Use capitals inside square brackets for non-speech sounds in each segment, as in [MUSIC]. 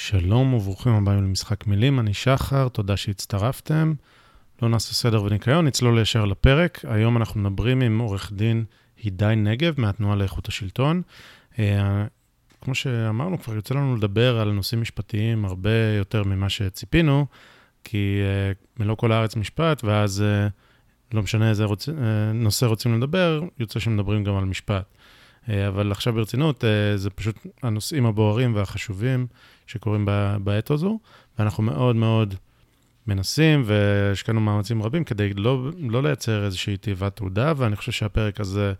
שלום וברוכים הבאים למשחק מילים, אני שחר, תודה שהצטרפתם. לא נעשה סדר וניקיון, נצלול ישר לפרק. היום אנחנו מדברים עם עורך דין הידי נגב מהתנועה לאיכות השלטון. אה, כמו שאמרנו, כבר יוצא לנו לדבר על נושאים משפטיים הרבה יותר ממה שציפינו, כי אה, מלוא כל הארץ משפט, ואז אה, לא משנה איזה רוצ... נושא רוצים לדבר, יוצא שמדברים גם על משפט. אבל עכשיו ברצינות, זה פשוט הנושאים הבוערים והחשובים שקורים בעת הזו, ואנחנו מאוד מאוד מנסים והשקענו מאמצים רבים כדי לא, לא לייצר איזושהי תיבת תעודה, ואני חושב שהפרק הזה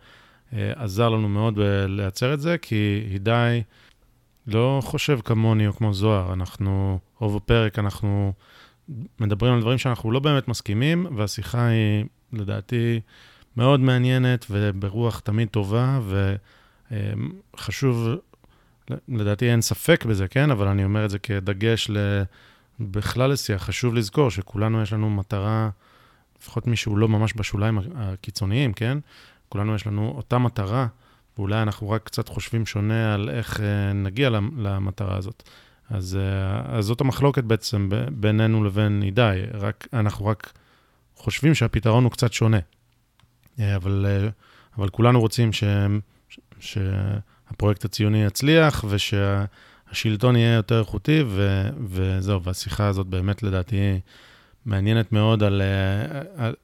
אה, עזר לנו מאוד לייצר את זה, כי הידי לא חושב כמוני או כמו זוהר. אנחנו, רוב הפרק אנחנו מדברים על דברים שאנחנו לא באמת מסכימים, והשיחה היא, לדעתי, מאוד מעניינת וברוח תמיד טובה, וחשוב, לדעתי אין ספק בזה, כן? אבל אני אומר את זה כדגש ל... בכלל לשיח, חשוב לזכור שכולנו יש לנו מטרה, לפחות מי שהוא לא ממש בשוליים הקיצוניים, כן? כולנו יש לנו אותה מטרה, ואולי אנחנו רק קצת חושבים שונה על איך אה, נגיע למטרה הזאת. אז, אה, אז זאת המחלוקת בעצם בינינו לבין עידי, רק, אנחנו רק חושבים שהפתרון הוא קצת שונה. אה, אבל, אבל כולנו רוצים ש, שהפרויקט הציוני יצליח, ושה... השלטון יהיה יותר איכותי, ו, וזהו, והשיחה הזאת באמת לדעתי מעניינת מאוד על, אה, על,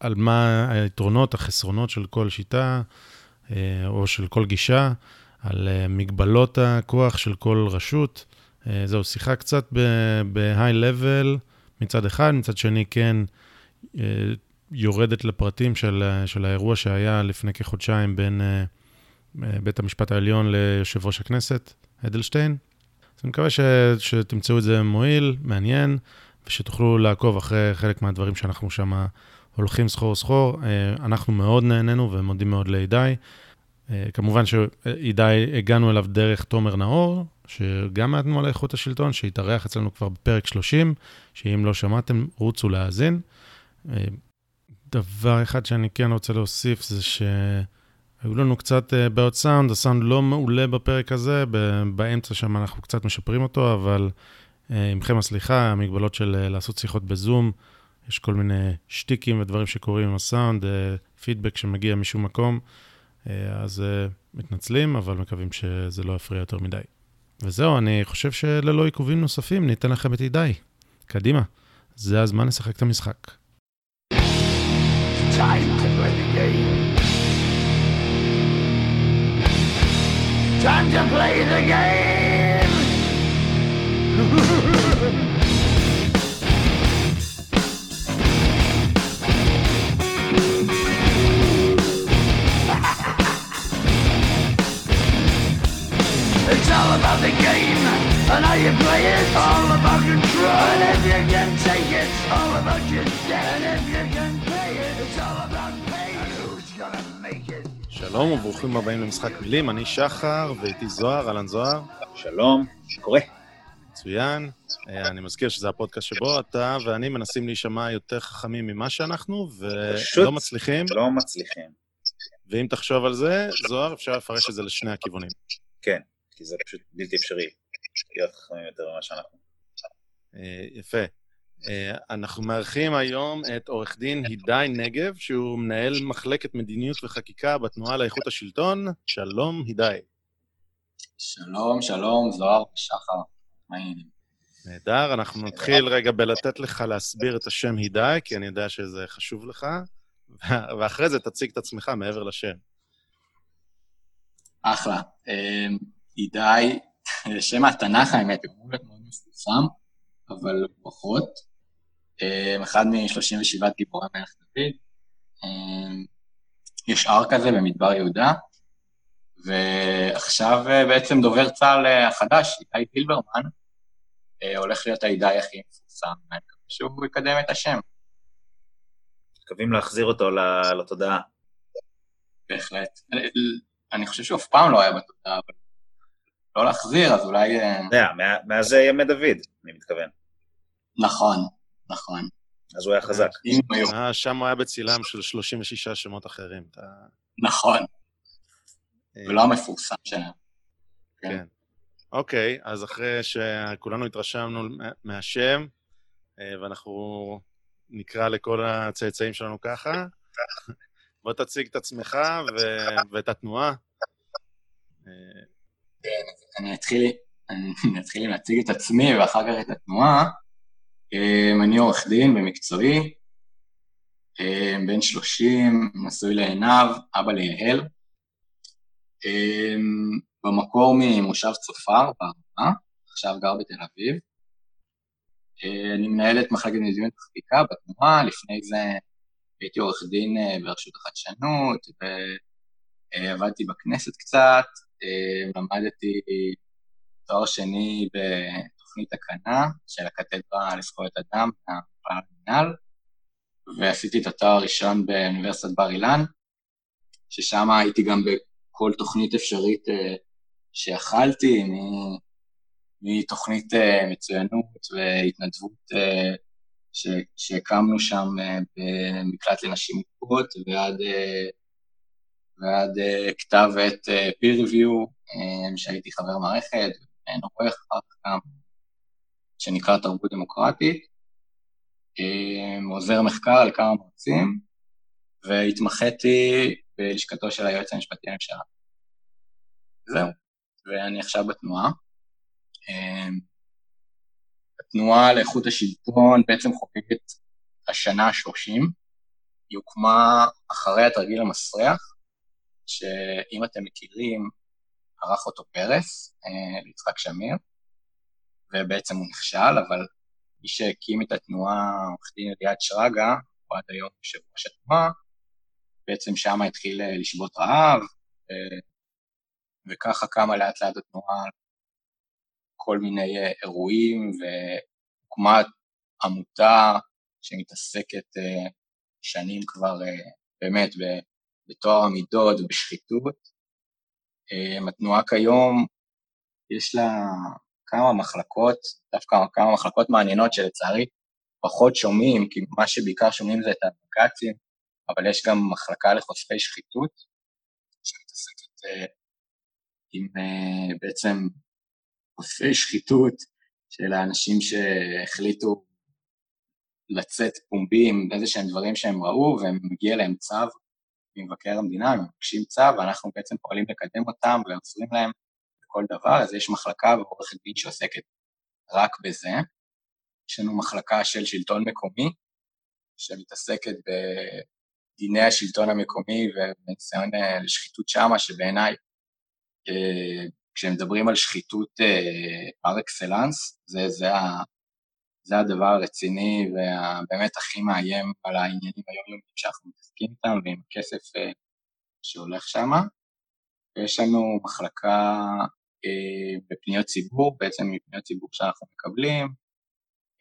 על מה היתרונות, החסרונות של כל שיטה, אה, או של כל גישה, על אה, מגבלות הכוח של כל רשות. זהו, שיחה קצת ב-high level מצד אחד, מצד שני כן יורדת לפרטים של, של האירוע שהיה לפני כחודשיים בין בית המשפט העליון ליושב ראש הכנסת. אדלשטיין. אז אני מקווה ש, שתמצאו את זה מועיל, מעניין, ושתוכלו לעקוב אחרי חלק מהדברים שאנחנו שם הולכים סחור סחור. אה, אנחנו מאוד נהנינו ומודים מאוד לידי. אה, כמובן שעידי, הגענו אליו דרך תומר נאור, שגם מהתנועה לאיכות השלטון, שהתארח אצלנו כבר בפרק 30, שאם לא שמעתם, רוצו להאזין. אה, דבר אחד שאני כן רוצה להוסיף זה ש... היו לנו קצת uh, בעיות סאונד, הסאונד לא מעולה בפרק הזה, באמצע שם אנחנו קצת משפרים אותו, אבל uh, עמכם הסליחה, המגבלות של uh, לעשות שיחות בזום, יש כל מיני שטיקים ודברים שקורים עם הסאונד, פידבק שמגיע משום מקום, אז מתנצלים, אבל מקווים שזה לא יפריע יותר מדי. וזהו, אני חושב שללא עיכובים נוספים, ניתן לכם את ידיי. קדימה, זה הזמן לשחק את המשחק. time Time to play the game! [LAUGHS] It's all about the game and how you play it. All about control. And if you can take it, all about your debt. And if you can pay it, it's all שלום וברוכים הבאים למשחק מילים, אני שחר ואיתי זוהר, אהלן זוהר. שלום, שקורה. מצוין. אה, אני מזכיר שזה הפודקאסט שבו אתה ואני מנסים להישמע יותר חכמים ממה שאנחנו, ולא מצליחים. לא מצליחים. ואם תחשוב על זה, זוהר, אפשר לפרש את זה לשני הכיוונים. כן, כי זה פשוט בלתי אפשרי להיות חכמים יותר ממה שאנחנו. אה, יפה. אה, אנחנו מארחים היום את עורך דין הידי נגב, שהוא מנהל מחלקת מדיניות וחקיקה בתנועה לאיכות השלטון. שלום, הידי. שלום, שלום, זוהר ושחר. מה העניינים? נהדר, אנחנו נתחיל רגע בלתת לך להסביר את השם הידי, כי אני יודע שזה חשוב לך, [LAUGHS] ואחרי זה תציג את עצמך מעבר לשם. אחלה. אה, הידי, [LAUGHS] שם התנ"ך האמת, הוא מאוד מפורסם, אבל פחות. אמ, אחד מ-37 גיבורי מלך דוד. אמ, יש הר כזה במדבר יהודה, ועכשיו אה, בעצם דובר צה"ל אה, החדש, איתי פילברמן, אה, הולך להיות העידי הכי מפורסם, ואני מקווה שהוא יקדם את השם. מקווים להחזיר אותו לתודעה. בהחלט. אני חושב שהוא אף פעם לא היה בתודעה, אבל לא להחזיר, אז אולי... אתה יודע, מאז ימי דוד, אני מתכוון. נכון, נכון. אז הוא היה חזק. אה, שם הוא היה בצילם של 36 שמות אחרים. נכון. אה, ולא המפורסם שלהם. כן. אוקיי, אז אחרי שכולנו התרשמנו מהשם, אה, ואנחנו נקרא לכל הצאצאים שלנו ככה, בוא תציג את עצמך ואת התנועה. כן, אני אתחיל, אני אתחיל להציג את עצמי ואחר כך את התנועה. אה, אני עורך דין במקצועי, אה, בן 30, נשוי לעינב, אבא ליהל. במקור ממושב צופר, בערבה, עכשיו גר בתל אביב. אה, אני מנהל את מחלקת מדיניות וחקיקה בתנועה, לפני זה הייתי עורך דין אה, ברשות החדשנות, ועבדתי בכנסת קצת, אה, למדתי תואר שני בתוכנית הקנה של הקתדרה לזכויות אדם המינהל, ועשיתי את התואר הראשון באוניברסיטת בר אילן, ששם הייתי גם בכל תוכנית אפשרית שיכלתי, מתוכנית אה, מצוינות והתנדבות אה, שהקמנו שם אה, במקלט לנשים מוכות ועד, ועד כתב עת peer review, שהייתי חבר מערכת, עורך אחר כך. גם, שנקרא תרבות דמוקרטית, עוזר מחקר על כמה מרצים, והתמחיתי בלשכתו של היועץ המשפטי לממשלה. זהו, ואני עכשיו בתנועה. אמ, התנועה לאיכות השלטון בעצם חוקקת השנה ה-30, היא הוקמה אחרי התרגיל המסריח, שאם אתם מכירים, ערך אותו פרס, אה, ליצחק שמיר, ובעצם הוא נכשל, אבל מי שהקים את התנועה, עורך דין אליעד שרגא, הוא עד היום יושב ראש התנועה, בעצם שם התחיל אה, לשבות רעב, אה, וככה קמה לאט לאט התנועה כל מיני אה, אירועים, והוקמה עמותה שמתעסקת שנים כבר באמת בטוהר המידות ובשחיתות. התנועה כיום, יש לה כמה מחלקות, דווקא כמה מחלקות מעניינות שלצערי פחות שומעים, כי מה שבעיקר שומעים זה את הבג"צים, אבל יש גם מחלקה לחושפי שחיתות, שמתעסקת עם בעצם חושפי שחיתות של האנשים שהחליטו לצאת פומבי עם איזה שהם דברים שהם ראו, והם מגיע להם צו ממבקר המדינה, הם מבקשים צו, ואנחנו בעצם פועלים לקדם אותם ועוזרים להם בכל דבר, אז יש מחלקה ועורכת דין שעוסקת רק בזה. יש לנו מחלקה של שלטון מקומי, שמתעסקת בדיני השלטון המקומי ובניסיון אה, לשחיתות שמה, שבעיניי אה, כשמדברים על שחיתות פר אה, אקסלנס, זה, זה, זה הדבר הרציני והבאמת הכי מאיים על העניינים היומיומיים שאנחנו מתעסקים איתם ועם הכסף שהולך שם. ויש לנו מחלקה אה, בפניות ציבור, בעצם מפניות ציבור שאנחנו מקבלים,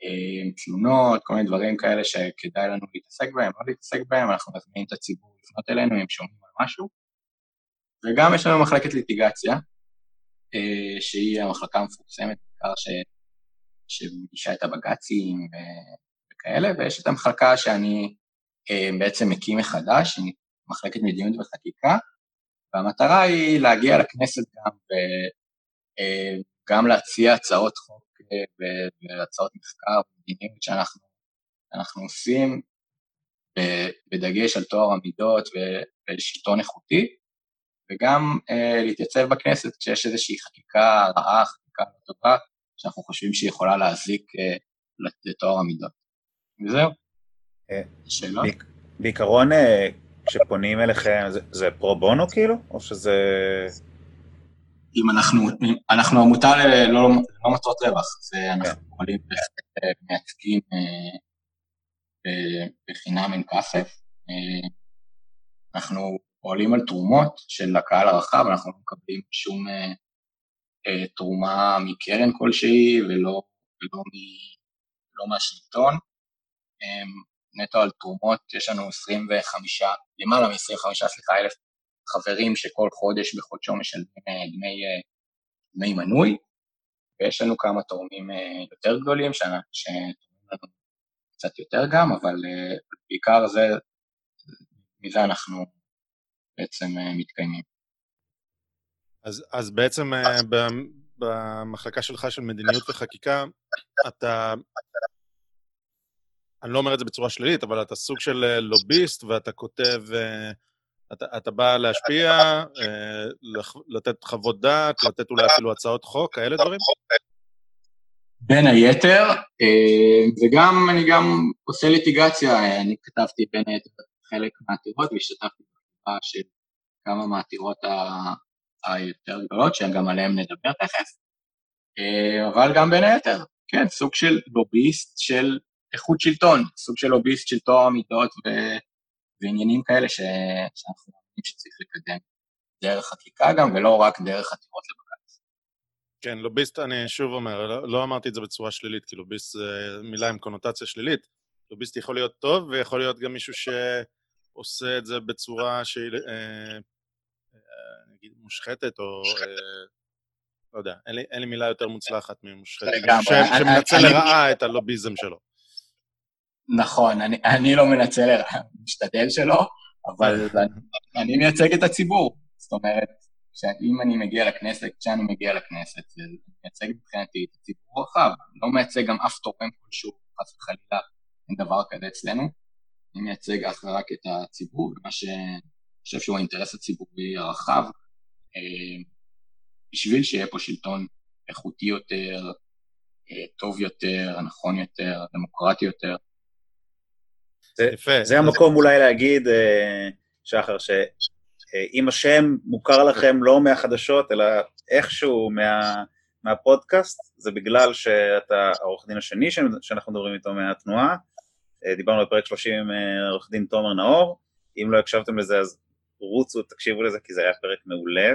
אה, תלונות, כל מיני דברים כאלה שכדאי לנו להתעסק בהם, לא להתעסק בהם, אנחנו מזמינים את הציבור לפנות אלינו אם שומעים על משהו. וגם יש לנו מחלקת ליטיגציה, אה, שהיא המחלקה המפורסמת, בעיקר ש... שמגישה את הבג"צים וכאלה, ויש את המחלקה שאני אה, בעצם מקים מחדש, מחלקת מדיניות וחקיקה, והמטרה היא להגיע לכנסת גם וגם אה, להציע הצעות חוק והצעות מחקר ומדיניות שאנחנו עושים, בדגש על טוהר המידות ושלטון איכותי, וגם אה, להתייצב בכנסת כשיש איזושהי חקיקה רעה, חקיקה לא טובה, שאנחנו חושבים שהיא יכולה להזיק אה, לטוהר המידות. וזהו. אה, שאלות? בעיקרון, אה, כשפונים אליכם, זה, זה פרו בונו כאילו? או שזה... אם אנחנו, אנחנו עמותה ללא לא מטרות רווח, זה אנחנו כן. יכולים אה, מייצגים אה, בחינם אין כסף. אה, אנחנו פועלים על תרומות של הקהל הרחב, אנחנו לא מקבלים שום תרומה מקרן כלשהי ולא, ולא, מ, לא מהשלטון. נטו על תרומות, יש לנו 25, למעלה מ-25, סליחה, אלף חברים שכל חודש בחודשו משלמים אה, דמי, אה, דמי מנוי, ויש לנו כמה תורמים אה, יותר גדולים שתורמים לנו קצת יותר גם, אבל בעיקר זה, מזה אנחנו בעצם מתקיימים. אז, אז בעצם במחלקה שלך של מדיניות וחקיקה, אתה... אני לא אומר את זה בצורה שלילית, אבל אתה סוג של אה, לוביסט ואתה כותב, אה, אתה, אתה בא להשפיע, אה, לתת חוות דעת, לתת אולי אפילו הצעות חוק, כאלה דברים? בין היתר, וגם אני גם עושה ליטיגציה, אני כתבתי בין היתר חלק מהעתירות והשתתפתי בכתיבה של כמה מהעתירות היותר גדולות, שגם עליהן נדבר תכף, אבל גם בין היתר, כן, סוג של לוביסט של איכות שלטון, סוג של לוביסט של טוהר המידות ו... ועניינים כאלה ש... שאנחנו מאמינים שצריך לקדם דרך חקיקה גם, ולא רק דרך עתירות לבג"ץ. כן, לוביסט, אני שוב אומר, לא, לא אמרתי את זה בצורה שלילית, כי לוביסט זה מילה עם קונוטציה שלילית. לוביסט יכול להיות טוב, ויכול להיות גם מישהו שעושה את זה בצורה שהיא אה, נגיד מושחתת, או... אה, לא יודע, אין לי, אין לי מילה יותר מוצלחת ממושחתת. שמנצל לרעה את הלוביזם שלו. נכון, אני, אני לא מנצל לרעה, משתדל שלא, אבל אני, אני מייצג את הציבור. זאת אומרת, שאם אני מגיע לכנסת, כשאני מגיע לכנסת, זה מייצג מבחינתי את הציבור הרחב, לא מייצג גם אף תורם כלשהו, חס וחלילה, אין דבר כזה אצלנו. אני מייצג אך ורק את הציבור, שאני חושב שהוא האינטרס הציבורי הרחב, אה, בשביל שיהיה פה שלטון איכותי יותר, אה, טוב יותר, נכון יותר, דמוקרטי יותר. זה, יפה. זה המקום אולי להגיד, אה, שחר, שאם השם מוכר לכם לא מהחדשות, אלא איכשהו מה, מהפודקאסט, זה בגלל שאתה העורך דין השני שאנחנו מדברים איתו מהתנועה. דיברנו בפרק 30 עם עורך דין תומר נאור, אם לא הקשבתם לזה אז רוצו, תקשיבו לזה, כי זה היה פרק מעולה,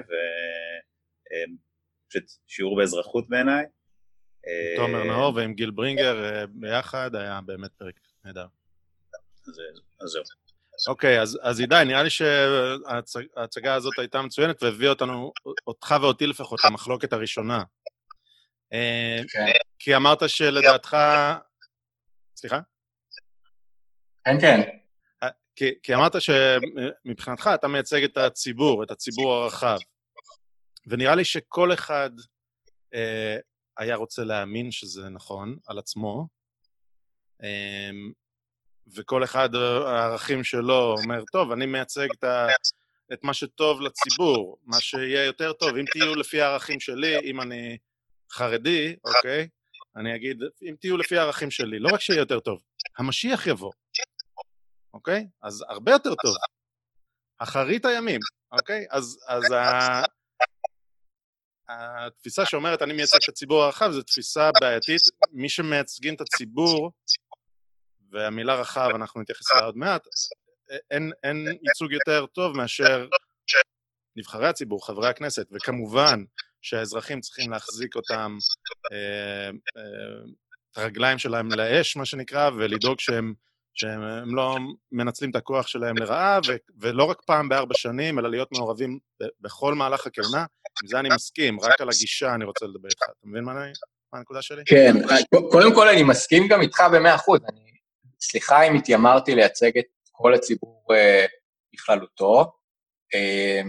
ופשוט אה, שיעור באזרחות בעיניי. תומר אה, נאור ועם גיל ברינגר אה, ביחד, היה באמת פרק נהדר. אז זהו. אוקיי, אז, אז עידן, נראה לי שההצגה הזאת הייתה מצוינת והביאה אותנו, אותך ואותי לפחות, למחלוקת הראשונה. כן. כי אמרת שלדעתך... סליחה? כן, כן. כי, כי אמרת שמבחינתך אתה מייצג את הציבור, את הציבור הרחב. ונראה לי שכל אחד אה, היה רוצה להאמין שזה נכון על עצמו, אה, וכל אחד, הערכים שלו אומר, טוב, אני מייצג את, ה, את מה שטוב לציבור, מה שיהיה יותר טוב. אם תהיו לפי הערכים שלי, אם אני חרדי, אוקיי? אני אגיד, אם תהיו לפי הערכים שלי, לא רק שיהיה יותר טוב, המשיח יבוא. אוקיי? אז הרבה יותר טוב. אחרית הימים, אוקיי? אז, אז ה... התפיסה שאומרת אני מייצג את הציבור הרחב זו תפיסה בעייתית. מי שמייצגים את הציבור, והמילה רחב, אנחנו נתייחס אליה עוד מעט, אין, אין ייצוג יותר טוב מאשר נבחרי הציבור, חברי הכנסת, וכמובן שהאזרחים צריכים להחזיק אותם, אה, אה, את הרגליים שלהם לאש, מה שנקרא, ולדאוג שהם שהם לא מנצלים את הכוח שלהם לרעה, ו- ולא רק פעם בארבע שנים, אלא להיות מעורבים ב- בכל מהלך הכהונה. עם זה אני מסכים, רק על הגישה אני רוצה לדבר איתך. אתה מבין מה, אני, מה הנקודה שלי? כן, קודם כל אני מסכים גם איתך במאה אחוז. אני, סליחה אם התיימרתי לייצג את כל הציבור אה, בכללותו. אה,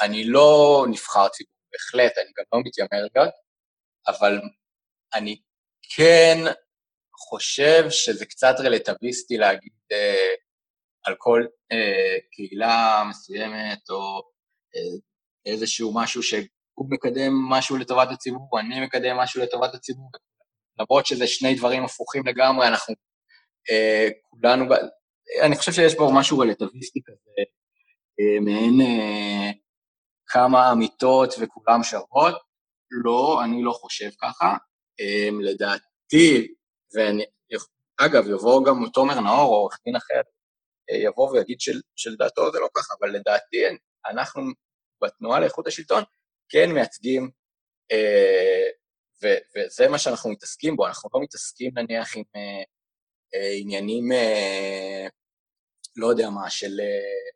אני לא נבחר ציבור, בהחלט, אני גם לא מתיימר להיות, אבל אני כן חושב שזה קצת רלטביסטי להגיד אה, על כל אה, קהילה מסוימת, או אה, איזשהו משהו שהוא מקדם משהו לטובת הציבור, אני מקדם משהו לטובת הציבור, למרות שזה שני דברים הפוכים לגמרי, אנחנו כולנו, אני חושב שיש פה משהו רלטביסטי כזה, אה, מעין אה, כמה אמיתות וכולם שוות. לא, אני לא חושב ככה. אה, לדעתי, ואני, אגב, יבוא גם תומר נאור או עורך דין אחר, אה, יבוא ויגיד של, שלדעתו זה לא ככה, אבל לדעתי אנחנו בתנועה לאיכות השלטון כן מייצגים, אה, ו, וזה מה שאנחנו מתעסקים בו, אנחנו לא מתעסקים נניח עם אה, אה, עניינים, אה, לא יודע מה, של, אה,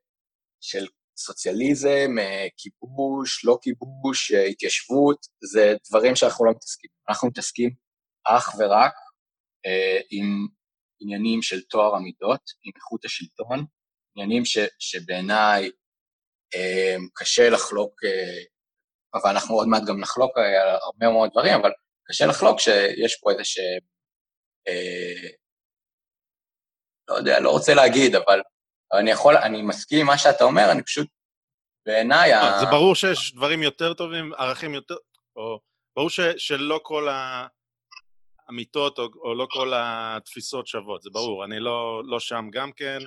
של סוציאליזם, אה, כיבוש, לא כיבוש, התיישבות, זה דברים שאנחנו לא מתעסקים. אנחנו מתעסקים אך ורק עם עניינים של טוהר המידות, עם איכות השלטון, עניינים ש, שבעיניי קשה לחלוק, אבל אנחנו עוד מעט גם נחלוק על הרבה מאוד דברים, אבל קשה לחלוק שיש פה איזה לא יודע, לא רוצה להגיד, אבל אני יכול, אני מסכים עם מה שאתה אומר, אני פשוט, בעיניי... ה... זה ברור שיש דברים יותר טובים, ערכים יותר... או... ברור ש, שלא כל האמיתות או, או לא כל התפיסות שוות, זה ברור, אני לא, לא שם גם כן,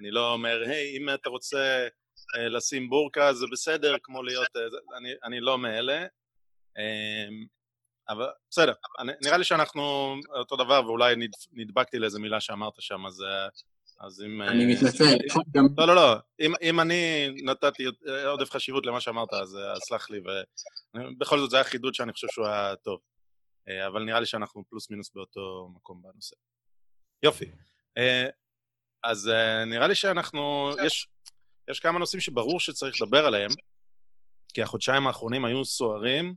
אני לא אומר, היי, אם אתה רוצה אה, לשים בורקה זה בסדר, כמו להיות... אה, אני, אני לא מאלה. אה, אבל בסדר, נראה לי שאנחנו אותו דבר, ואולי נדבקתי לאיזה מילה שאמרת שם, אז, אז אם... אני מתנצל. לא, לא, לא, אם, אם אני נתתי עודף חשיבות למה שאמרת, אז, אז סלח לי, ובכל זאת זה היה חידוד שאני חושב שהוא היה טוב. אבל נראה לי שאנחנו פלוס מינוס באותו מקום בנושא. יופי. אז נראה לי שאנחנו, יש, יש כמה נושאים שברור שצריך לדבר עליהם, כי החודשיים האחרונים היו סוערים,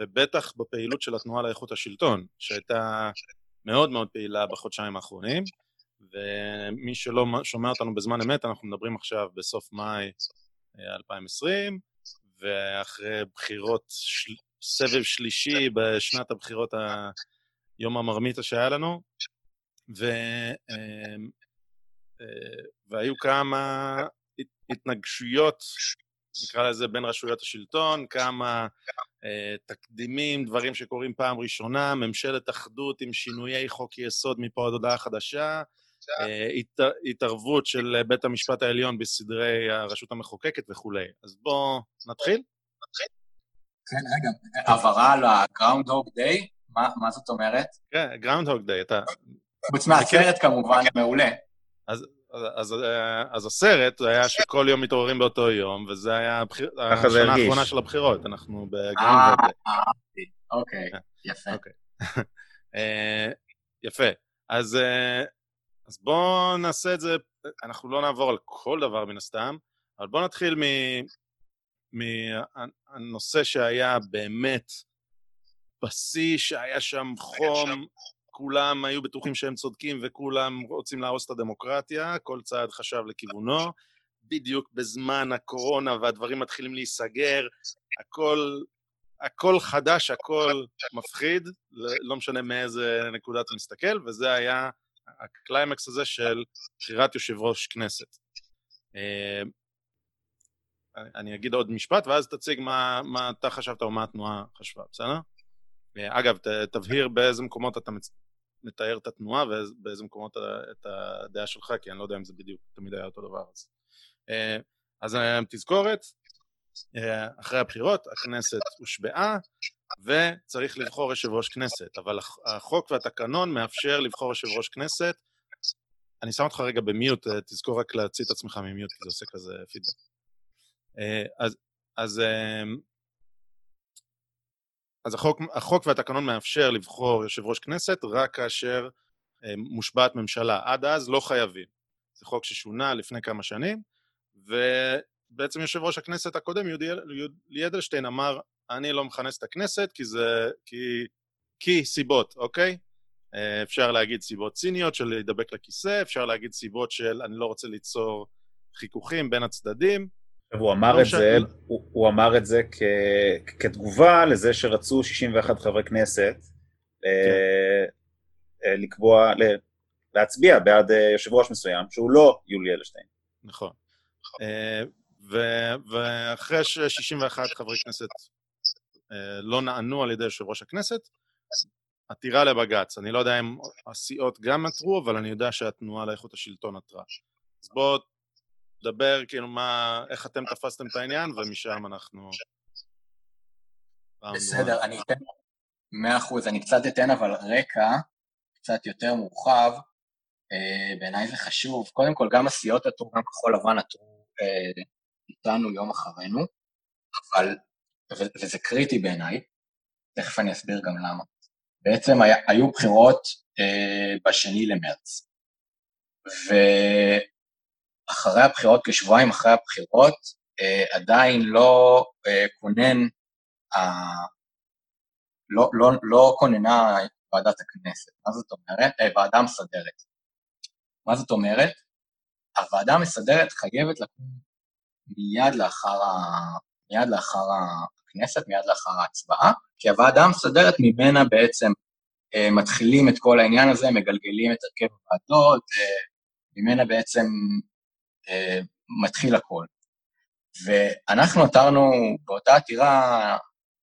ובטח בפעילות של התנועה לאיכות השלטון, שהייתה מאוד מאוד פעילה בחודשיים האחרונים, ומי שלא שומע אותנו בזמן אמת, אנחנו מדברים עכשיו בסוף מאי 2020, אה, ואחרי בחירות, של... סבב שלישי בשנת הבחירות היום המרמיתה שהיה לנו, ו... אה, אה, והיו כמה התנגשויות, נקרא לזה, בין רשויות השלטון, כמה אה, תקדימים, דברים שקורים פעם ראשונה, ממשלת אחדות עם שינויי חוק יסוד מפה עד הודעה חדשה, אה, הת, התערבות של בית המשפט העליון בסדרי הרשות המחוקקת וכולי. אז בואו נתחיל. כן, רגע, הבהרה על ה-Groundhog Day? מה, מה זאת אומרת? כן, Groundhog Day, אתה... חוץ מהסרט כמובן, מעולה. אז אז, אה, אז הסרט היה שכל יום מתעוררים באותו יום, וזה היה הבחיר... השנה האחרונה של הבחירות, אנחנו וגלי. אה, אוקיי, כן. יפה. אוקיי. [LAUGHS] אה, יפה. אז, אז בואו נעשה את זה, אנחנו לא נעבור על כל דבר מן הסתם, אבל בואו נתחיל מהנושא שהיה באמת בשיא, שהיה שם חום, כולם היו בטוחים שהם צודקים וכולם רוצים להרוס את הדמוקרטיה, כל צעד חשב לכיוונו. בדיוק בזמן הקורונה והדברים מתחילים להיסגר, הכל, הכל חדש, הכל מפחיד, לא משנה מאיזה נקודה אתה מסתכל, וזה היה הקליימקס הזה של בחירת יושב ראש כנסת. אה, אני אגיד עוד משפט, ואז תציג מה, מה אתה חשבת או מה התנועה חשבה, בסדר? אה, אגב, תבהיר באיזה מקומות אתה מתאר את התנועה ובאיזה מקומות את הדעה שלך, כי אני לא יודע אם זה בדיוק תמיד היה אותו דבר. אז, אה, אז אה, תזכורת, אה, אחרי הבחירות הכנסת הושבעה וצריך לבחור יושב ראש כנסת, אבל החוק והתקנון מאפשר לבחור יושב ראש כנסת. אני שם אותך רגע במיוט, תזכור רק להוציא את עצמך ממיוט, כי זה עושה כזה פידבק. אז, אז אז החוק, החוק והתקנון מאפשר לבחור יושב ראש כנסת רק כאשר אה, מושבעת ממשלה. עד אז לא חייבים. זה חוק ששונה לפני כמה שנים, ובעצם יושב ראש הכנסת הקודם, יולי אדלשטיין, אמר, אני לא מכנס את הכנסת כי זה... כי, כי סיבות, אוקיי? אה, אפשר להגיד סיבות ציניות של להידבק לכיסא, אפשר להגיד סיבות של אני לא רוצה ליצור חיכוכים בין הצדדים, הוא אמר לא את זה, הוא, הוא אמר את זה כ, כתגובה לזה שרצו 61 חברי כנסת כן. אה, לקבוע, להצביע בעד אה, יושב ראש מסוים, שהוא לא יולי אדלשטיין. נכון. אה, ואחרי ש-61 חברי כנסת לא נענו על ידי יושב ראש הכנסת, עתירה לבג"ץ. אני לא יודע אם הסיעות גם עתרו, אבל אני יודע שהתנועה לאיכות השלטון עתרה. אז בואו דבר כאילו מה, איך אתם תפסתם את העניין, ומשם אנחנו... בסדר, אני אתן, מאה אחוז, אני קצת אתן אבל רקע, קצת יותר מורחב, אה, בעיניי זה חשוב. קודם כל, גם הסיעות עתרו, גם כחול לבן עתרו אה, איתנו יום אחרינו, אבל, וזה קריטי בעיניי, תכף אני אסביר גם למה. בעצם היה, היו בחירות אה, בשני למרץ, ו... אחרי הבחירות, כשבועיים אחרי הבחירות, אה, עדיין לא אה, כונן, אה, לא, לא, לא כוננה ועדת הכנסת. מה זאת אומרת? אה, ועדה מסדרת. מה זאת אומרת? הוועדה המסדרת חייבת לקום מיד לאחר, ה... מיד לאחר בכנסת מיד לאחר ההצבעה, כי הוועדה המסדרת ממנה בעצם אה, מתחילים את כל העניין הזה, מגלגלים את הרכב הוועדות, אה, ממנה בעצם מתחיל הכל. ואנחנו עתרנו באותה עתירה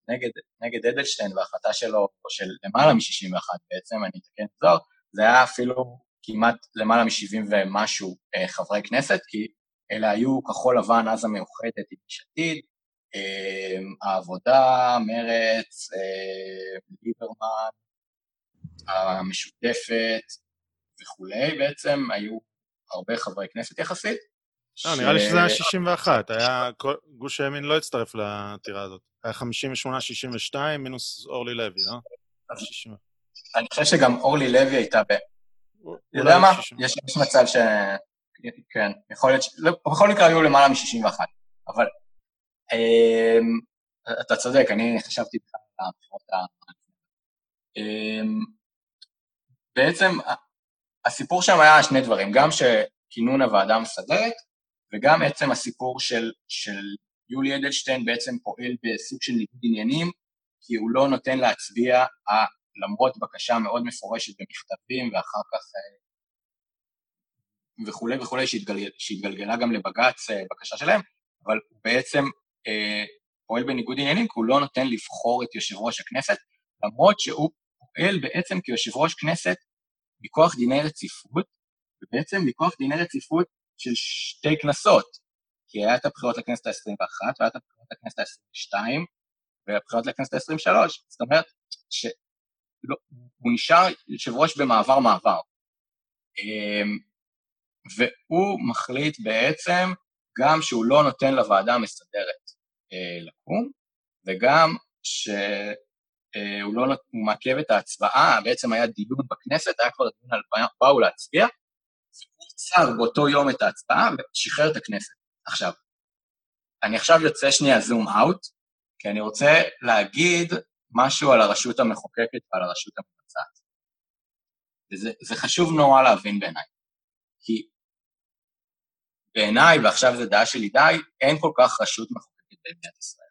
נגד, נגד אדלשטיין וההחלטה שלו, או של למעלה מ-61 בעצם, אני אתקן את זוהר, זה היה אפילו כמעט למעלה מ-70 ומשהו אה, חברי כנסת, כי אלה היו כחול לבן, אז המאוחדת עם יש עתיד, אה, העבודה, מרץ, אה, ליברמן, המשותפת וכולי, בעצם היו הרבה חברי כנסת יחסית. לא, נראה לי שזה היה 61, היה... גוש הימין לא הצטרף לעתירה הזאת. היה 58-62 מינוס אורלי לוי, לא? אני חושב שגם אורלי לוי הייתה ב... אתה יודע מה? יש מצב ש... כן, יכול להיות ש... לא, בכל מקרה היו למעלה מ-61, אבל אמ, אתה צודק, אני חשבתי בכלל על הבחירות ה... אמ, בעצם הסיפור שם היה שני דברים, גם שכינון הוועדה המסדרת, וגם עצם הסיפור של, של יולי אדלשטיין בעצם פועל בסוג של ניגוד עניינים, כי הוא לא נותן להצביע למרות בקשה מאוד מפורשת במכתבים ואחר כך אה, וכולי וכולי, שהתגלגל, שהתגלגלה גם לבג"ץ אה, בקשה שלהם, אבל הוא בעצם אה, פועל בניגוד עניינים כי הוא לא נותן לבחור את יושב ראש הכנסת, למרות שהוא פועל בעצם כיושב ראש כנסת מכוח דיני רציפות, ובעצם מכוח דיני רציפות של שתי כנסות, כי היה את הבחירות לכנסת ה-21 והיה את הבחירות לכנסת ה-22 והבחירות לכנסת ה-23, זאת אומרת שהוא נשאר יושב ראש במעבר מעבר. אמ, והוא מחליט בעצם גם שהוא לא נותן לוועדה המסדרת אה, לקום, וגם שהוא לא, הוא מעכב את ההצבעה, בעצם היה דיון בכנסת, היה כבר דיון על באו להצביע, והוא עצר באותו יום את ההצבעה ושחרר את הכנסת. עכשיו, אני עכשיו יוצא שנייה זום אאוט, כי אני רוצה להגיד משהו על הרשות המחוקקת ועל הרשות המבצעת. וזה חשוב נורא להבין בעיניי. כי בעיניי, ועכשיו זו דעה שלי די, אין כל כך רשות מחוקקת במדינת ישראל.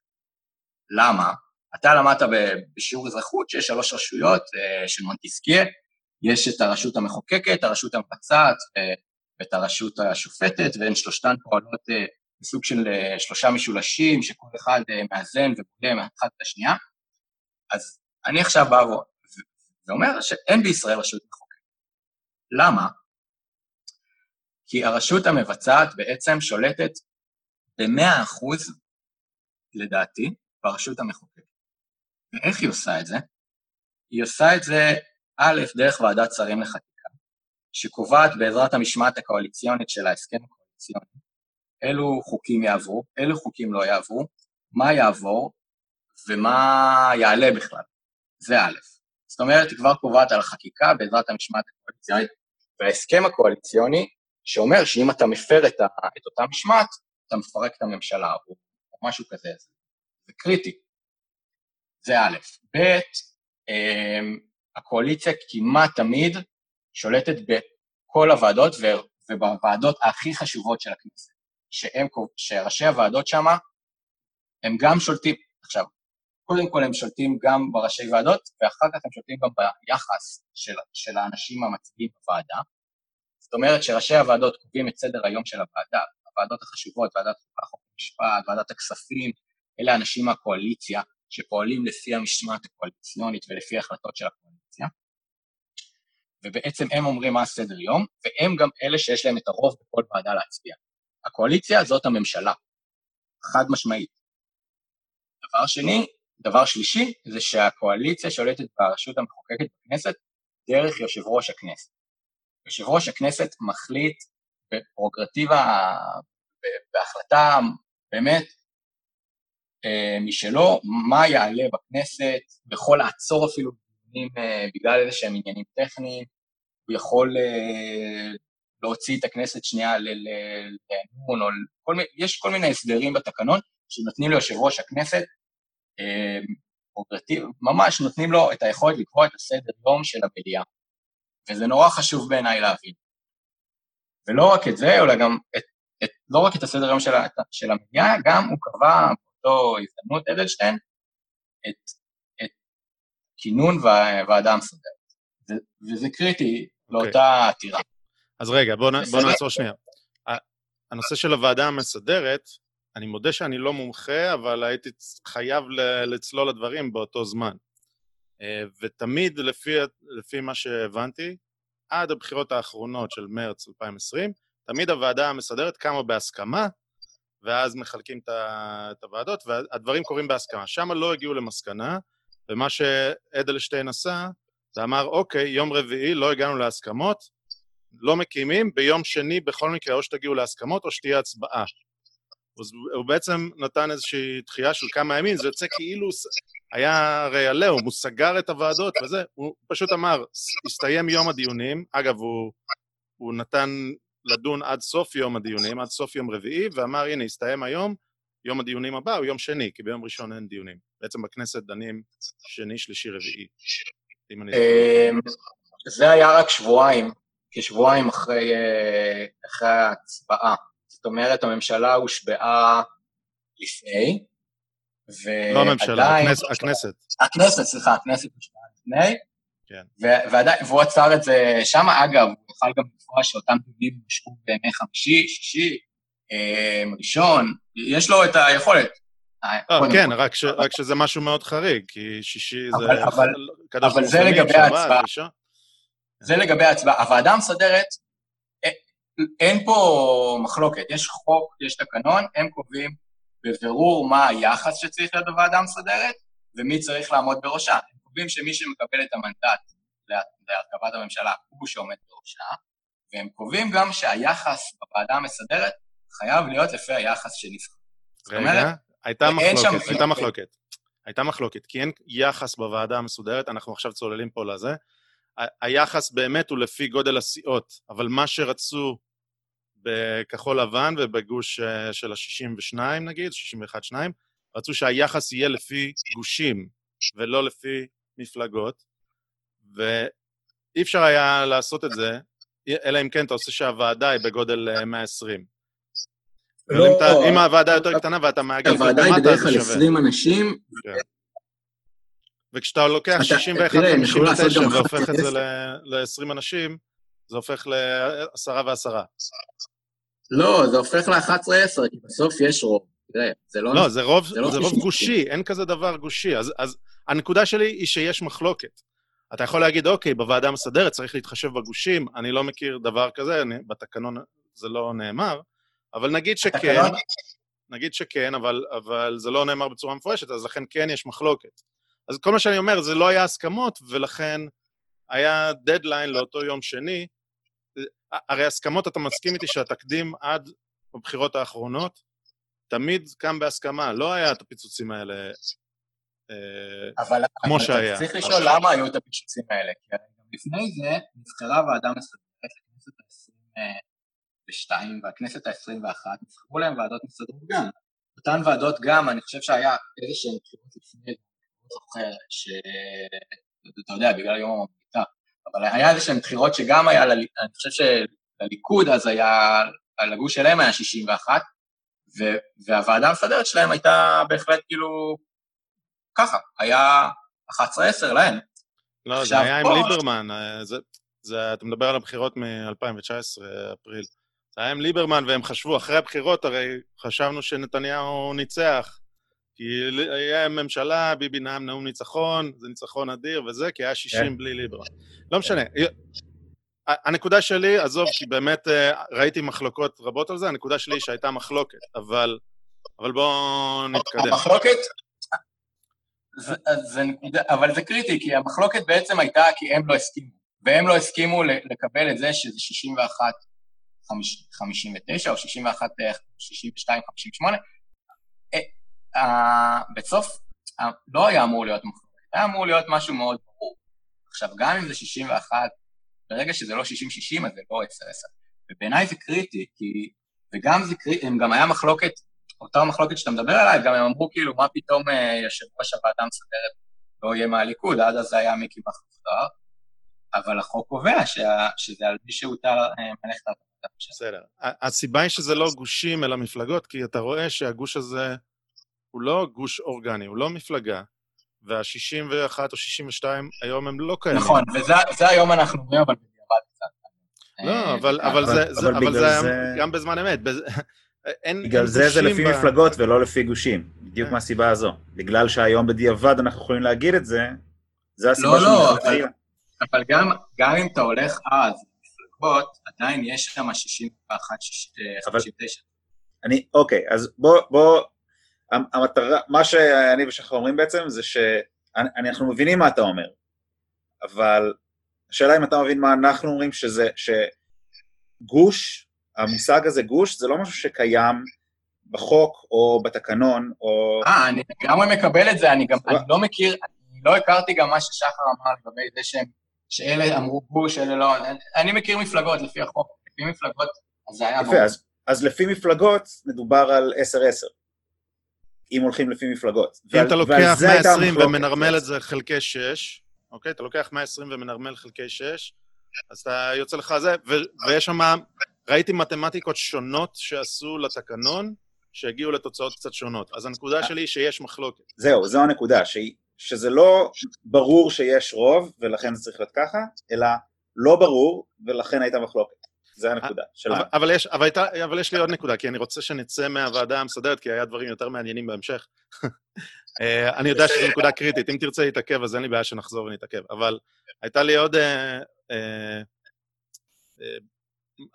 למה? אתה למדת בשיעור אזרחות שיש שלוש רשויות אה, של מונטיסקיה, יש את הרשות המחוקקת, הרשות המבצעת ואת הרשות השופטת, והן שלושתן פועלות אה, בסוג של אה, שלושה משולשים, שכל אחד מאזן ובולם אחת את השנייה. אז אני עכשיו בא ואומר שאין בישראל רשות מחוקקת. למה? כי הרשות המבצעת בעצם שולטת ב-100%, לדעתי, ברשות המחוקקת. ואיך היא עושה את זה? היא עושה את זה, א', דרך ועדת שרים לחקיקה, שקובעת בעזרת המשמעת הקואליציונית של ההסכם הקואליציוני, אילו חוקים יעברו, אילו חוקים לא יעברו, מה יעבור ומה יעלה בכלל. זה א'. זאת אומרת, היא כבר קובעת על החקיקה בעזרת המשמעת הקואליציונית, וההסכם הקואליציוני שאומר שאם אתה מפר את, ה, את אותה משמעת, אתה מפרק את הממשלה, או, או משהו כזה. זה, קריטי. זה א', ב', אה, הקואליציה כמעט תמיד שולטת בכל הוועדות ובוועדות הכי חשובות של הכנסת, שהם, שראשי הוועדות שם, הם גם שולטים, עכשיו, קודם כל הם שולטים גם בראשי ועדות, ואחר כך הם שולטים גם ביחס של, של האנשים המצביעים בוועדה, זאת אומרת שראשי הוועדות קובעים את סדר היום של הוועדה, הוועדות החשובות, ועדת חוקה, חוק ומשפט, ועדת הכספים, אלה האנשים מהקואליציה שפועלים לפי המשמעת הקואליציונית ולפי החלטות של הקואליציה, ובעצם הם אומרים מה הסדר יום, והם גם אלה שיש להם את הרוב בכל ועדה להצביע. הקואליציה זאת הממשלה, חד משמעית. דבר שני, דבר שלישי, זה שהקואליציה שולטת ברשות המחוקקת בכנסת דרך יושב ראש הכנסת. יושב ראש הכנסת מחליט בפרוגרטיבה, בהחלטה באמת משלו, מה יעלה בכנסת, יכול לעצור אפילו דיונים אה, בגלל איזה שהם עניינים טכניים, הוא יכול אה, להוציא את הכנסת שנייה לאמון, או כל מיני, יש כל מיני הסדרים בתקנון שנותנים ליושב ראש הכנסת, ממש נותנים לו את היכולת לקבוע את הסדר יום של המליאה. וזה נורא חשוב בעיניי להבין. ולא רק את זה, אלא גם את, את, לא רק את הסדר יום של, של המדינה, גם הוא קבע באותו הזדמנות, אדלשטיין, את, את כינון הוועדה המסודרת. וזה קריטי okay. לאותה אוקיי. עתירה. אז רגע, בואו בוא נעצור שנייה. הנושא של הוועדה המסדרת, אני מודה שאני לא מומחה, אבל הייתי חייב לצלול לדברים באותו זמן. אה, ותמיד, לפי, לפי מה שהבנתי, עד הבחירות האחרונות של מרץ 2020, תמיד הוועדה המסדרת קמה בהסכמה, ואז מחלקים את הוועדות, והדברים קורים בהסכמה. שם לא הגיעו למסקנה, ומה שאדלשטיין עשה, זה אמר, אוקיי, יום רביעי לא הגענו להסכמות, לא מקימים, ביום שני בכל מקרה או שתגיעו להסכמות או שתהיה הצבעה. הוא בעצם נתן איזושהי דחייה של כמה ימים, זה יוצא כאילו היה הרי עליהום, הוא סגר את הוועדות וזה, הוא פשוט אמר, הסתיים יום הדיונים, אגב, הוא, הוא נתן לדון עד סוף יום הדיונים, עד סוף יום רביעי, ואמר, הנה, הסתיים היום, יום הדיונים הבא הוא יום שני, כי ביום ראשון אין דיונים. בעצם בכנסת דנים שני, שלישי, רביעי, אני אמ, זה היה רק שבועיים, כשבועיים אחרי, אה, אחרי ההצבעה. זאת אומרת, הממשלה הושבעה לפני, לא הממשלה, הכנס, הכנסת. הכנסת, סליחה, הכנסת הושבעה לפני, כן. ועדיין, והוא עצר את זה שם, אגב, הוא יוכל גם לקבוע שאותם דיונים יושבו בימי חמישי, שישי, אה, ראשון, יש לו את היכולת. אה, כן, רק, ש, רק שזה משהו מאוד חריג, כי שישי זה... אבל, אבל, אבל זה לגבי ההצבעה. זה לגבי ההצבעה. הוועדה המסדרת, אה, אין פה מחלוקת, יש חוק, יש תקנון, הם קובעים בבירור מה היחס שצריך להיות בוועדה המסדרת ומי צריך לעמוד בראשה. קובעים שמי שמקבל את המנדט להרכבת הממשלה הוא שעומד בראשה, והם קובעים גם שהיחס בוועדה המסדרת חייב להיות לפי היחס שנבחר. רגע, הייתה מחלוקת, הייתה מחלוקת. הייתה מחלוקת, כי אין יחס בוועדה המסודרת, אנחנו עכשיו צוללים פה לזה. היחס באמת הוא לפי גודל הסיעות, אבל מה שרצו בכחול לבן ובגוש אה, של ה-62 נגיד, 61-2, רצו שהיחס יהיה לפי גושים ולא לפי מפלגות, ואי אפשר היה לעשות את זה, אלא אם כן אתה עושה שהוועדה היא בגודל 120. אה, לא, אם, אתה, אם הוועדה יותר קטנה ואתה מעגל למטה. הוועדה היא בדרך כלל 20 אנשים. כן. וכשאתה לוקח 61 ו-59 והופך את זה ל-20 אנשים, זה הופך לעשרה ועשרה. לא, זה הופך ל-11-10, כי בסוף יש רוב. תראה, זה לא... לא, זה רוב, זה לא זה רוב גושי, אין כזה דבר גושי. אז, אז הנקודה שלי היא שיש מחלוקת. אתה יכול להגיד, אוקיי, בוועדה המסדרת צריך להתחשב בגושים, אני לא מכיר דבר כזה, אני, בתקנון זה לא נאמר, אבל נגיד שכן, נגיד שכן, אבל, אבל זה לא נאמר בצורה מפורשת, אז לכן כן יש מחלוקת. אז כל מה שאני אומר, זה לא היה הסכמות, ולכן היה דדליין לאותו יום שני, הרי הסכמות, אתה מסכים איתי שהתקדים עד בבחירות האחרונות תמיד קם בהסכמה, לא היה את הפיצוצים האלה אבל, כמו שהיה. צריך לשאול למה היו את הפיצוצים האלה, כי לפני זה נבחרה ועדה מסודרת לכנסת ה-22 והכנסת ה-21, נבחרו להם ועדות מסודרות גם. אותן ועדות גם, אני חושב שהיה איזה שהן בחירות לפני, לא זוכר, שאתה יודע, בגלל יום המבטא, אבל היה איזה שהן בחירות שגם היה, אני חושב שלליכוד אז היה, על הגוש שלהם היה 61, ו, והוועדה המסדרת שלהם הייתה בהחלט כאילו ככה, היה 11-10 להם. לא, זה היה עם ליברמן, אה, זה, זה, אתה מדבר על הבחירות מ-2019, אפריל. זה היה עם ליברמן, והם חשבו, אחרי הבחירות הרי חשבנו שנתניהו ניצח, כי היה ממשלה, ביבי נאם נאום ניצחון, זה ניצחון אדיר וזה, כי היה 60 כן. בלי ליברמן. לא משנה. הנקודה שלי, עזוב, כי באמת אה, ראיתי מחלוקות רבות על זה, הנקודה שלי שהייתה מחלוקת, אבל, אבל בואו נתקדם. המחלוקת, זה, זה נקודה, אבל זה קריטי, כי המחלוקת בעצם הייתה כי הם לא הסכימו, והם לא הסכימו לקבל את זה שזה 61, 59 או 61, 62, 58. בסוף לא היה אמור להיות מחלוקת, היה אמור להיות משהו מאוד ברור. עכשיו, גם אם זה 61, ברגע שזה לא 60-60, אז זה לא 10-10. ובעיניי זה קריטי, כי... וגם זה קריטי, גם היה מחלוקת, אותה מחלוקת שאתה מדבר עליה, גם הם אמרו כאילו, מה פתאום אה, יושב ראש הוועדה המסדרת לא יהיה מהליכוד, עד אז היה מיקי מכלוף אבל החוק קובע שה, שזה על מי שהותר אה, מלאכת בסדר. הסיבה היא שזה לא גושים אלא מפלגות, כי אתה רואה שהגוש הזה הוא לא גוש אורגני, הוא לא מפלגה, וה-61 או 62 היום הם לא קיימים. נכון, וזה היום אנחנו רואים, אבל בדיעבד קצת. לא, אבל, אבל, זה, זה, זה, זה גם בזמן אמת. אין, בגלל אין זה זה לפי ב... מפלגות ולא לפי גושים, בדיוק מהסיבה הזו. בגלל שהיום בדיעבד אנחנו יכולים להגיד את זה, זה הסיבה לא, לא, אבל, אבל גם, גם אם אתה הולך אז מפלגות, עדיין יש שם 61, 59. אני, אוקיי, אז בוא, בוא, המטרה, מה שאני ושחר אומרים בעצם זה שאנחנו מבינים מה אתה אומר, אבל השאלה אם אתה מבין מה אנחנו אומרים, שזה, שגוש, המושג הזה גוש, זה לא משהו שקיים בחוק או בתקנון או... אה, אני לגמרי מקבל את זה, אני גם, אני לא מכיר, אני לא הכרתי גם מה ששחר אמר לגבי זה שהם, שאלה אמרו גוש, אלה לא, אני, אני מכיר מפלגות לפי החוק, לפי מפלגות, אז זה היה... יפה, אז, אז לפי מפלגות מדובר על 10-10. אם הולכים לפי מפלגות. אם ועל, אתה לוקח 120 ומנרמל את זה חלקי 6, אוקיי? אתה לוקח 120 ומנרמל חלקי 6, אז אתה יוצא לך זה, ו- ויש שם, ראיתי מתמטיקות שונות שעשו לתקנון, שהגיעו לתוצאות קצת שונות. אז הנקודה שלי היא שיש מחלוקת. זהו, זו הנקודה, ש... שזה לא ברור שיש רוב, ולכן זה צריך להיות ככה, אלא לא ברור, ולכן הייתה מחלוקת. זה הנקודה שלנו. אבל, אבל, יש, אבל, הייתה, אבל יש לי עוד נקודה, כי אני רוצה שנצא מהוועדה המסדרת, כי היה דברים יותר מעניינים בהמשך. [LAUGHS] אה, אני יודע שזו נקודה קריטית, אם תרצה להתעכב, אז אין לי בעיה שנחזור ונתעכב. אבל הייתה לי עוד, אה, אה, אה,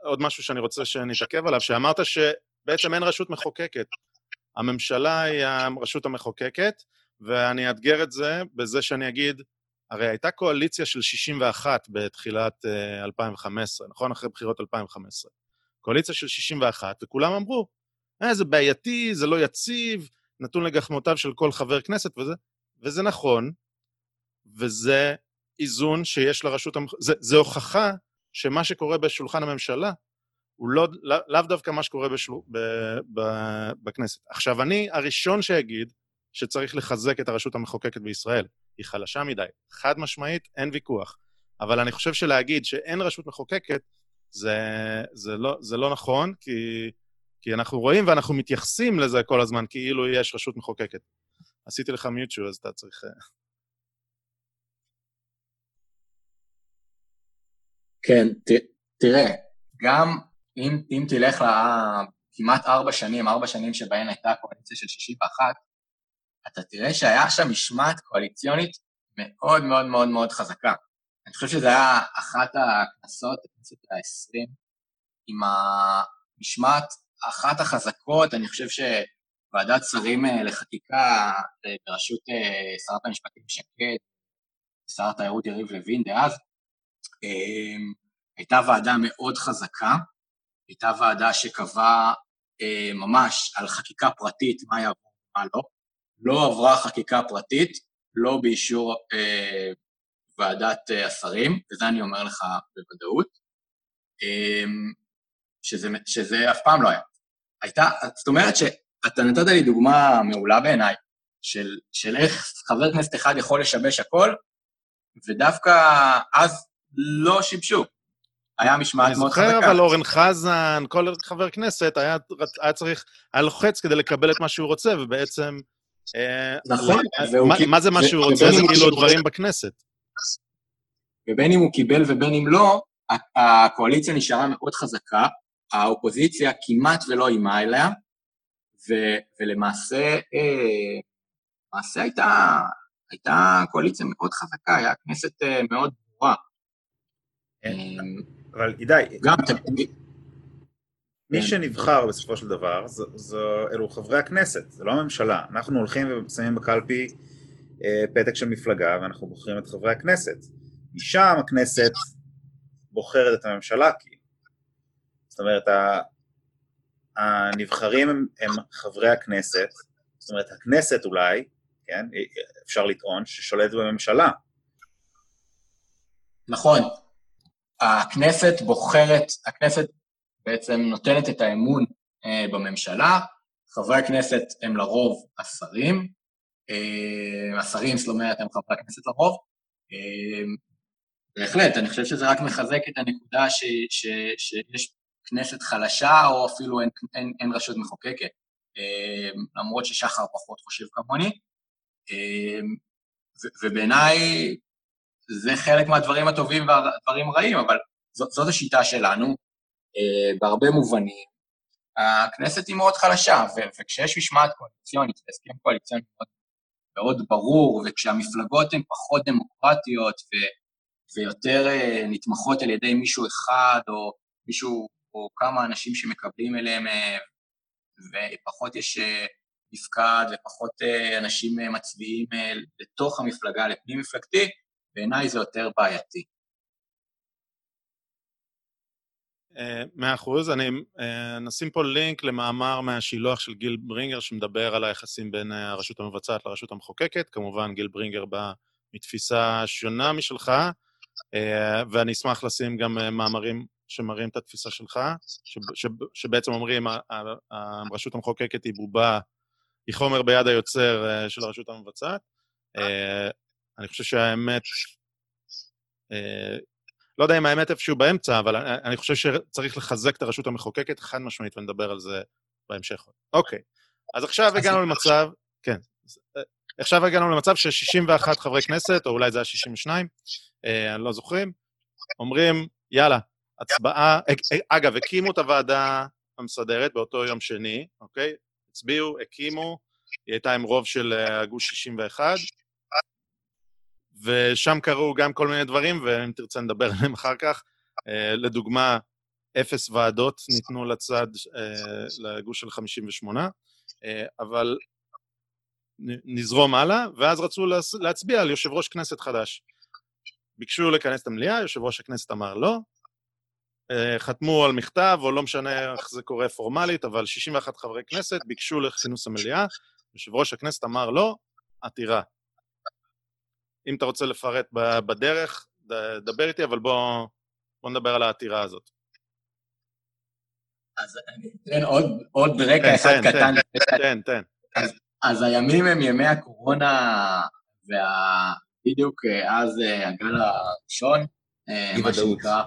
עוד משהו שאני רוצה שנתעכב עליו, שאמרת שבעצם אין רשות מחוקקת. הממשלה היא הרשות המחוקקת, ואני אאתגר את זה בזה שאני אגיד, הרי הייתה קואליציה של 61 בתחילת 2015, אה, נכון? אחרי בחירות 2015. קואליציה של 61, וכולם אמרו, אה, זה בעייתי, זה לא יציב, נתון לגחמותיו של כל חבר כנסת וזה, וזה נכון, וזה איזון שיש לרשות, המח... זה, זה הוכחה שמה שקורה בשולחן הממשלה הוא לא, לא, לאו דווקא מה שקורה בשל... ב, ב, בכנסת. עכשיו, אני הראשון שיגיד שצריך לחזק את הרשות המחוקקת בישראל. היא חלשה מדי. חד משמעית, אין ויכוח. אבל אני חושב שלהגיד שאין רשות מחוקקת, זה, זה, לא, זה לא נכון, כי, כי אנחנו רואים ואנחנו מתייחסים לזה כל הזמן כאילו יש רשות מחוקקת. עשיתי לך מיוטשו, אז אתה צריך... כן, ת, תראה, גם אם, אם תלך לכמעט ארבע שנים, ארבע שנים שבהן הייתה קואליציה של 61, אתה תראה שהיה שם משמעת קואליציונית מאוד מאוד מאוד מאוד חזקה. אני חושב שזה היה אחת הכנסות, הכנסת העשרים, עם המשמעת, אחת החזקות, אני חושב שוועדת שרים אה, לחקיקה אה, בראשות אה, שרת המשפטים שקד, שר התיירות יריב לוין דאז, הייתה ועדה מאוד חזקה, הייתה ועדה שקבעה ממש על חקיקה פרטית, מה יעבור ומה לא, לא עברה חקיקה פרטית, לא באישור אה, ועדת אה, השרים, וזה אני אומר לך בוודאות, אה, שזה, שזה אף פעם לא היה. הייתה, זאת אומרת שאתה נתת לי דוגמה מעולה בעיניי, של, של איך חבר כנסת אחד יכול לשבש הכל, ודווקא אז לא שיבשו. היה משמעת מאוד חזקה. אני זוכר, אבל אורן חזן, כל חבר כנסת היה, היה צריך, היה לוחץ כדי לקבל את מה שהוא רוצה, ובעצם אה, נכון. מה זה מה שהוא רוצה? זה כאילו דברים בכנסת. ובין אם הוא קיבל ובין אם לא, הקואליציה נשארה מאוד חזקה, האופוזיציה כמעט ולא איימה אליה, ולמעשה, אה, למעשה הייתה, הייתה קואליציה מאוד חזקה, הייתה כנסת אה, מאוד ברורה. אבל אידי, מי כן. שנבחר בסופו של דבר, זו, זו, אלו חברי הכנסת, זה לא הממשלה. אנחנו הולכים ושמים בקלפי אה, פתק של מפלגה ואנחנו בוחרים את חברי הכנסת. משם הכנסת בוחרת את הממשלה, כי... זאת אומרת, הנבחרים הם, הם חברי הכנסת, זאת אומרת, הכנסת אולי, כן, אפשר לטעון, ששולטת בממשלה. נכון. הכנסת בוחרת, הכנסת בעצם נותנת את האמון אה, בממשלה, חברי הכנסת הם לרוב השרים, אה, השרים, זאת אומרת, הם חברי הכנסת לרוב. אה, בהחלט, אני חושב שזה רק מחזק את הנקודה ש, ש, שיש כנסת חלשה, או אפילו אין, אין, אין רשות מחוקקת, למרות ששחר פחות חושב כמוני. ובעיניי זה חלק מהדברים הטובים והדברים הרעים, אבל זאת, זאת השיטה שלנו, uh, בהרבה מובנים. הכנסת היא מאוד חלשה, וכשיש משמעת קואליציונית, הסכם קואליציוני מאוד, מאוד ברור, וכשהמפלגות הן פחות דמוקרטיות ו, ויותר uh, נתמכות על ידי מישהו אחד, או מישהו, או כמה אנשים שמקבלים אליהם, uh, ופחות יש מפקד ופחות uh, אנשים uh, מצביעים uh, לתוך המפלגה, לפנים מפלגתי, בעיניי זה יותר בעייתי. אה, מאה אחוז, אני אה, נשים פה לינק למאמר מהשילוח של גיל ברינגר שמדבר על היחסים בין אה, הרשות המבצעת לרשות המחוקקת, כמובן גיל ברינגר בא מתפיסה שונה משלך, ואני אשמח לשים גם מאמרים שמראים את התפיסה שלך, שבעצם אומרים, הרשות המחוקקת היא בובה, היא חומר ביד היוצר של הרשות המבצעת. אני חושב שהאמת, לא יודע אם האמת איפשהו באמצע, אבל אני חושב שצריך לחזק את הרשות המחוקקת חד משמעית, ונדבר על זה בהמשך. אוקיי, אז עכשיו הגענו למצב, כן, עכשיו הגענו למצב ש-61 חברי כנסת, או אולי זה היה 62, אה, אני לא זוכרים, אומרים, יאללה, הצבעה, אגב, הקימו את הוועדה המסדרת באותו יום שני, אוקיי? הצביעו, הקימו, היא הייתה עם רוב של הגוש 61, ושם קרו גם כל מיני דברים, ואם תרצה נדבר עליהם אחר כך. Uh, לדוגמה, אפס ועדות ניתנו לצד, uh, לגוש של 58, uh, אה, אבל נזרום הלאה, ואז רצו להצביע על יושב ראש כנסת חדש. ביקשו לכנס את המליאה, יושב ראש הכנסת אמר לא, חתמו על מכתב, או לא משנה איך זה קורה פורמלית, אבל 61 חברי כנסת ביקשו לכינוס המליאה, יושב ראש הכנסת אמר לא, עתירה. אם אתה רוצה לפרט בדרך, דבר איתי, אבל בוא, בוא נדבר על העתירה הזאת. אז אני אתן עוד, עוד רקע כן, אחד תן, קטן. תן, תן, תן. אז, אז הימים הם ימי הקורונה, ובדיוק אה, אז אה, הגל הראשון, אה, מה שנקרא,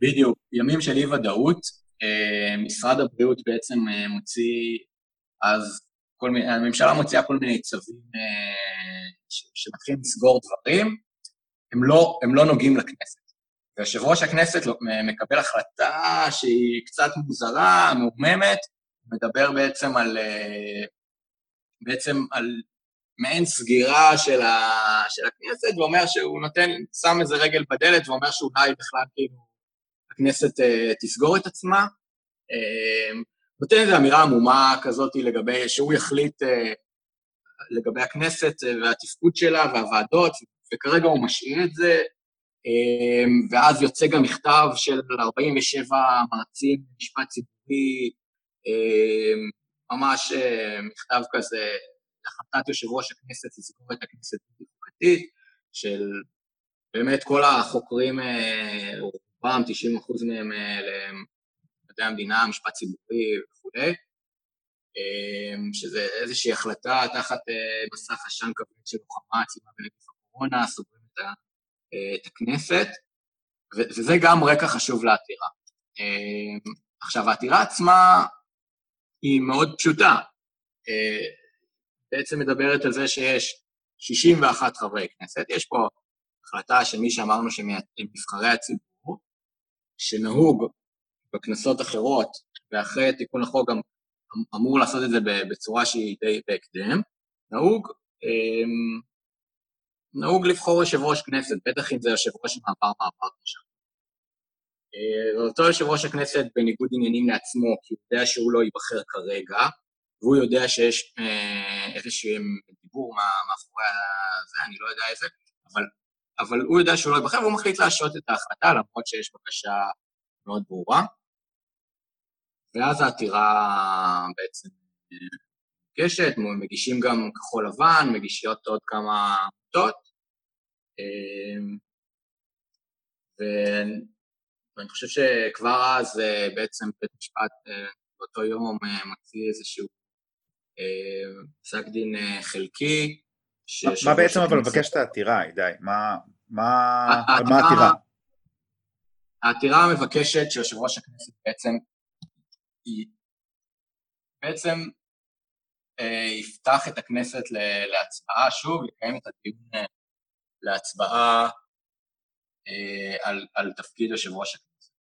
בדיוק, ימים של אי-ודאות. משרד הבריאות בעצם מוציא אז כל מיני, הממשלה מוציאה כל מיני צווים אה, שמתחילים לסגור דברים, הם לא, הם לא נוגעים לכנסת. ויושב ראש הכנסת לא, מקבל החלטה שהיא קצת מוזרה, מעוממת, מדבר בעצם על, אה, בעצם על מעין סגירה של, ה, של הכנסת, ואומר שהוא נותן, שם איזה רגל בדלת ואומר שאולי בכלל כאילו הכנסת uh, תסגור את עצמה. נותן איזו אמירה עמומה כזאת לגבי, שהוא יחליט אה, לגבי הכנסת אה, והתפקוד שלה והוועדות, וכרגע הוא משאיר את זה, אה, ואז יוצא גם מכתב של 47 מרצים במשפט ציבורי, ממש מכתב כזה, החלטת יושב ראש הכנסת לסגור את הכנסת החוקתית, של באמת כל החוקרים, רובם, 90 אחוז מהם, מדעי המדינה, משפט ציבורי וכולי, אמ, שזה איזושהי החלטה תחת אה, מסך עשן כבד של לוחמה עצומה בנגיף הקורונה, סוגרים את, אה, הכנסת, וזה גם רקע חשוב לעתירה. אמ, עכשיו, העתירה עצמה היא מאוד פשוטה. אה, בעצם מדברת על זה שיש 61 חברי כנסת, יש פה החלטה של מי שאמרנו שהם נבחרי הציבור, שנהוג בכנסות אחרות, ואחרי תיקון החוק גם אמור לעשות את זה בצורה שהיא די בהקדם, נהוג, אמ, נהוג לבחור יושב ראש כנסת, בטח אם זה יושב ראש מעבר מעבר עכשיו. אה, ואותו יושב ראש הכנסת בניגוד עניינים לעצמו, כי הוא יודע שהוא לא ייבחר כרגע, והוא יודע שיש אה, איזשהו דיבור מאחורי זה, אני לא יודע איזה, אבל, אבל הוא יודע שהוא לא ייבחר והוא מחליט להשעות את ההחלטה, למרות שיש בקשה מאוד ברורה. ואז העתירה בעצם מוגשת, מגישים גם כחול לבן, מגישות עוד כמה עמותות, אמ, ואני חושב שכבר אז אה, בעצם בית משפט אה, באותו יום אה, מוציא איזשהו פסק דין חלקי. מה בעצם אבל מבקשת העתירה, הידי? מה העתירה? העתירה מבקשת שיושב ראש הכנסת בעצם בעצם יפתח את הכנסת להצבעה שוב, יקיים את הדיון להצבעה על, על תפקיד יושב ראש הכנסת.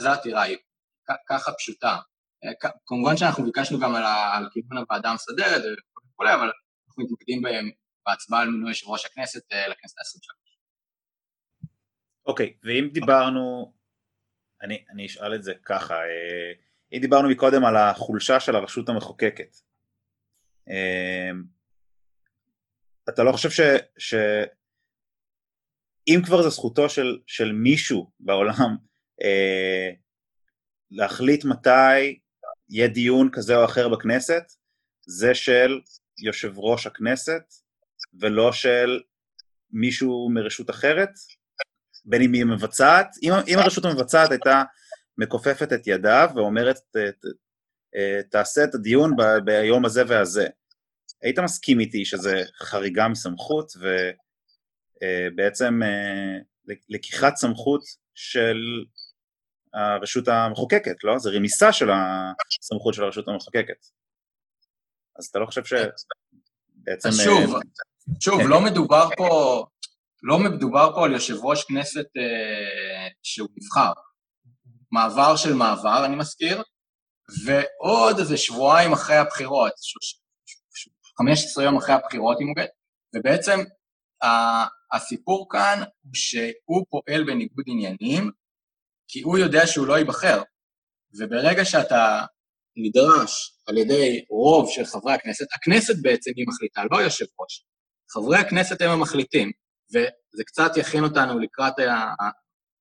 זה העתירה, היא ככה פשוטה. כמובן שאנחנו ביקשנו גם על, על כיוון הוועדה המסדרת וכולי, אבל אנחנו מתמקדים בהם בהצבעה על מינוי יושב ראש הכנסת לכנסת ה-23. אוקיי, okay, ואם דיברנו, אני, אני אשאל את זה ככה, אה, אם דיברנו מקודם על החולשה של הרשות המחוקקת, אה, אתה לא חושב ש... ש... אם כבר זה זכותו של, של מישהו בעולם אה, להחליט מתי יהיה דיון כזה או אחר בכנסת, זה של יושב ראש הכנסת ולא של מישהו מרשות אחרת, בין אם היא מבצעת, אם, אם הרשות המבצעת הייתה מכופפת את ידיו ואומרת ת, ת, אה, תעשה את הדיון ב, ביום הזה והזה, היית מסכים איתי שזה חריגה מסמכות ובעצם אה, לקיחת סמכות של הרשות המחוקקת, לא? זה רמיסה של הסמכות של הרשות המחוקקת. אז אתה לא חושב שבעצם... שוב, שוב, לא מדובר פה, לא מדובר פה על יושב ראש כנסת אה, שהוא נבחר. מעבר של מעבר, אני מזכיר, ועוד איזה שבועיים אחרי הבחירות, 15 יום אחרי הבחירות, אם הוא גט, ובעצם הסיפור כאן הוא שהוא פועל בניגוד עניינים, כי הוא יודע שהוא לא ייבחר. וברגע שאתה נדרש על ידי רוב של חברי הכנסת, הכנסת בעצם היא מחליטה, לא יושב ראש. חברי הכנסת הם המחליטים, וזה קצת יכין אותנו לקראת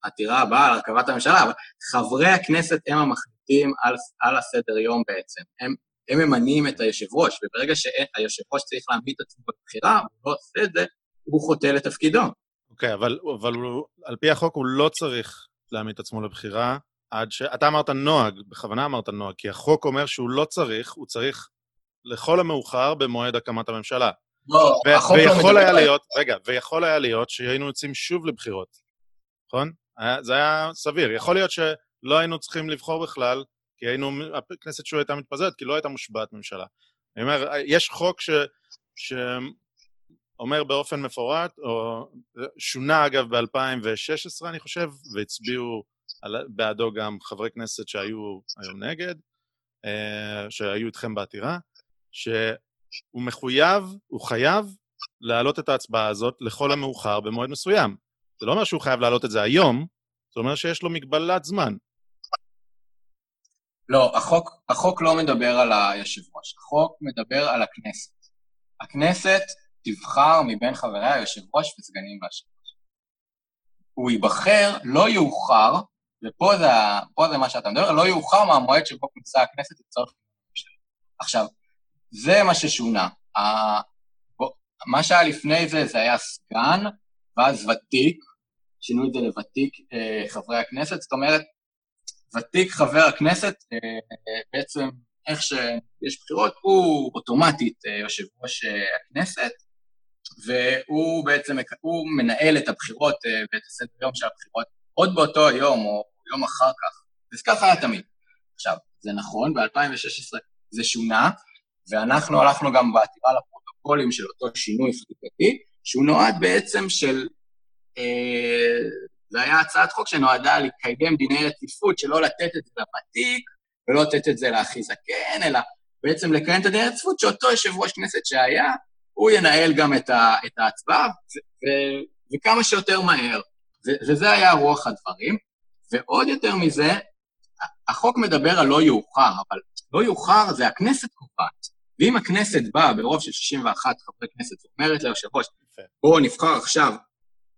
העתירה הבאה על הרכבת הממשלה, אבל חברי הכנסת הם המחליטים על, על הסדר יום בעצם. הם, הם ממנים את היושב ראש, וברגע שהיושב ראש צריך להעמיד את עצמו בבחירה, הוא לא עושה את זה, הוא חוטא לתפקידו. אוקיי, okay, אבל, אבל הוא, על פי החוק הוא לא צריך להעמיד את עצמו לבחירה, עד ש... אתה אמרת נוהג, בכוונה אמרת נוהג, כי החוק אומר שהוא לא צריך, הוא צריך לכל המאוחר במועד הקמת הממשלה. לא, החוק לא מדבר... היה להיות, רגע, ויכול היה להיות שהיינו יוצאים שוב לבחירות, נכון? זה היה סביר. יכול להיות שלא היינו צריכים לבחור בכלל, כי היינו, הכנסת שוב הייתה מתפזרת, כי לא הייתה מושבעת ממשלה. אני אומר, יש חוק ש... שאומר באופן מפורט, או שונה אגב ב-2016 אני חושב, והצביעו בעדו גם חברי כנסת שהיו היום נגד, אה, שהיו איתכם בעתירה, שהוא מחויב, הוא חייב להעלות את ההצבעה הזאת לכל המאוחר במועד מסוים. זה לא אומר שהוא חייב להעלות את זה היום, זה אומר שיש לו מגבלת זמן. לא, החוק, החוק לא מדבר על היושב ראש, החוק מדבר על הכנסת. הכנסת תבחר מבין חבריה יושב ראש וסגנים והשם. הוא ייבחר לא יאוחר ופה זה, זה מה שאתה מדבר, לא יאוחר מהמועד שבו כונסה הכנסת לצורך עכשיו, זה מה ששונה. מה שהיה לפני זה, זה היה סגן, ואז ותיק, שינו את זה לוותיק אה, חברי הכנסת, זאת אומרת, ותיק חבר הכנסת, אה, בעצם איך שיש בחירות, הוא אוטומטית אה, יושב ראש הכנסת, והוא בעצם, הוא מנהל את הבחירות ואת הסדר יום של הבחירות עוד באותו היום, או יום אחר כך, וככה היה תמיד. עכשיו, זה נכון, ב-2016 זה שונה, ואנחנו הלכנו גם בעתירה לפרוטוקולים של אותו שינוי חקיקתי, שהוא נועד בעצם של... אה, זה היה הצעת חוק שנועדה לקיים דיני רציפות, שלא לתת את זה לוותיק, ולא לתת את זה להכי זקן, אלא בעצם לקיים את הדיני רציפות, שאותו יושב ראש כנסת שהיה, הוא ינהל גם את, ה, את ההצבעה, ו, ו, וכמה שיותר מהר. ו, וזה היה רוח הדברים. ועוד יותר מזה, החוק מדבר על לא יאוחר, אבל לא יאוחר זה הכנסת קובעת. ואם הכנסת באה ברוב של 61 חברי כנסת ואומרת ליושב ראש, בואו נבחר עכשיו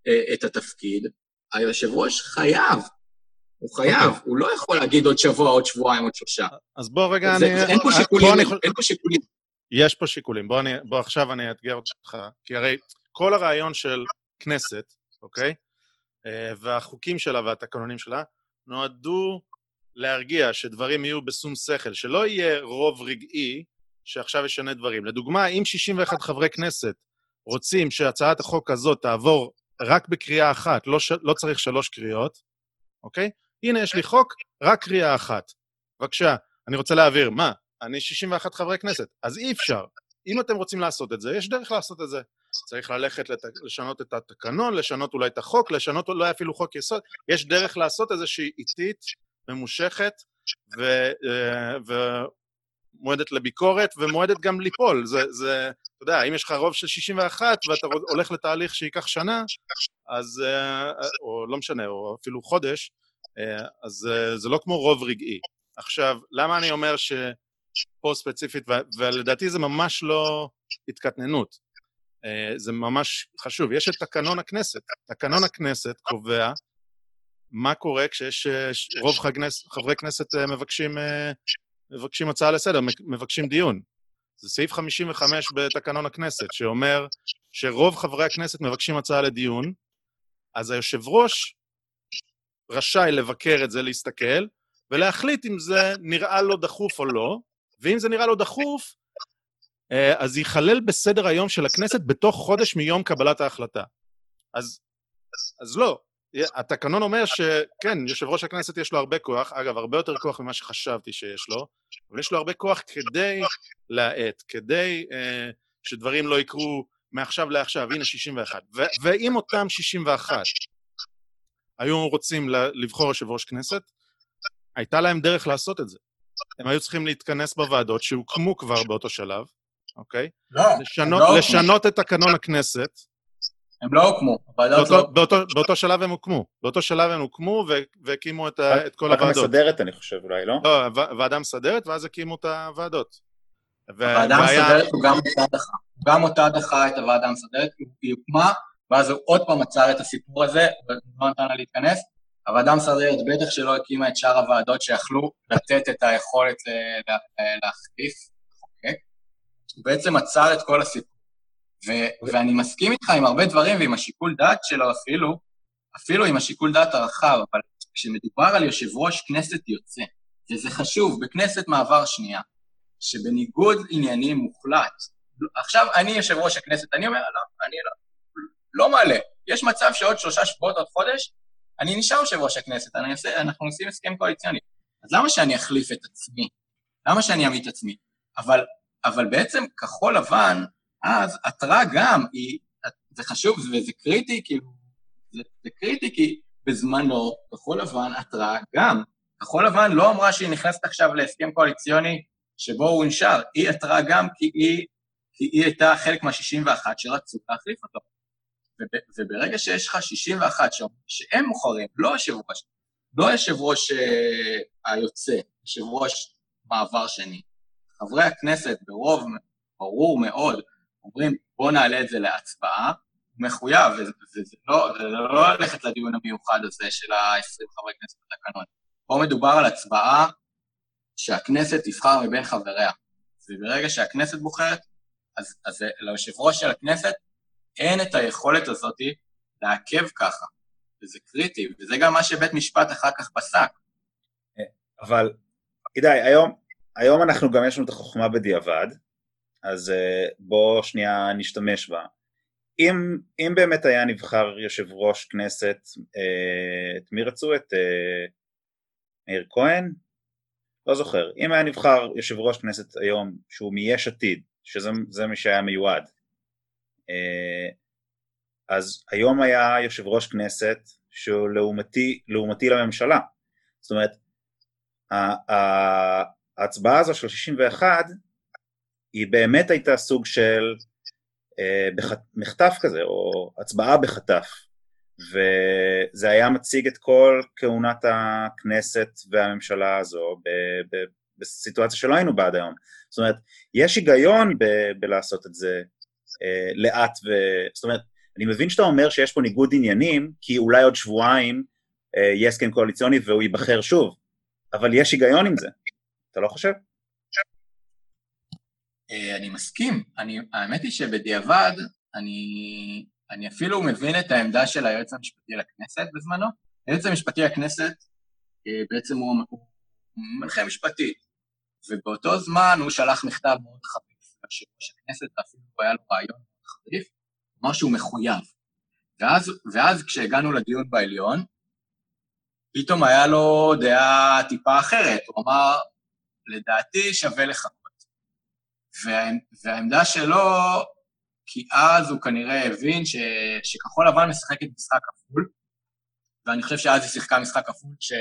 אה, את התפקיד, היושב ראש חייב, הוא חייב, okay. אוקיי. הוא לא יכול להגיד עוד שבוע, עוד שבועיים, עוד שלושה. אז בוא רגע, זה, אני... אין פה שיקולים, אני... אין פה שיקולים. יש פה שיקולים, בוא, אני, בוא עכשיו אני אאתגר אותך, כי הרי כל הרעיון של כנסת, אוקיי? אה, והחוקים שלה והתקנונים שלה נועדו להרגיע שדברים יהיו בשום שכל, שלא יהיה רוב רגעי שעכשיו ישנה דברים. לדוגמה, אם 61 חברי כנסת רוצים שהצעת החוק הזאת תעבור רק בקריאה אחת, לא, ש... לא צריך שלוש קריאות, אוקיי? הנה, יש לי חוק, רק קריאה אחת. בבקשה, אני רוצה להעביר. מה, אני 61 חברי כנסת, אז אי אפשר. אם אתם רוצים לעשות את זה, יש דרך לעשות את זה. צריך ללכת לת... לשנות את התקנון, לשנות אולי את החוק, לשנות אולי אפילו חוק יסוד. יש דרך לעשות איזושהי איטית, ממושכת, ו... אה, ומועדת לביקורת, ומועדת גם ליפול. זה, זה, אתה יודע, אם יש לך רוב של 61 ואתה הולך לתהליך שייקח שנה, אז, אה, או לא משנה, או אפילו חודש, אה, אז זה לא כמו רוב רגעי. עכשיו, למה אני אומר שפה ספציפית, ולדעתי זה ממש לא התקטננות, אה, זה ממש חשוב. יש את תקנון הכנסת. תקנון הכנסת קובע מה קורה כשיש רוב חברי כנסת מבקשים, מבקשים הצעה לסדר, מבקשים דיון. זה סעיף 55 בתקנון הכנסת, שאומר שרוב חברי הכנסת מבקשים הצעה לדיון, אז היושב ראש רשאי לבקר את זה, להסתכל, ולהחליט אם זה נראה לו דחוף או לא, ואם זה נראה לו דחוף, אה, אז ייכלל בסדר היום של הכנסת בתוך חודש מיום קבלת ההחלטה. אז, אז לא, התקנון אומר שכן, יושב ראש הכנסת יש לו הרבה כוח, אגב, הרבה יותר כוח ממה שחשבתי שיש לו, אבל יש לו הרבה כוח כדי להאט, כדי uh, שדברים לא יקרו מעכשיו לעכשיו, הנה 61. ו- ואם אותם 61 היו רוצים לבחור יושב ראש כנסת, הייתה להם דרך לעשות את זה. הם היו צריכים להתכנס בוועדות שהוקמו כבר באותו שלב, אוקיי? לא, לשנות, לא לשנות את תקנון הכנסת. הם לא הוקמו, באותו, לא... באותו, שלב הם הוקמו. באותו שלב הם הוקמו והקימו את, כל הוועדות. ועדה מסדרת, אני חושב, אולי, לא? לא, ועדה מסדרת, ואז הקימו את הוועדות. הוועדה המסדרת הוא גם אותה דחה. הוא גם אותה דחה את הוועדה המסדרת, היא הוקמה, ואז הוא עוד פעם עצר את הסיפור הזה, ולא נתן לה להתכנס. הוועדה המסדרת בטח שלא הקימה את שאר הוועדות שיכלו לתת את היכולת להחליף, לחוקק. הוא בעצם עצר את כל הסיפור. ו- ואני מסכים איתך עם הרבה דברים ועם השיקול דעת שלו אפילו, אפילו עם השיקול דעת הרחב, אבל כשמדובר על יושב ראש כנסת יוצא, וזה חשוב, בכנסת מעבר שנייה, שבניגוד עניינים מוחלט, עכשיו אני יושב ראש הכנסת, אני אומר, לא, אני לא, לא מעלה. יש מצב שעוד שלושה שבועות, עוד חודש, אני נשאר יושב ראש הכנסת, עושה, אנחנו עושים הסכם קואליציוני. אז למה שאני אחליף את עצמי? למה שאני אעמיד את עצמי? אבל, אבל בעצם כחול לבן, אז עתרה גם, היא, זה חשוב וזה קריטי, כאילו, זה, זה קריטי כי בזמנו כחול לבן עתרה גם. כחול לבן לא אמרה שהיא נכנסת עכשיו להסכם קואליציוני שבו הוא נשאר, היא עתרה גם כי היא, כי היא הייתה חלק מה-61 שרצו להחליף אותו. וברגע שיש לך 61 שם, שהם מוכרים, לא יושב ראש, לא יושב ראש אה, היוצא, יושב ראש מעבר שני. חברי הכנסת ברוב ברור מאוד אומרים, בואו נעלה את זה להצבעה, הוא מחויב, וזה לא, לא ללכת לדיון המיוחד הזה של ה-20 חברי כנסת בתקנון. פה מדובר על הצבעה שהכנסת תבחר מבין חבריה. וברגע שהכנסת בוחרת, אז, אז ליושב ראש של הכנסת אין את היכולת הזאת לעכב ככה, וזה קריטי, וזה גם מה שבית משפט אחר כך פסק. אבל, כדאי, היום, היום אנחנו גם יש לנו את החוכמה בדיעבד, אז uh, בוא שנייה נשתמש בה. אם, אם באמת היה נבחר יושב ראש כנסת, uh, את מי רצו? את uh, מאיר כהן? לא זוכר. אם היה נבחר יושב ראש כנסת היום שהוא מיש עתיד, שזה מי שהיה מיועד, אה, אז היום היה יושב ראש כנסת שהוא לעומתי, לעומתי לממשלה. זאת אומרת, ההצבעה הזו של 61 היא באמת הייתה סוג של אה, מחטף כזה, או הצבעה בחטף, וזה היה מציג את כל כהונת הכנסת והממשלה הזו בסיטואציה שלא היינו בה עד היום. זאת אומרת, יש היגיון ב- בלעשות את זה אה, לאט ו... זאת אומרת, אני מבין שאתה אומר שיש פה ניגוד עניינים, כי אולי עוד שבועיים אה, יהיה הסכם קואליציוני והוא ייבחר שוב, אבל יש היגיון עם זה, אתה לא חושב? אה, אני מסכים. אני, האמת היא שבדיעבד, אני, אני אפילו מבין את העמדה של היועץ המשפטי לכנסת בזמנו. היועץ המשפטי לכנסת אה, בעצם הוא, הוא מנחה משפטי, ובאותו זמן הוא שלח מכתב מאוד חביב יושב-ראש הכנסת, ואפילו היה לו רעיון חריף, אמר שהוא מחויב. ואז, ואז כשהגענו לדיון בעליון, פתאום היה לו דעה טיפה אחרת, הוא אמר, לדעתי שווה לחכות. וה, והעמדה שלו, כי אז הוא כנראה הבין ש, שכחול לבן משחקת משחק כפול, ואני חושב שאז היא שיחקה משחק כפול, ש,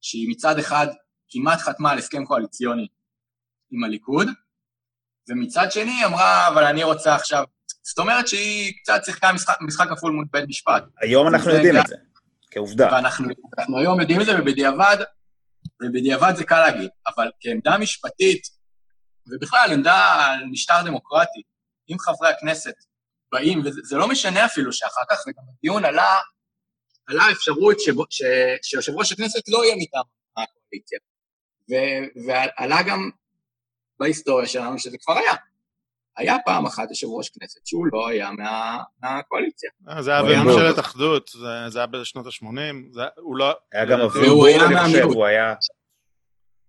שהיא מצד אחד כמעט חתמה על הסכם קואליציוני עם הליכוד, ומצד שני היא אמרה, אבל אני רוצה עכשיו... זאת אומרת שהיא קצת שיחקה משחק, משחק כפול מול בית משפט. היום אנחנו יודעים גם, את זה, כעובדה. ואנחנו היום יודעים את זה, ובדיעבד, ובדיעבד זה קל להגיד, אבל כעמדה משפטית, ובכלל עמדה על משטר דמוקרטי, אם חברי הכנסת באים, וזה לא משנה אפילו שאחר כך, וגם בדיון עלה, עלה אפשרות שיושב ראש הכנסת לא יהיה מטעם הקואליציה. ועלה גם בהיסטוריה שלנו שזה כבר היה. היה פעם אחת יושב ראש כנסת שהוא לא היה מה, מהקואליציה. אה, זה היה בממשלת אחדות, זה, זה היה בשנות ה-80, הוא לא... היה גם אביהו אני חושב, הוא היה...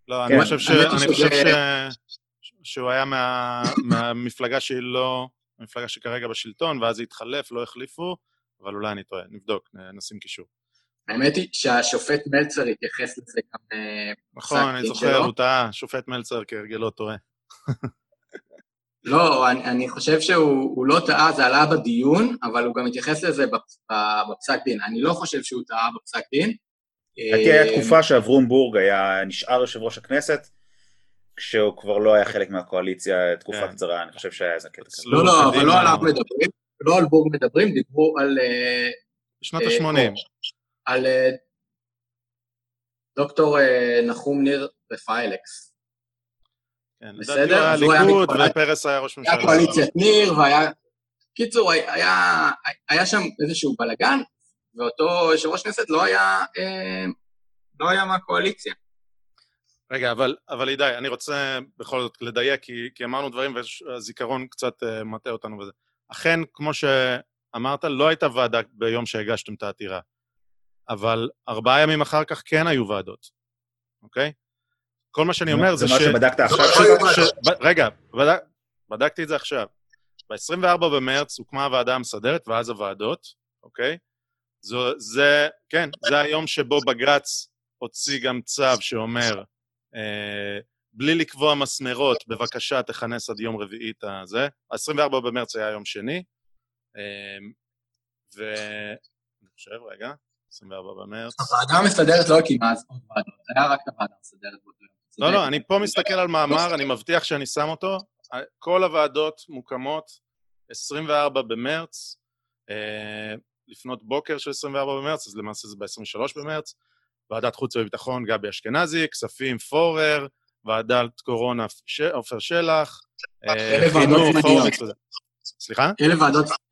לא, אני כן. חושב, ש... אני חושב ש... שהוא היה מה... מהמפלגה שהיא לא... המפלגה שכרגע בשלטון, ואז היא התחלף, לא החליפו, אבל אולי אני טועה, נבדוק, נשים קישור. האמת היא שהשופט מלצר התייחס לזה גם אה, נכון, אני זוכר, הוא טעה, שופט מלצר כהרגלו טועה. לא, אני, אני חושב שהוא לא טעה, זה עלה בדיון, אבל הוא גם התייחס לזה בפסק דין. אני לא חושב שהוא טעה בפסק דין. לדעתי היה אה, תקופה שאברום בורג היה נשאר יושב ראש הכנסת, כשהוא כבר לא היה חלק מהקואליציה תקופה כן. קצרה, אני חושב שהיה איזה קטע. לא, לא, אבל לא עליו מדברים, לא על בורג מדברים, דיברו על... בשנות ה-80. על אה, דוקטור אה, נחום ניר רפאלקס. כן, בסדר? הוא היה ליכוד ופרס היה ראש ממשלה. היה קואליציית ניר והיה... קיצור, היה, היה שם איזשהו בלאגן, ואותו יושב ראש כנסת לא היה, אה, לא היה מהקואליציה. רגע, אבל, אבל הידי, אני רוצה בכל זאת לדייק, כי, כי אמרנו דברים והזיכרון קצת uh, מטעה אותנו בזה. אכן, כמו שאמרת, לא הייתה ועדה ביום שהגשתם את העתירה. אבל ארבעה ימים אחר כך כן היו ועדות, אוקיי? כל מה שאני אומר זה ש... זה מה שבדקת עכשיו? רגע, בדקתי את זה עכשיו. ב-24 במרץ הוקמה הוועדה המסדרת ואז הוועדות, אוקיי? זה, כן, זה היום שבו בג"ץ הוציא גם צו שאומר, בלי לקבוע מסמרות, בבקשה תכנס עד יום רביעי את הזה. ה-24 במרץ היה יום שני, אה, ואני חושב, רגע, 24 במרץ. הוועדה המסדרת לא הקימה אז עוד ועדות, היה רק את הוועדה המסדרת באותו יום. לא, לא, אני פה מסתכל על מאמר, אני מבטיח שאני שם אותו. כל הוועדות מוקמות 24 במרץ, אה, לפנות בוקר של 24 במרץ, אז למעשה זה ב-23 במרץ. ועדת חוץ וביטחון, גבי אשכנזי, כספים, פורר, ועדת קורונה, עופר שלח, אה, חינוך, הורוביץ וזה. סליחה?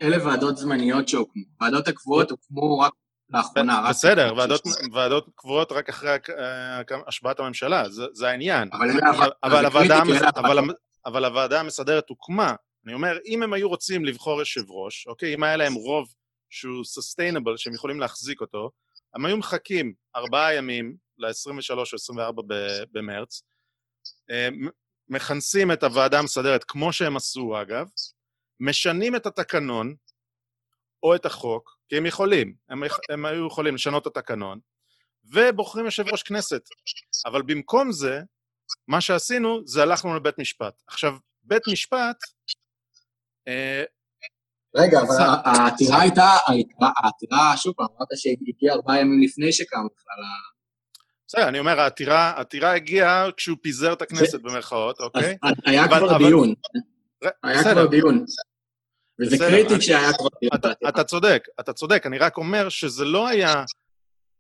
אלה ועדות זמניות שהוקמו. ועדות הקבועות הוקמו רק לאחרונה. בסדר, ועדות, קבועות רק אחרי אה, השבעת הממשלה, זה, העניין. אבל, הוועדה, המסדרת הוקמה. אני אומר, אם הם היו רוצים לבחור יושב ראש, אוקיי, אם היה להם רוב שהוא sustainable, שהם יכולים להחזיק אותו, הם היו מחכים ארבעה ימים ל-23 או 24 במרץ, אה, מכנסים את הוועדה המסדרת, כמו שהם עשו אגב, משנים את התקנון או את החוק, כי הם יכולים, הם, הם היו יכולים לשנות את התקנון, ובוחרים יושב ראש כנסת. אבל במקום זה, מה שעשינו זה הלכנו לבית משפט. עכשיו, בית משפט... אה, רגע, אבל העתירה הייתה, העתירה, שוב פעם, אמרת שהיא הגיעה ארבעה ימים לפני שקם בכלל ה... בסדר, אני אומר, העתירה הגיעה כשהוא פיזר את הכנסת במרכאות, אוקיי? היה כבר דיון. היה כבר דיון. וזה קריטי כשהיה כבר... אתה, אתה צודק, אתה צודק, אני רק אומר שזה לא היה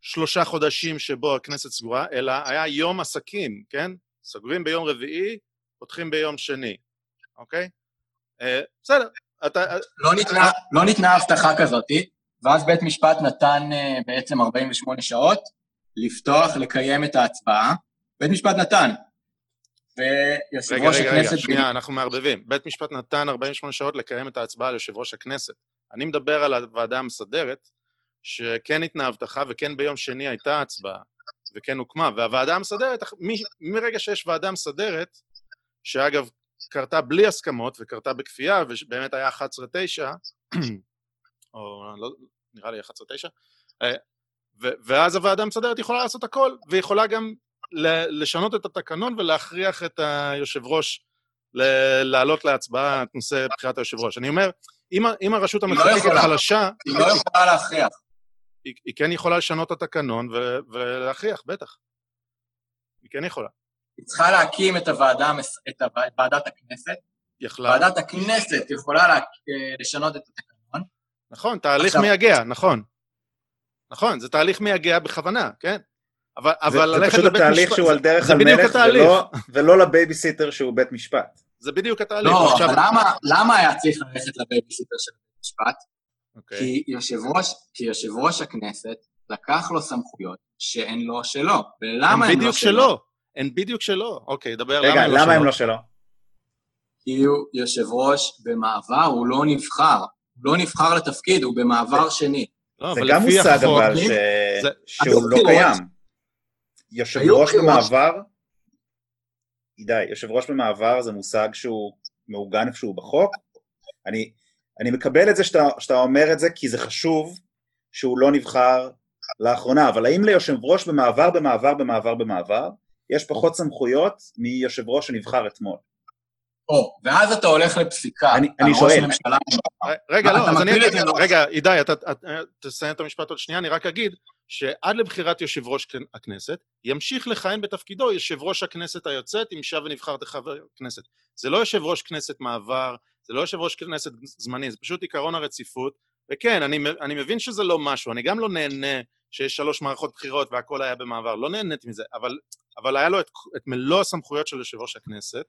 שלושה חודשים שבו הכנסת סגורה, אלא היה יום עסקים, כן? סוגרים ביום רביעי, פותחים ביום שני, אוקיי? אה, בסדר, אתה... לא ניתנה, לא ניתנה הבטחה כזאת, ואז בית משפט נתן אה, בעצם 48 שעות לפתוח, לקיים את ההצבעה. בית משפט נתן, ויושב ראש הכנסת... רגע, רגע, רגע, שנייה, אנחנו מערבבים. בית משפט נתן 48 שעות לקיים את ההצבעה ליושב ראש הכנסת. אני מדבר על הוועדה המסדרת, שכן ניתנה הבטחה וכן ביום שני הייתה הצבעה, וכן הוקמה. והוועדה המסדרת, מ- מרגע שיש ועדה מסדרת, שאגב, קרתה בלי הסכמות וקרתה בכפייה, ובאמת היה 11-9, או לא, נראה לי 11-9, אה, ואז הוועדה המסדרת יכולה לעשות הכל, ויכולה גם לשנות את התקנון ולהכריח את היושב ראש להעלות להצבעה את נושא בחירת היושב ראש. אני אומר, אם הרשות לא המחוקקת חלשה... היא לא יכולה להכריח. היא, היא כן יכולה לשנות את התקנון ולהכריח, בטח. היא כן יכולה. היא צריכה להקים את, הוועדה, את ועדת הכנסת. יכלה. ועדת הכנסת יכולה לה, לשנות את התקנון. נכון, תהליך עכשיו... מייגע, נכון. נכון, זה תהליך מייגע בכוונה, כן? אבל, זה, אבל זה פשוט התהליך משפט, שהוא על דרך המלך, ולא, ולא לבייביסיטר שהוא בית משפט. זה בדיוק התהליך. לא, עכשיו... אבל למה, למה היה צריך ללכת לבייביסיטר של בית משפט? Okay. אוקיי. כי, יושב ראש, כי יושב ראש הכנסת לקח לו סמכויות שאין לו שלו. ולמה הן לא שלו? שלו? הן בדיוק שלו. אוקיי, דבר רגע, למה, למה הם לא שלו? כי הוא יושב ראש במעבר, הוא לא נבחר. הוא לא נבחר לתפקיד, הוא במעבר שני. לא, זה גם מושג אבל. שהוא לא קיים. יושב ראש במעבר, עידי, יושב ראש במעבר זה מושג שהוא מעוגן איפשהו בחוק. אני, אני מקבל את זה שאתה, שאתה אומר את זה כי זה חשוב שהוא לא נבחר לאחרונה, אבל האם ליושב ראש במעבר, במעבר, במעבר, במעבר, יש פחות סמכויות מיושב ראש שנבחר אתמול? או, ואז אתה הולך לפסיקה. אני, אני שואל. רגע, לא, אז אני אגיד, רגע, עידי, אתה תסיים את המשפט עוד שנייה, אני רק אגיד שעד לבחירת יושב ראש הכנסת, ימשיך לכהן בתפקידו יושב ראש הכנסת היוצאת, אם שב ונבחרת חבר כנסת. זה לא יושב ראש כנסת מעבר, זה לא יושב ראש כנסת זמני, זה פשוט עיקרון הרציפות, וכן, אני, אני מבין שזה לא משהו, אני גם לא נהנה שיש שלוש מערכות בחירות והכל היה במעבר, לא נהניתי מזה, אבל, אבל היה לו את, את מלוא הסמכויות של יושב ראש הכנסת,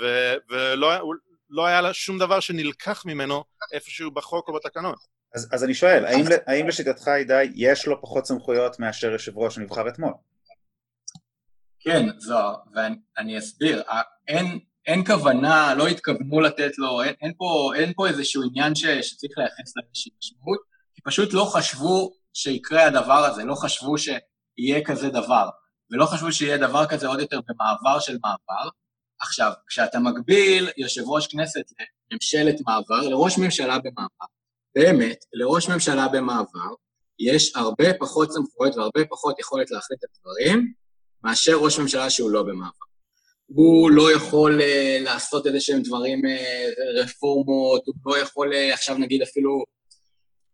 ו, ולא לא היה לה שום דבר שנלקח ממנו איפשהו בחוק או בתקנון. אז, אז אני שואל, האם, האם לשיטתך, עידי, יש לו פחות סמכויות מאשר יושב ראש שנבחר אתמול? כן, זו, ואני אסביר, אין, אין כוונה, לא התכוונו לתת לו, אין, אין, פה, אין פה איזשהו עניין ש, שצריך לייחס לה איזושהי משמעות, כי פשוט לא חשבו שיקרה הדבר הזה, לא חשבו שיהיה כזה דבר, ולא חשבו שיהיה דבר כזה עוד יותר במעבר של מעבר, עכשיו, כשאתה מגביל יושב ראש כנסת לממשלת מעבר, לראש ממשלה במעבר, באמת, לראש ממשלה במעבר, יש הרבה פחות סמכויות והרבה פחות יכולת להחליט את הדברים, מאשר ראש ממשלה שהוא לא במעבר. הוא לא יכול uh, לעשות איזה שהם דברים, uh, רפורמות, הוא לא יכול uh, עכשיו נגיד אפילו...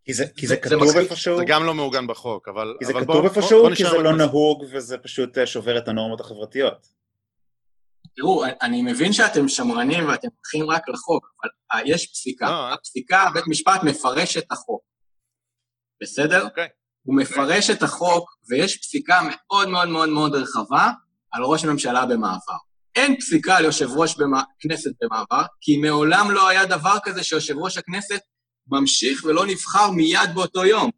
כי זה, כי זה, זה כתוב זה איפשהו? זה גם לא מעוגן בחוק, אבל... כי זה אבל כתוב איפשהו, כי זה לא נהוג וזה פשוט שובר את הנורמות החברתיות. תראו, אני מבין שאתם שמרנים ואתם הולכים רק לחוק, אבל יש פסיקה. לא. הפסיקה, בית משפט מפרש את החוק. בסדר? אוקיי. הוא מפרש את החוק, ויש פסיקה מאוד מאוד מאוד מאוד רחבה על ראש הממשלה במעבר. אין פסיקה על יושב ראש כנסת במעבר, כי מעולם לא היה דבר כזה שיושב ראש הכנסת ממשיך ולא נבחר מיד באותו יום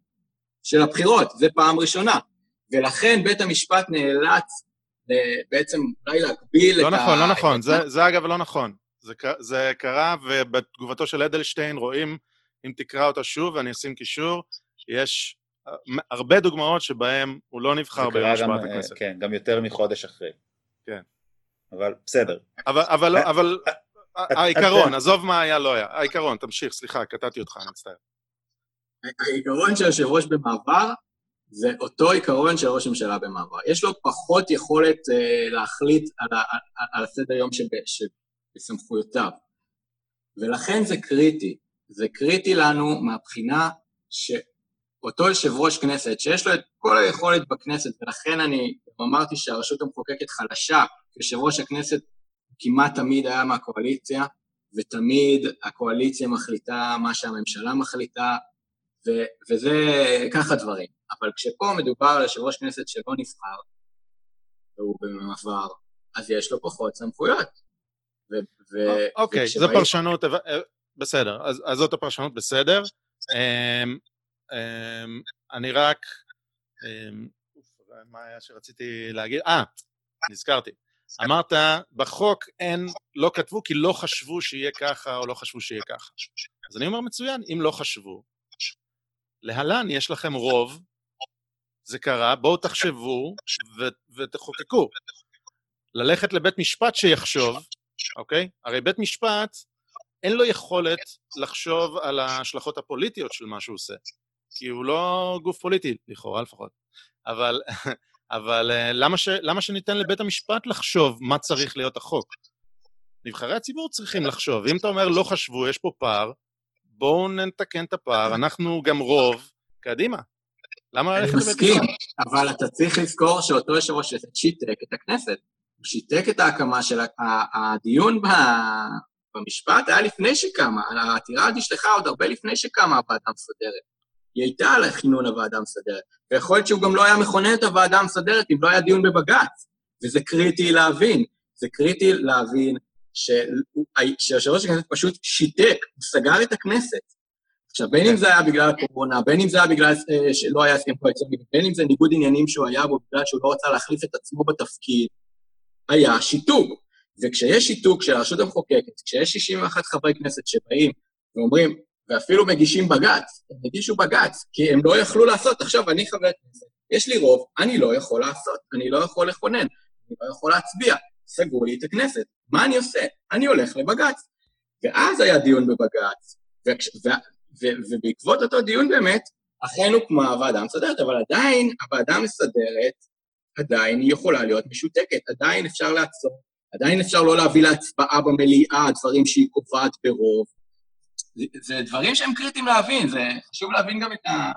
של הבחירות, זה פעם ראשונה. ולכן בית המשפט נאלץ בעצם אולי להגביל לא את נכון, ה... לא נכון, זה, זה אגב לא נכון. זה, זה קרה, ובתגובתו של אדלשטיין רואים, אם תקרא אותה שוב, ואני אשים קישור, יש אה, הרבה דוגמאות שבהם הוא לא נבחר ביום השבעת אה, הכנסת. כן, גם יותר מחודש אחרי. כן. אבל בסדר. אבל, אבל, אה, אבל העיקרון, עזוב מה היה, לא היה. העיקרון, תמשיך, סליחה, קטעתי אותך, אני מצטער. העיקרון של יושב ראש במעבר זה אותו עיקרון של ראש ממשלה במעבר. יש לו פחות יכולת uh, להחליט על, על, על הסדר יום שבסמכויותיו. ולכן זה קריטי. זה קריטי לנו מהבחינה שאותו יושב ראש כנסת, שיש לו את כל היכולת בכנסת, ולכן אני אמרתי שהרשות המחוקקת חלשה, יושב ראש הכנסת כמעט תמיד היה מהקואליציה, ותמיד הקואליציה מחליטה מה שהממשלה מחליטה, ו- וזה ככה דברים. אבל כשפה מדובר על יושב ראש כנסת שלא נבחר, והוא במעבר, אז יש לו פחות סמכויות. ו- אוקיי, זו פרשנות, אה, בסדר, אז, אז זאת הפרשנות, בסדר. Um, um, אני רק... Um, מה היה שרציתי להגיד? אה, נזכרתי. אמרת, בחוק אין, לא כתבו כי לא חשבו שיהיה ככה או לא חשבו שיהיה ככה. אז אני אומר, מצוין, אם לא חשבו, להלן יש לכם רוב, זה קרה, בואו תחשבו ו- ותחוקקו. ללכת לבית משפט שיחשוב, אוקיי? הרי בית משפט, אין לו יכולת לחשוב על ההשלכות הפוליטיות של מה שהוא עושה, כי הוא לא גוף פוליטי, לכאורה לפחות. אבל, אבל uh, למה, ש, למה שניתן לבית המשפט לחשוב מה צריך להיות החוק? נבחרי הציבור צריכים לחשוב. אם אתה אומר לא חשבו, יש פה פער, בואו נתקן את הפער, אנחנו גם רוב, קדימה. למה ללכת לבית המשפט? אני מסכים, אבל אתה צריך לזכור שאותו יושב ראש שיתק את הכנסת. הוא שיתק את ההקמה של הדיון במשפט, היה לפני שקמה, העתירה נשלחה עוד הרבה לפני שקמה הוועדה המסדרת. היא הייתה על כינון הוועדה המסדרת, ויכול להיות שהוא גם לא היה מכונן את הוועדה המסדרת אם לא היה דיון בבג"ץ, וזה קריטי להבין. זה קריטי להבין שיושב ראש הכנסת פשוט שיתק, הוא סגר את הכנסת. עכשיו, בין אם זה היה בגלל הקורונה, בין אם זה היה בגלל אה, שלא היה הסכם קואליציוני, בין אם זה ניגוד עניינים שהוא היה בו בגלל שהוא לא רצה להחליף את עצמו בתפקיד, היה שיתוק. וכשיש שיתוק של הרשות המחוקקת, כשיש 61 חברי כנסת שבאים ואומרים, ואפילו מגישים בג"ץ, הם הגישו בג"ץ, כי הם לא יכלו לעשות, עכשיו אני חבר כנסת, יש לי רוב, אני לא יכול לעשות, אני לא יכול לכונן, אני לא יכול להצביע, סגרו לי את הכנסת, מה אני עושה? אני הולך לבג"ץ. ואז היה דיון בבג"ץ, ובעקבות אותו דיון באמת, אכן הוקמה הוועדה המסדרת, אבל עדיין הוועדה המסדרת עדיין היא יכולה להיות משותקת, עדיין אפשר לעצור, עדיין אפשר לא להביא להצבעה במליאה דברים שהיא קובעת ברוב. זה, דברים שהם קריטיים להבין, זה חשוב להבין גם את, ה,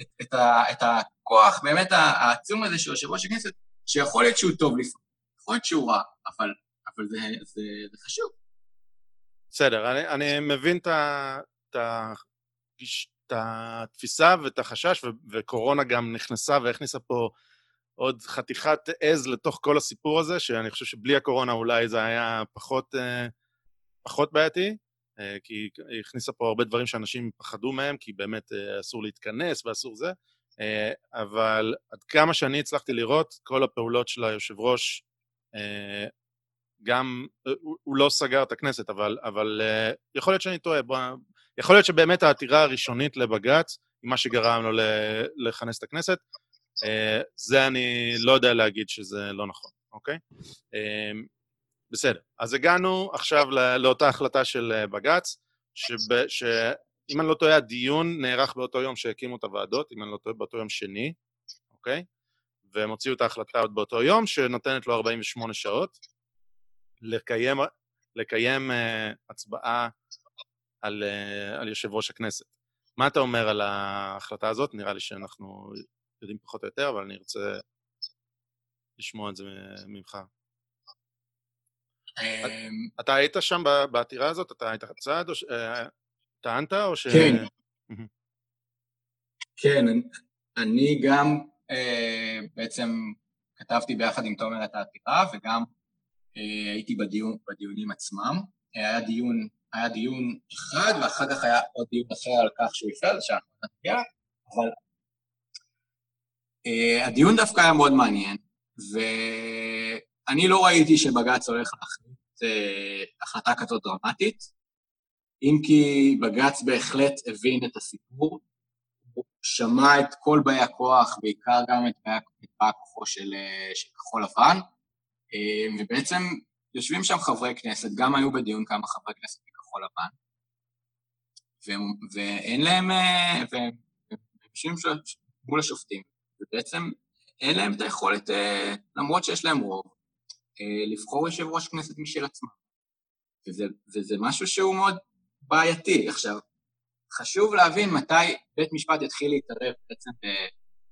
את, את, ה, את הכוח באמת העצום הזה של יושב ראש הכנסת, שיכול להיות שהוא טוב לפעמים, יכול להיות שהוא רע, אבל, אבל זה, זה, זה חשוב. בסדר, אני, אני מבין את, התפיסה ואת החשש, ו, וקורונה גם נכנסה והכניסה פה עוד חתיכת עז לתוך כל הסיפור הזה, שאני חושב שבלי הקורונה אולי זה היה פחות, אה, פחות בעייתי, כי היא הכניסה פה הרבה דברים שאנשים פחדו מהם, כי באמת אה, אסור להתכנס ואסור זה, אבל עד כמה שאני הצלחתי לראות, כל הפעולות של היושב ראש, גם, הוא לא סגר את הכנסת, אבל, אבל יכול להיות שאני טועה, יכול להיות שבאמת העתירה הראשונית לבג"ץ, מה שגרם לו לכנס את הכנסת, אה, זה אני לא יודע להגיד שזה לא נכון, אוקיי? בסדר. אז הגענו עכשיו לאותה החלטה של אה, בג"ץ, שאם אני לא טועה, הדיון נערך באותו יום שהקימו את הוועדות, אם אני לא טועה, באותו יום שני, אוקיי? והם הוציאו את ההחלטה עוד באותו יום, שנותנת לו 48 שעות לקיים, לקיים uh, הצבעה על, uh, על יושב ראש הכנסת. מה אתה אומר על ההחלטה הזאת? נראה לי שאנחנו יודעים פחות או יותר, אבל אני ארצה לשמוע את זה ממך. אמ, אתה היית שם בעתירה הזאת? אתה היית צד? אה, טענת או ש... כן. כן, אני גם אה, בעצם כתבתי ביחד עם תומר את העתירה, וגם אה, הייתי בדיון, בדיונים עצמם. היה דיון, היה דיון אחד, ואחר כך היה עוד דיון אחר על כך שהוא הפעל, שאנחנו נגיע, אבל הדיון דווקא היה מאוד מעניין, ואני לא ראיתי שבג"ץ הולך להחליט uh, החלטה כזאת דרמטית, אם כי בג"ץ בהחלט הבין את הסיפור, הוא שמע את כל באי הכוח, בעיקר גם את באי הכוחו של, uh, של כחול לבן, uh, ובעצם יושבים שם חברי כנסת, גם היו בדיון כמה חברי כנסת מכחול לבן, ואין להם, והם יושבים מול השופטים, ובעצם אין להם את היכולת, אה, למרות שיש להם רוב, אה, לבחור יושב ראש כנסת משל עצמם. וזה, וזה משהו שהוא מאוד בעייתי. עכשיו, חשוב להבין מתי בית משפט יתחיל להתערב בעצם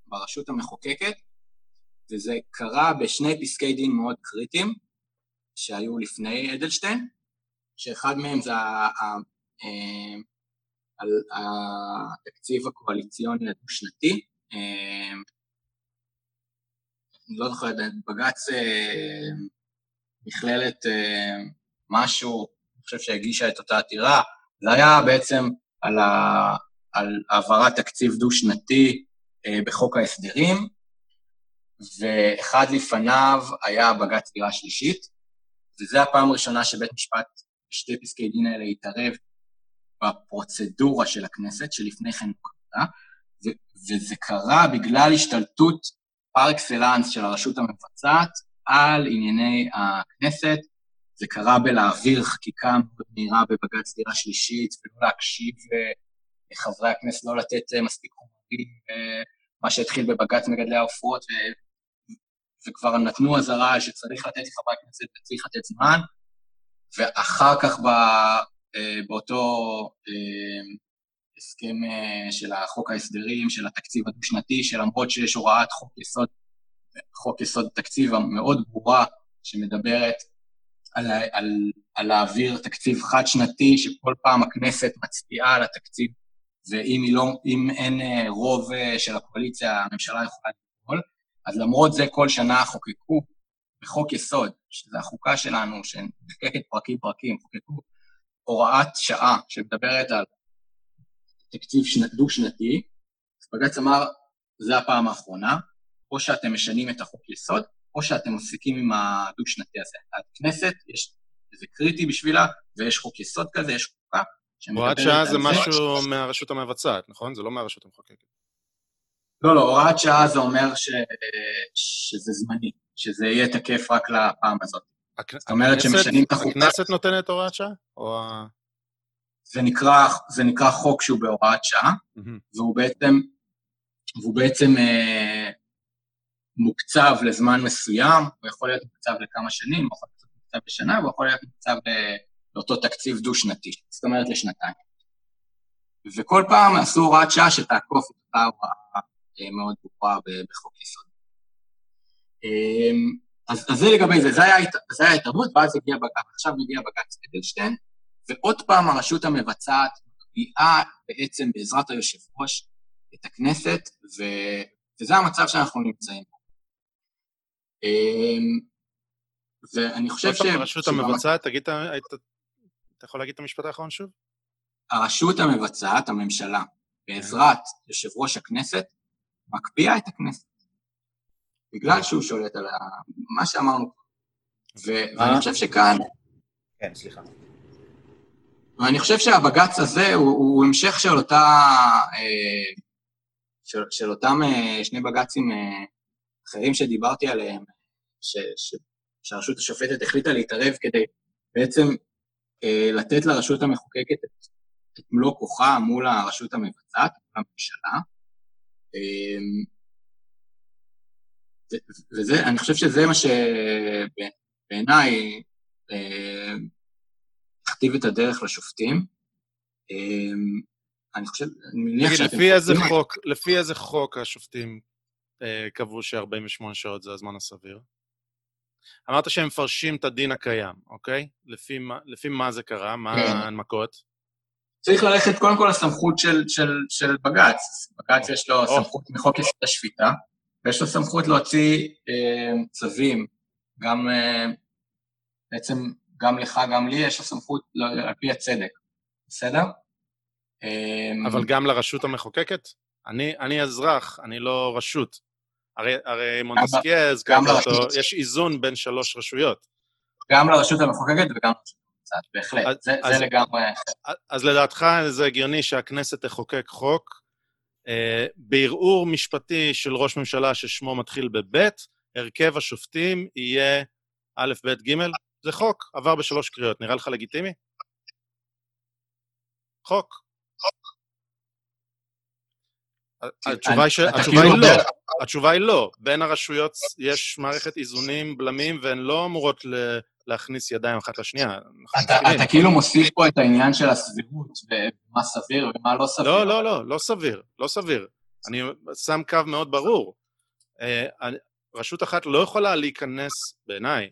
ברשות המחוקקת, וזה קרה בשני פסקי דין מאוד קריטיים שהיו לפני אדלשטיין, שאחד מהם זה אה, התקציב הקואליציוני הדו-שנתי, אני לא זוכר, בג"ץ אה, מכללת אה, משהו, אני חושב שהגישה את אותה עתירה, זה היה בעצם על, ה, על העברת תקציב דו-שנתי אה, בחוק ההסדרים, ואחד לפניו היה בג"ץ דירה שלישית, וזו הפעם הראשונה שבית משפט בשתי פסקי דין האלה התערב בפרוצדורה של הכנסת, שלפני כן הוא קרה, וזה קרה בגלל השתלטות פר אקסלנס של הרשות המבצעת על ענייני הכנסת. זה קרה בלהעביר חקיקה מהירה בבג"ץ דירה שלישית, ולא להקשיב לחברי הכנסת, לא לתת מספיק חומרים, מה שהתחיל בבג"ץ מגדלי העופות, וכבר נתנו אזהרה שצריך לתת לחברי הכנסת וצריך לתת זמן, ואחר כך ב, אה, באותו אה, הסכם אה, של החוק ההסדרים, של התקציב הדו-שנתי, שלמרות שיש הוראת חוק יסוד, חוק יסוד תקציב המאוד ברורה, שמדברת על, על, על להעביר תקציב חד-שנתי, שכל פעם הכנסת מצביעה על התקציב, ואם לא, אין רוב של הקואליציה, הממשלה יכולה לפעול, אז למרות זה כל שנה חוקקו בחוק יסוד, שזו החוקה שלנו, שנחקקת פרקים-פרקים, חוקקו הוראת שעה שמדברת על תקציב דו-שנתי, אז בג"ץ אמר, זה הפעם האחרונה, או שאתם משנים את החוק יסוד, או שאתם מפסיקים עם הדו-שנתי הזה. הכנסת, יש, זה קריטי בשבילה, ויש חוק יסוד כזה, יש חוקה הוראת שעה זה משהו מהרשות המבצעת, נכון? זה לא מהרשות המחוקקת. לא, לא, הוראת שעה זה אומר ש... שזה זמני, שזה יהיה תקף רק לפעם הזאת. הכ... זאת אומרת שמשנים את החוקה... הכנסת נותנת הוראת שעה? או... זה נקרא, זה נקרא חוק שהוא בהוראת שעה, mm-hmm. והוא בעצם, והוא בעצם אה, מוקצב לזמן מסוים, הוא יכול להיות מוקצב לכמה שנים, הוא יכול להיות מוקצב לשנה, והוא יכול להיות מוקצב לאותו תקציב דו-שנתי, זאת אומרת לשנתיים. וכל פעם עשו הוראת שעה שתעקוף את אותה הוראה אה, מאוד ברורה בחוק יסוד. אמ, אז, אז זה לגבי זה, זה היה ההתערבות, ואז הגיע בג"ץ, עכשיו מגיע בג"ץ אדלשטיין, ועוד פעם הרשות המבצעת מביאה בעצם בעזרת היושב ראש את הכנסת, ו, וזה המצב שאנחנו נמצאים ואני חושב ש... הרשות המבצעת, תגיד, אתה יכול להגיד את המשפט האחרון שוב? הרשות המבצעת, הממשלה, בעזרת יושב ראש הכנסת, מקפיאה את הכנסת. בגלל שהוא שולט על מה שאמרנו. ואני חושב שכאן... כן, סליחה. ואני חושב שהבג"ץ הזה הוא, הוא המשך של אותה... אה, של, של אותם אה, שני בג"צים אה, אחרים שדיברתי עליהם, ש, ש, שהרשות השופטת החליטה להתערב כדי בעצם לתת לרשות המחוקקת את, את מלוא כוחה מול הרשות המבצעת, מול הממשלה. וזה, אני חושב שזה מה שבעיניי הכתיב את הדרך לשופטים. אמ, אני חושב, אני מניח שאתם... לפי איזה חוק, לפי איזה חוק השופטים אה, קבעו ש-48 שעות זה הזמן הסביר? אמרת שהם מפרשים את הדין הקיים, אוקיי? לפי מה, לפי מה זה קרה? מה כן. ההנמקות? צריך ללכת קודם כל לסמכות של, של, של בג"ץ. בג"ץ יש לו. סמכות מחוק יסוד השפיטה, ויש לו סמכות להוציא אה, צווים, גם אה, בעצם גם לך, גם לי, יש לו סמכות על פי הצדק, בסדר? אמ, אבל גם לרשות המחוקקת? אני, אני אזרח, אני לא רשות. הרי, הרי מונטסקיה הזכרת אותו, יש איזון בין שלוש רשויות. גם לרשות המחוקקת וגם לרשות המבצעת, בהחלט, אז, זה, אז, זה לגמרי... אז, לדעתך זה הגיוני שהכנסת תחוקק חוק אה, בערעור משפטי של ראש ממשלה ששמו מתחיל בבית, הרכב השופטים יהיה א', ב', ג'? זה חוק, עבר בשלוש קריאות, נראה לך לגיטימי? חוק. התשובה היא לא, התשובה היא לא. בין הרשויות יש מערכת איזונים, בלמים, והן לא אמורות להכניס ידיים אחת לשנייה. אתה כאילו מוסיף פה את העניין של הסבירות, ומה סביר ומה לא סביר. לא, לא, לא, לא סביר, לא סביר. אני שם קו מאוד ברור. אה, רשות אחת לא יכולה להיכנס, בעיניי,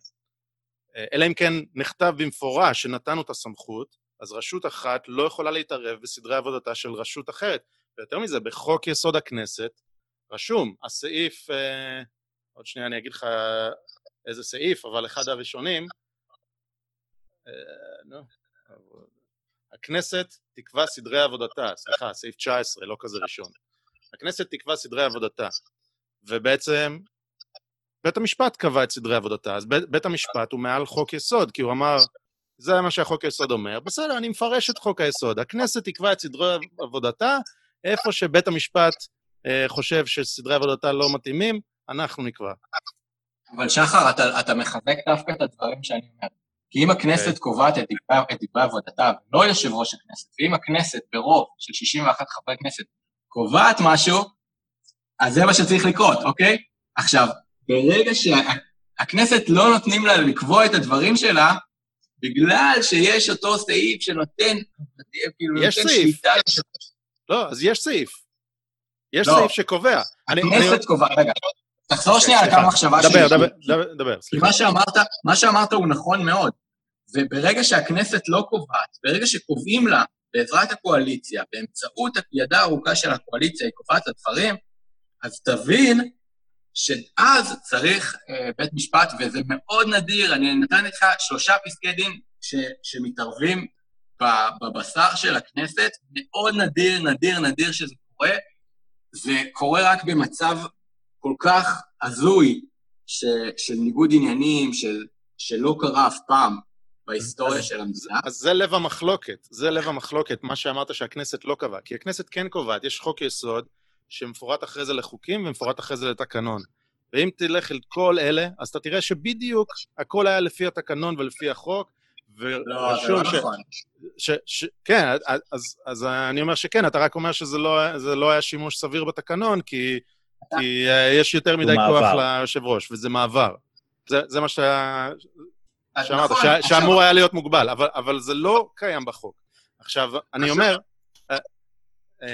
אה, אלא אם כן נכתב במפורש שנתנו את הסמכות, אז רשות אחת לא יכולה להתערב בסדרי עבודתה של רשות אחרת. ויותר מזה, בחוק יסוד הכנסת רשום, הסעיף, אה, עוד שנייה אני אגיד לך איזה סעיף, אבל אחד הראשונים, אה, נו, הכנסת תקבע סדרי עבודתה, סליחה, סעיף 19, לא כזה ראשון. הכנסת תקבע סדרי עבודתה, ובעצם בית המשפט קבע את סדרי עבודתה, אז בית, בית המשפט הוא מעל חוק יסוד, כי הוא אמר, זה מה שהחוק היסוד אומר, בסדר, אני מפרש את חוק היסוד, הכנסת תקבע את סדרי עבודתה, איפה שבית המשפט אה, חושב שסדרי עבודתה לא מתאימים, אנחנו נקבע. אבל שחר, אתה, אתה מחזק דווקא את הדברים שאני אומר. כי אם הכנסת okay. אוקיי. קובעת את דברי עבודתה, ולא יושב ראש הכנסת, ואם הכנסת ברוב של 61 חברי כנסת קובעת משהו, אז זה מה שצריך לקרות, אוקיי? עכשיו, ברגע שהכנסת לא נותנים לה לקבוע את הדברים שלה, בגלל שיש אותו סעיף שנותן, כאילו, יש נותן סעיף. שליטה... לא, אז יש סעיף. יש לא. סעיף שקובע. הכנסת אני... קובעת, רגע, תחזור שנייה על כמה מחשבה שלי. דבר, דבר, דבר, סליחה. מה שאמרת, מה שאמרת הוא נכון מאוד. וברגע שהכנסת לא קובעת, ברגע שקובעים לה בעזרת הקואליציה, באמצעות הידה הארוכה של הקואליציה, היא קובעת את הדברים, אז תבין שאז צריך אה, בית משפט, וזה מאוד נדיר, אני נתן לך שלושה פסקי דין ש, שמתערבים בבשר של הכנסת, מאוד נדיר, נדיר, נדיר שזה קורה. זה קורה רק במצב כל כך הזוי ש, של ניגוד עניינים, של, שלא קרה אף פעם בהיסטוריה אז, של המדינה. אז זה לב המחלוקת, זה לב המחלוקת, מה שאמרת שהכנסת לא קבעה. כי הכנסת כן קובעת, יש חוק יסוד שמפורט אחרי זה לחוקים ומפורט אחרי זה לתקנון. ואם תלך אל כל אלה, אז אתה תראה שבדיוק הכל היה לפי התקנון ולפי החוק, לא, זה לא ש... נכון. ש... ש... כן, אז, אז אני אומר שכן, אתה רק אומר שזה לא, לא היה שימוש סביר בתקנון, כי. כי uh, יש יותר מדי כוח ליושב ראש, וזה מעבר. זה, זה מה. שאמרת, נכון, ש... עכשיו... שאמור היה להיות מוגבל, אבל, אבל זה לא קיים בחוק. עכשיו, אני עכשיו... אומר, uh, uh,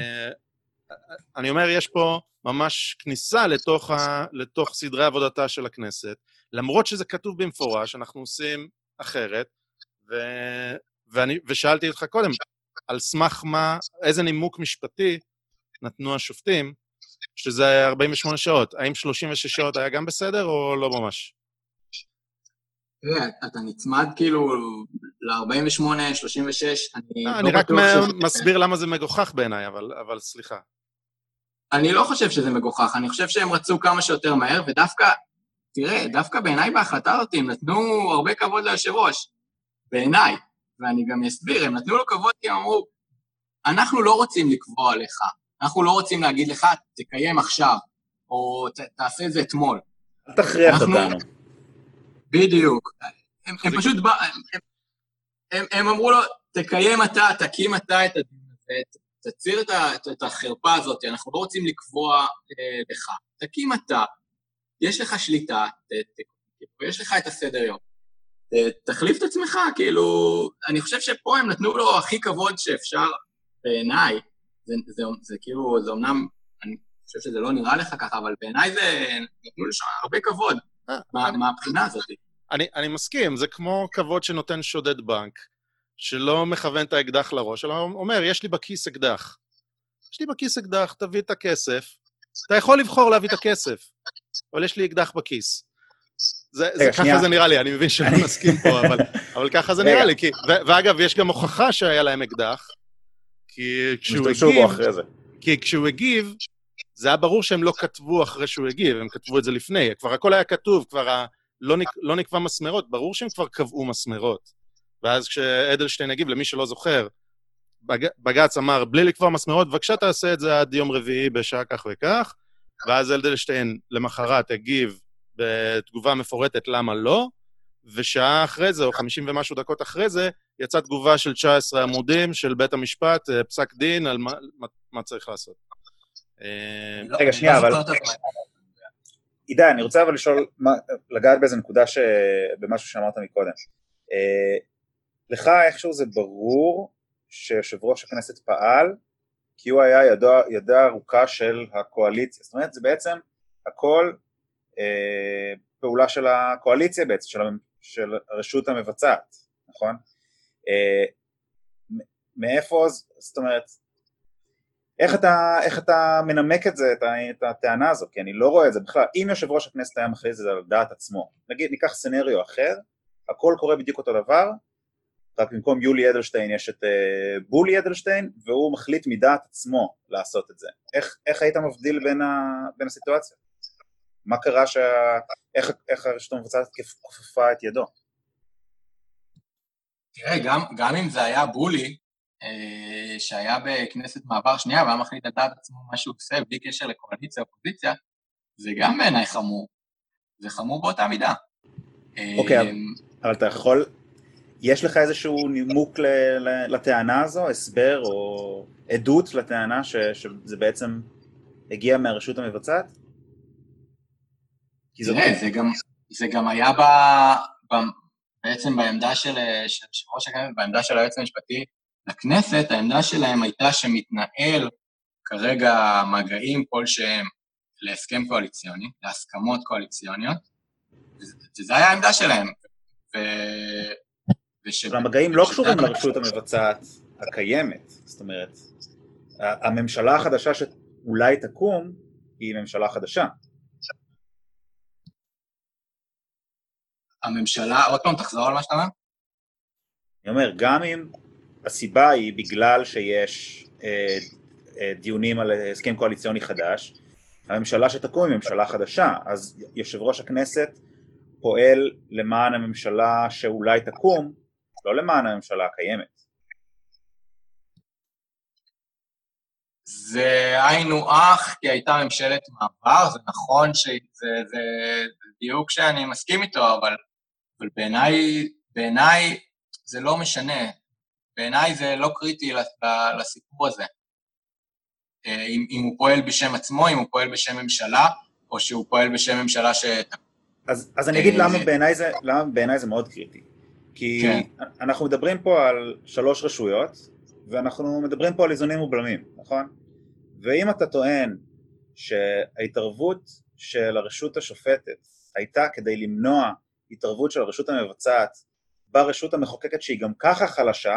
אני אומר, יש פה ממש כניסה לתוך, ה, לתוך סדרי עבודתה של הכנסת, למרות שזה כתוב במפורש, אנחנו עושים אחרת, ו, ואני, ושאלתי אותך קודם, על סמך מה, איזה נימוק משפטי נתנו השופטים, שזה 48 שעות. האם 36 שעות היה גם בסדר או לא ממש? תראה, אתה נצמד כאילו ל-48, 36, אני לא, אני רק מסביר למה זה מגוחך בעיניי, אבל, אבל סליחה. אני לא חושב שזה מגוחך, אני חושב שהם רצו כמה שיותר מהר, ודווקא, תראה, דווקא בעיניי בהחלטה הזאת הם נתנו הרבה כבוד ליושב ראש, בעיניי, ואני גם אסביר, הם נתנו לו כבוד כי הם אמרו, אנחנו לא רוצים לקבוע לך, אנחנו לא רוצים להגיד לך, תקיים עכשיו, או ת, תעשה את זה אתמול. אל תכריח אנחנו... אותנו. בדיוק. הם, הם פשוט, בא, הם, הם, הם אמרו לו, תקיים אתה, תקים אתה את הדיון הזה, תציר את, ה, את החרפה הזאת, אנחנו לא רוצים לקבוע אה, לך. תקים אתה, יש לך שליטה, ת, ת, יש לך את הסדר יום. תחליף את עצמך, כאילו, אני חושב שפה הם נתנו לו הכי כבוד שאפשר בעיניי. זה, זה, זה, זה כאילו, זה אמנם, אני חושב שזה לא נראה לך ככה, אבל בעיניי זה, נתנו לו שם הרבה כבוד אה, מהבחינה הזאת. אני, אני מסכים, זה כמו כבוד שנותן שודד בנק. שלא מכוון את האקדח לראש, אלא אומר, יש לי בכיס אקדח. יש לי בכיס אקדח, תביא את הכסף. אתה יכול לבחור להביא את הכסף, אבל יש לי אקדח בכיס. זה, זה, ככה זה נראה לי, אני מבין שלא [LAUGHS] נסכים פה, אבל, אבל ככה זה נראה לי. כי, ו, ואגב, יש גם הוכחה שהיה להם אקדח, כי כשהוא הגיב... כי כשהוא הגיב, זה היה ברור שהם לא כתבו אחרי שהוא הגיב, הם כתבו את זה לפני. כבר הכל היה כתוב, כבר ה... לא, נק... לא נקבע מסמרות, ברור שהם כבר קבעו מסמרות. ואז כשאדלשטיין הגיב, למי שלא זוכר, בג... בג"ץ אמר, בלי לקבוע מסמרות, בבקשה תעשה את זה עד יום רביעי בשעה כך וכך, ואז אדלשטיין למחרת הגיב בתגובה מפורטת למה לא, ושעה אחרי זה, או חמישים ומשהו דקות אחרי זה, יצאה תגובה של 19 עמודים של בית המשפט, אה, פסק דין על מה, מה, מה צריך לעשות. אה, רגע, שנייה, אבל... עידן, אני רוצה אבל לשאול, לגעת באיזה נקודה במשהו שאמרת מקודם. אה, לך איכשהו זה ברור שיושב ראש הכנסת פעל כי הוא היה ידו, ידה ארוכה של הקואליציה, זאת אומרת זה בעצם הכל פעולה של הקואליציה בעצם, של, של הרשות המבצעת, נכון? אה, מאיפה, זאת אומרת, איך אתה, איך אתה מנמק את זה, את, את הטענה הזו, כי אני לא רואה את זה בכלל, אם יושב ראש הכנסת היה מכריז את זה על דעת עצמו, נגיד ניקח סצנריו אחר, הכל קורה בדיוק אותו דבר, רק במקום יולי אדלשטיין יש את uh, בולי אדלשטיין, והוא מחליט מדעת עצמו לעשות את זה. איך, איך היית מבדיל בין, ה, בין הסיטואציות? מה קרה, שה, איך, איך הרשת המבצעת כופפה את ידו? תראה, גם, גם אם זה היה בולי, אה, שהיה בכנסת מעבר שנייה והיה מחליט על דעת עצמו מה שהוא עושה בלי קשר לקואליציה אופוזיציה, זה גם בעיניי חמור. זה חמור באותה מידה. אוקיי, אמ, אבל אתה יכול, יש לך איזשהו נימוק לטענה הזו, הסבר או עדות לטענה ש, שזה בעצם הגיע מהרשות המבצעת? תראה, זה גם, זה גם היה ב, ב, בעצם בעמדה של יושב ראש הכנסת, בעמדה של היועץ המשפטי לכנסת, העמדה שלהם הייתה שמתנהל כרגע מגעים כלשהם להסכם קואליציוני, להסכמות קואליציוניות, וזו הייתה העמדה שלהם. ו... וש... המגעים לא קשורים לרשות המבצעת הקיימת, זאת אומרת, הממשלה החדשה שאולי תקום היא ממשלה חדשה. הממשלה, עוד פעם תחזור על מה שאתה אומר? אני אומר, גם אם הסיבה היא בגלל שיש אה, אה, דיונים על הסכם קואליציוני חדש, הממשלה שתקום היא ממשלה חדשה, אז יושב ראש הכנסת פועל למען הממשלה שאולי תקום, לא למען הממשלה הקיימת. זה היינו אח, כי הייתה ממשלת מעבר, זה נכון שזה זה דיוק שאני מסכים איתו, אבל, אבל בעיניי, בעיניי זה לא משנה. בעיניי זה לא קריטי לסיפור הזה. אה, אם, אם הוא פועל בשם עצמו, אם הוא פועל בשם ממשלה, או שהוא פועל בשם ממשלה ש... אז, אז אני אגיד אה, למה בעיניי זה, למה בעיני זה מאוד קריטי. כי כן. אנחנו מדברים פה על שלוש רשויות, ואנחנו מדברים פה על איזונים ובלמים, נכון? ואם אתה טוען שההתערבות של הרשות השופטת הייתה כדי למנוע התערבות של הרשות המבצעת ברשות המחוקקת שהיא גם ככה חלשה,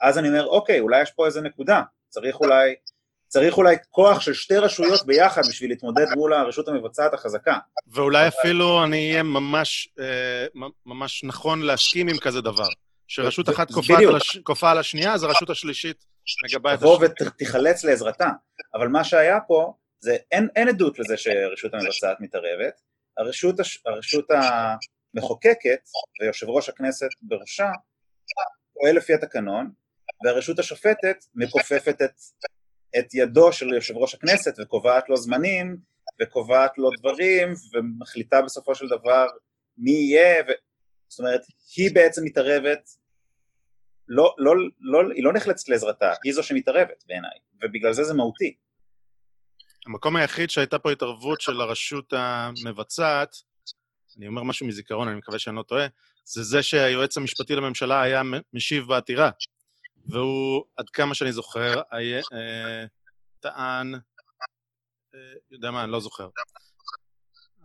אז אני אומר, אוקיי, אולי יש פה איזה נקודה, צריך אולי צריך אולי כוח של שתי רשויות ביחד בשביל להתמודד מול הרשות המבצעת החזקה. ואולי אפילו אני אהיה ממש, אה, ממש נכון להסכים עם כזה דבר. שרשות אחת כופה על השנייה, אז הרשות השלישית מגבה את השנייה. תבוא ותיחלץ לעזרתה. אבל מה שהיה פה, זה אין, אין עדות לזה שהרשות המבצעת מתערבת. הרשות, הרשות המחוקקת, ויושב ראש הכנסת בראשה, פועל לפי התקנון, והרשות השופטת מכופפת את את ידו של יושב ראש הכנסת וקובעת לו זמנים וקובעת לו דברים ומחליטה בסופו של דבר מי יהיה, ו... זאת אומרת היא בעצם מתערבת, לא, לא, לא, היא לא נחלצת לעזרתה, היא זו שמתערבת בעיניי, ובגלל זה זה מהותי. המקום היחיד שהייתה פה התערבות של הרשות המבצעת, אני אומר משהו מזיכרון, אני מקווה שאני לא טועה, זה זה שהיועץ המשפטי לממשלה היה משיב בעתירה. והוא, עד כמה שאני זוכר, היה, אה, טען, אה, יודע מה, אני לא זוכר.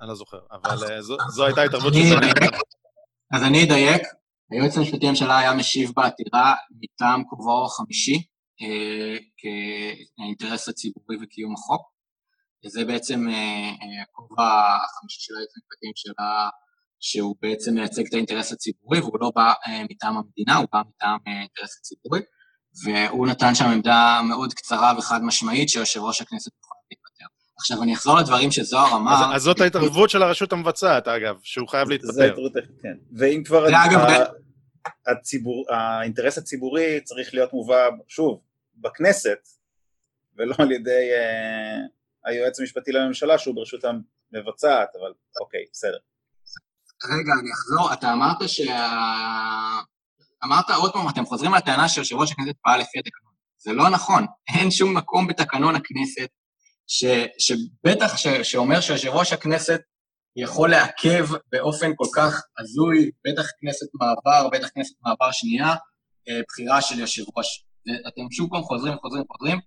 אני לא זוכר, אבל אה, זו, זו הייתה התערבות של... אז אני אדייק, היועץ המשפטי לממשלה היה משיב בעתירה מטעם כובעו החמישי אה, כאינטרס הציבורי וקיום החוק. וזה בעצם אה, הכובע החמישי של היועץ המשפטי לממשלה שהוא בעצם מייצג את האינטרס הציבורי, והוא לא בא אה, מטעם המדינה, הוא בא מטעם אה, האינטרס הציבורי, והוא נתן שם עמדה מאוד קצרה וחד משמעית שיושב ראש הכנסת יכול להתפטר. עכשיו, אני אחזור לדברים שזוהר אמר... אז, אז זאת ההתערבות של הרשות המבצעת, אגב, שהוא חייב להתפטר. זה ההתערבות, כן. ואם כבר... אגב, הציבור, האינטרס הציבורי צריך להיות מובא, שוב, בכנסת, ולא על ידי אה, היועץ המשפטי לממשלה, שהוא ברשות המבצעת, אבל אוקיי, בסדר. רגע, אני אחזור, אתה אמרת שה... אמרת עוד פעם, אתם חוזרים על הטענה שיושב ראש הכנסת פעל לפי התקנון. זה לא נכון, אין שום מקום בתקנון הכנסת ש, שבטח ש, שאומר שיושב ראש הכנסת יכול לעכב באופן כל כך הזוי, בטח כנסת מעבר, בטח כנסת מעבר שנייה, אה, בחירה של יושב ראש. אתם שוב פעם חוזרים, חוזרים, חוזרים,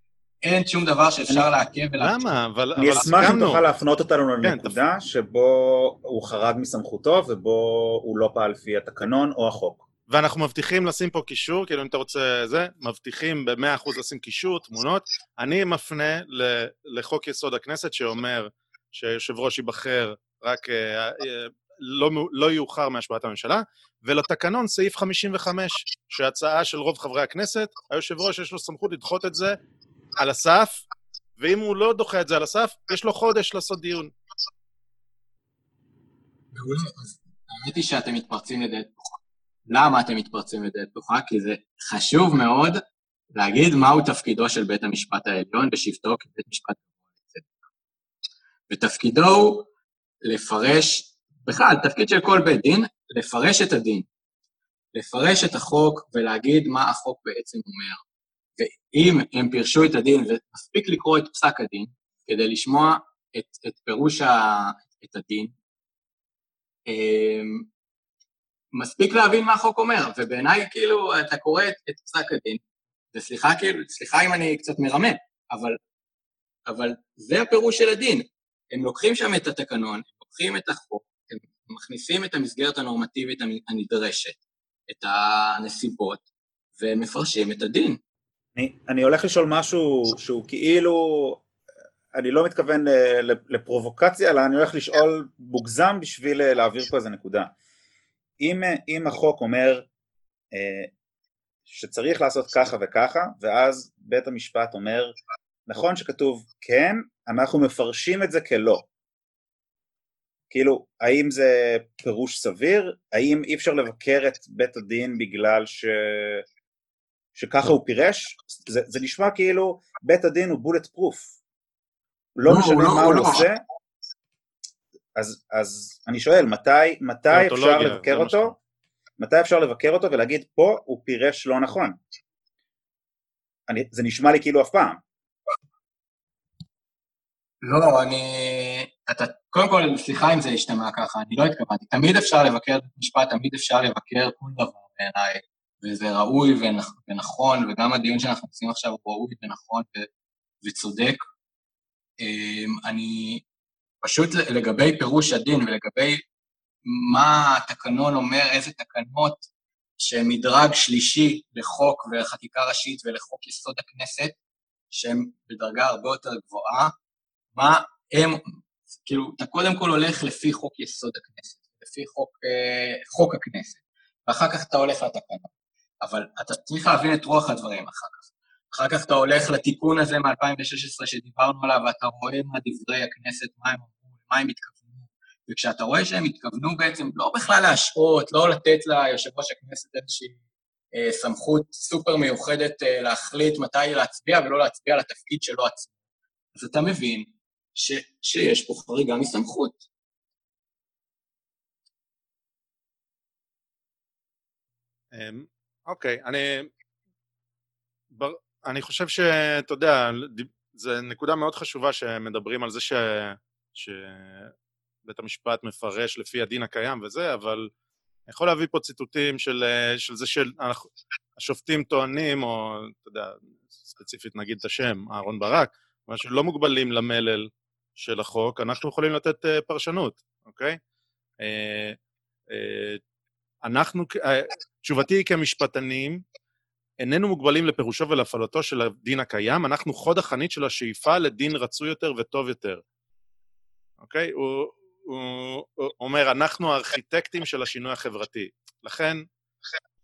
אין שום דבר שאפשר לעכב ולעכב. למה? אבל אני אשמח אם תוכל להפנות אותנו כן, לנקודה שבו הוא חרג מסמכותו ובו הוא לא פעל לפי התקנון או החוק. ואנחנו מבטיחים לשים פה קישור, כאילו אם אתה רוצה זה, מבטיחים ב-100% לשים קישור, תמונות. אני מפנה לחוק יסוד הכנסת שאומר שיושב ראש ייבחר רק אה, אה, לא, לא יאוחר מהשבעת הממשלה, ולתקנון סעיף 55, שהצעה של רוב חברי הכנסת, היושב ראש יש לו סמכות לדחות את זה על הסף, ואם הוא לא דוחה את זה על הסף, יש לו חודש לעשות דיון. האמת היא שאתם מתפרצים לדלת פתוחה. למה אתם מתפרצים לדלת פתוחה? כי זה חשוב מאוד להגיד מהו תפקידו של בית המשפט העליון בשבתו כבית משפט ותפקידו הוא לפרש, בכלל, תפקיד של כל בית דין, לפרש את הדין. לפרש את החוק ולהגיד מה החוק בעצם אומר. ואם הם פירשו את הדין, ומספיק לקרוא את פסק הדין כדי לשמוע את, את פירוש ה, את הדין, מספיק להבין מה החוק אומר, ובעיניי כאילו אתה קורא את, את פסק הדין, וסליחה כאילו, סליחה אם אני קצת מרמה, אבל, אבל זה הפירוש של הדין. הם לוקחים שם את התקנון, הם לוקחים את החוק, הם מכניסים את המסגרת הנורמטיבית הנדרשת, את הנסיבות, ומפרשים את הדין. אני, אני הולך לשאול משהו שהוא כאילו, אני לא מתכוון לפרובוקציה, אלא אני הולך לשאול מוגזם בשביל להעביר פה איזה נקודה. אם, אם החוק אומר אה, שצריך לעשות ככה וככה, ואז בית המשפט אומר, נכון שכתוב כן, אנחנו מפרשים את זה כלא. כאילו, האם זה פירוש סביר? האם אי אפשר לבקר את בית הדין בגלל ש... שככה הוא פירש? זה, זה נשמע כאילו בית הדין הוא בולט פרוף. לא, לא משנה לא, מה הוא לא. עושה, אז, אז אני שואל, מתי, מתי אפשר לבקר אותו? מתי אפשר לבקר אותו ולהגיד פה הוא פירש לא נכון? אני, זה נשמע לי כאילו אף פעם. לא, אני... אתה, קודם כל, סליחה אם זה השתמע ככה, אני לא התכוונתי. תמיד אפשר לבקר את המשפט, תמיד אפשר לבקר כל דבר בעיניי, וזה ראוי ונכון, וגם הדיון שאנחנו עושים עכשיו הוא ראוי ונכון וצודק. אמ, אני פשוט לגבי פירוש הדין ולגבי מה התקנון אומר, איזה תקנות שמדרג שלישי לחוק וחקיקה ראשית ולחוק יסוד הכנסת, שהם בדרגה הרבה יותר גבוהה, מה הם, כאילו, אתה קודם כל הולך לפי חוק יסוד הכנסת, לפי חוק, אה, חוק הכנסת, ואחר כך אתה הולך לתקנות. אבל אתה צריך להבין את רוח הדברים אחר כך. אחר כך אתה הולך לתיקון הזה מ-2016 שדיברנו עליו, ואתה רואה מה דברי הכנסת, מה הם אמרו, מה הם התכוונו, וכשאתה רואה שהם התכוונו בעצם לא בכלל להשעות, לא לתת ליושב ראש הכנסת איזושהי אה, סמכות סופר מיוחדת אה, להחליט מתי להצביע ולא להצביע לתפקיד שלו עצמו, אז אתה מבין ש, שיש פה חריגה מסמכות. אוקיי, אני... אני חושב שאתה יודע, זו נקודה מאוד חשובה שמדברים על זה ש... שבית המשפט מפרש לפי הדין הקיים וזה, אבל אני יכול להביא פה ציטוטים של, של זה שהשופטים טוענים, או אתה יודע, ספציפית נגיד את השם, אהרן ברק, מה שלא מוגבלים למלל של החוק, אנחנו יכולים לתת uh, פרשנות, אוקיי? אנחנו, uh, תשובתי כמשפטנים, איננו מוגבלים לפירושו ולהפעלתו של הדין הקיים, אנחנו חוד החנית של השאיפה לדין רצוי יותר וטוב יותר. אוקיי? הוא, הוא, הוא אומר, אנחנו הארכיטקטים של השינוי החברתי. לכן,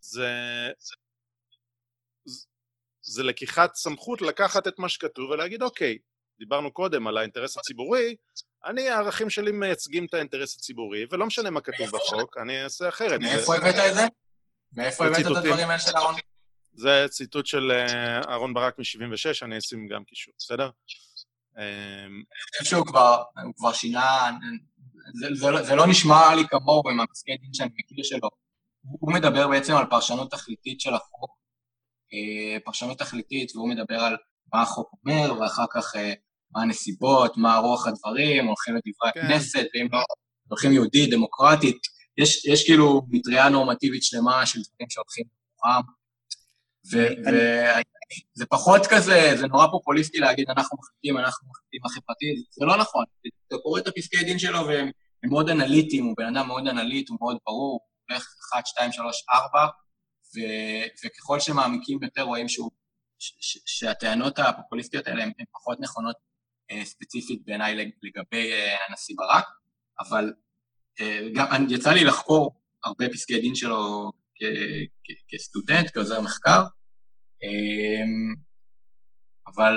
זה, זה, זה לקיחת סמכות לקחת את מה שכתוב ולהגיד, אוקיי, דיברנו קודם על האינטרס הציבורי, אני, הערכים שלי מייצגים את האינטרס הציבורי, ולא משנה מה כתוב בחוק, אני אעשה אחרת. מאיפה הבאת את זה? מאיפה הבאת את הדברים האלה של אהרון? זה ציטוט של אה, אהרון ברק מ-76, אני אשים גם קישור, בסדר? אמ, אני חושב שהוא כבר, הוא כבר שינה, זה, זה, לא, זה לא נשמע לי כמוהו עם הפסקי דין שאני מכיר שלו. הוא מדבר בעצם על פרשנות תכליתית של החוק, אה, פרשנות תכליתית, והוא מדבר על מה החוק אומר, ואחר כך אה, מה הנסיבות, מה רוח הדברים, הולכים לדברי כן. הכנסת, ואם לא, הולכים יהודית, דמוקרטית. יש, יש כאילו מטריה נורמטיבית שלמה של דברים שהולכים במוחם. וזה פחות כזה, זה נורא פופוליסטי להגיד אנחנו מחליטים, אנחנו מחליטים מה חברתי, זה לא נכון. אתה קורא את הפסקי דין שלו והם מאוד אנליטיים, הוא בן אדם מאוד אנליט, הוא מאוד ברור, הוא הולך 1, 2, 3, 4, וככל שמעמיקים יותר רואים שהוא, שהטענות הפופוליסטיות האלה הן פחות נכונות ספציפית בעיניי לגבי אה, הנשיא ברק, אבל אה, גם יצא לי לחקור הרבה פסקי דין שלו כסטודנט, כעוזר מחקר, אמ, אבל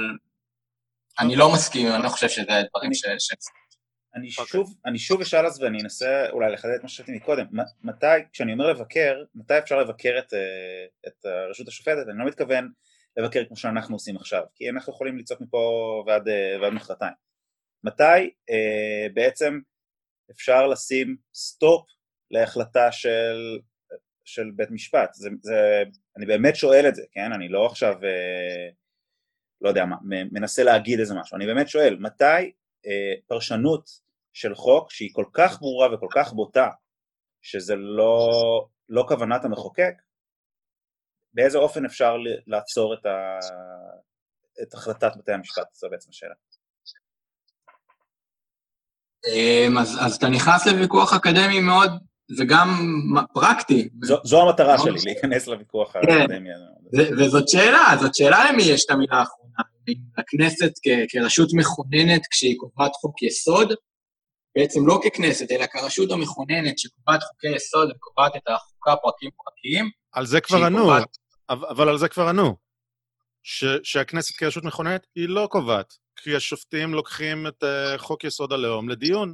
אני לא מסכים, אני לא חושב שזה דברים ש... אני אוקיי. שוב, אני שוב אשאל אז ואני אנסה אולי לחדד את מה ששאלתי מקודם, מתי, כשאני אומר לבקר, מתי אפשר לבקר את, אה, את הרשות השופטת, אני לא מתכוון לבקר כמו שאנחנו עושים עכשיו, כי אנחנו יכולים לצעוק מפה ועד, אה, ועד מחרתיים. מתי אה, בעצם אפשר לשים סטופ להחלטה של של בית משפט, זה, זה, אני באמת שואל את זה, כן? אני לא עכשיו, אה, לא יודע מה, מנסה להגיד איזה משהו, אני באמת שואל, מתי אה, פרשנות של חוק שהיא כל כך ברורה וכל כך בוטה שזה לא, לא כוונת המחוקק, באיזה אופן אפשר לעצור את, ה, את החלטת בתי המשפט? זו בעצם השאלה. אמ, אז, אז אתה נכנס לוויכוח אקדמי מאוד, וגם פרקטי. זו, זו המטרה מאוד... שלי, להיכנס לוויכוח כן. האקדמי. וזאת שאלה, זאת שאלה למי יש את המילה האחרונה. הכנסת כ- כרשות מכוננת כשהיא קובעת חוק יסוד, בעצם לא ככנסת, אלא כרשות המכוננת שקובעת חוקי יסוד וקובעת את החוקה פרקים פרקים. על זה כבר ענו, קובעת... אבל על זה כבר ענו. ש- שהכנסת כרשות מכוננת היא לא קובעת, כי השופטים לוקחים את uh, חוק יסוד הלאום לדיון.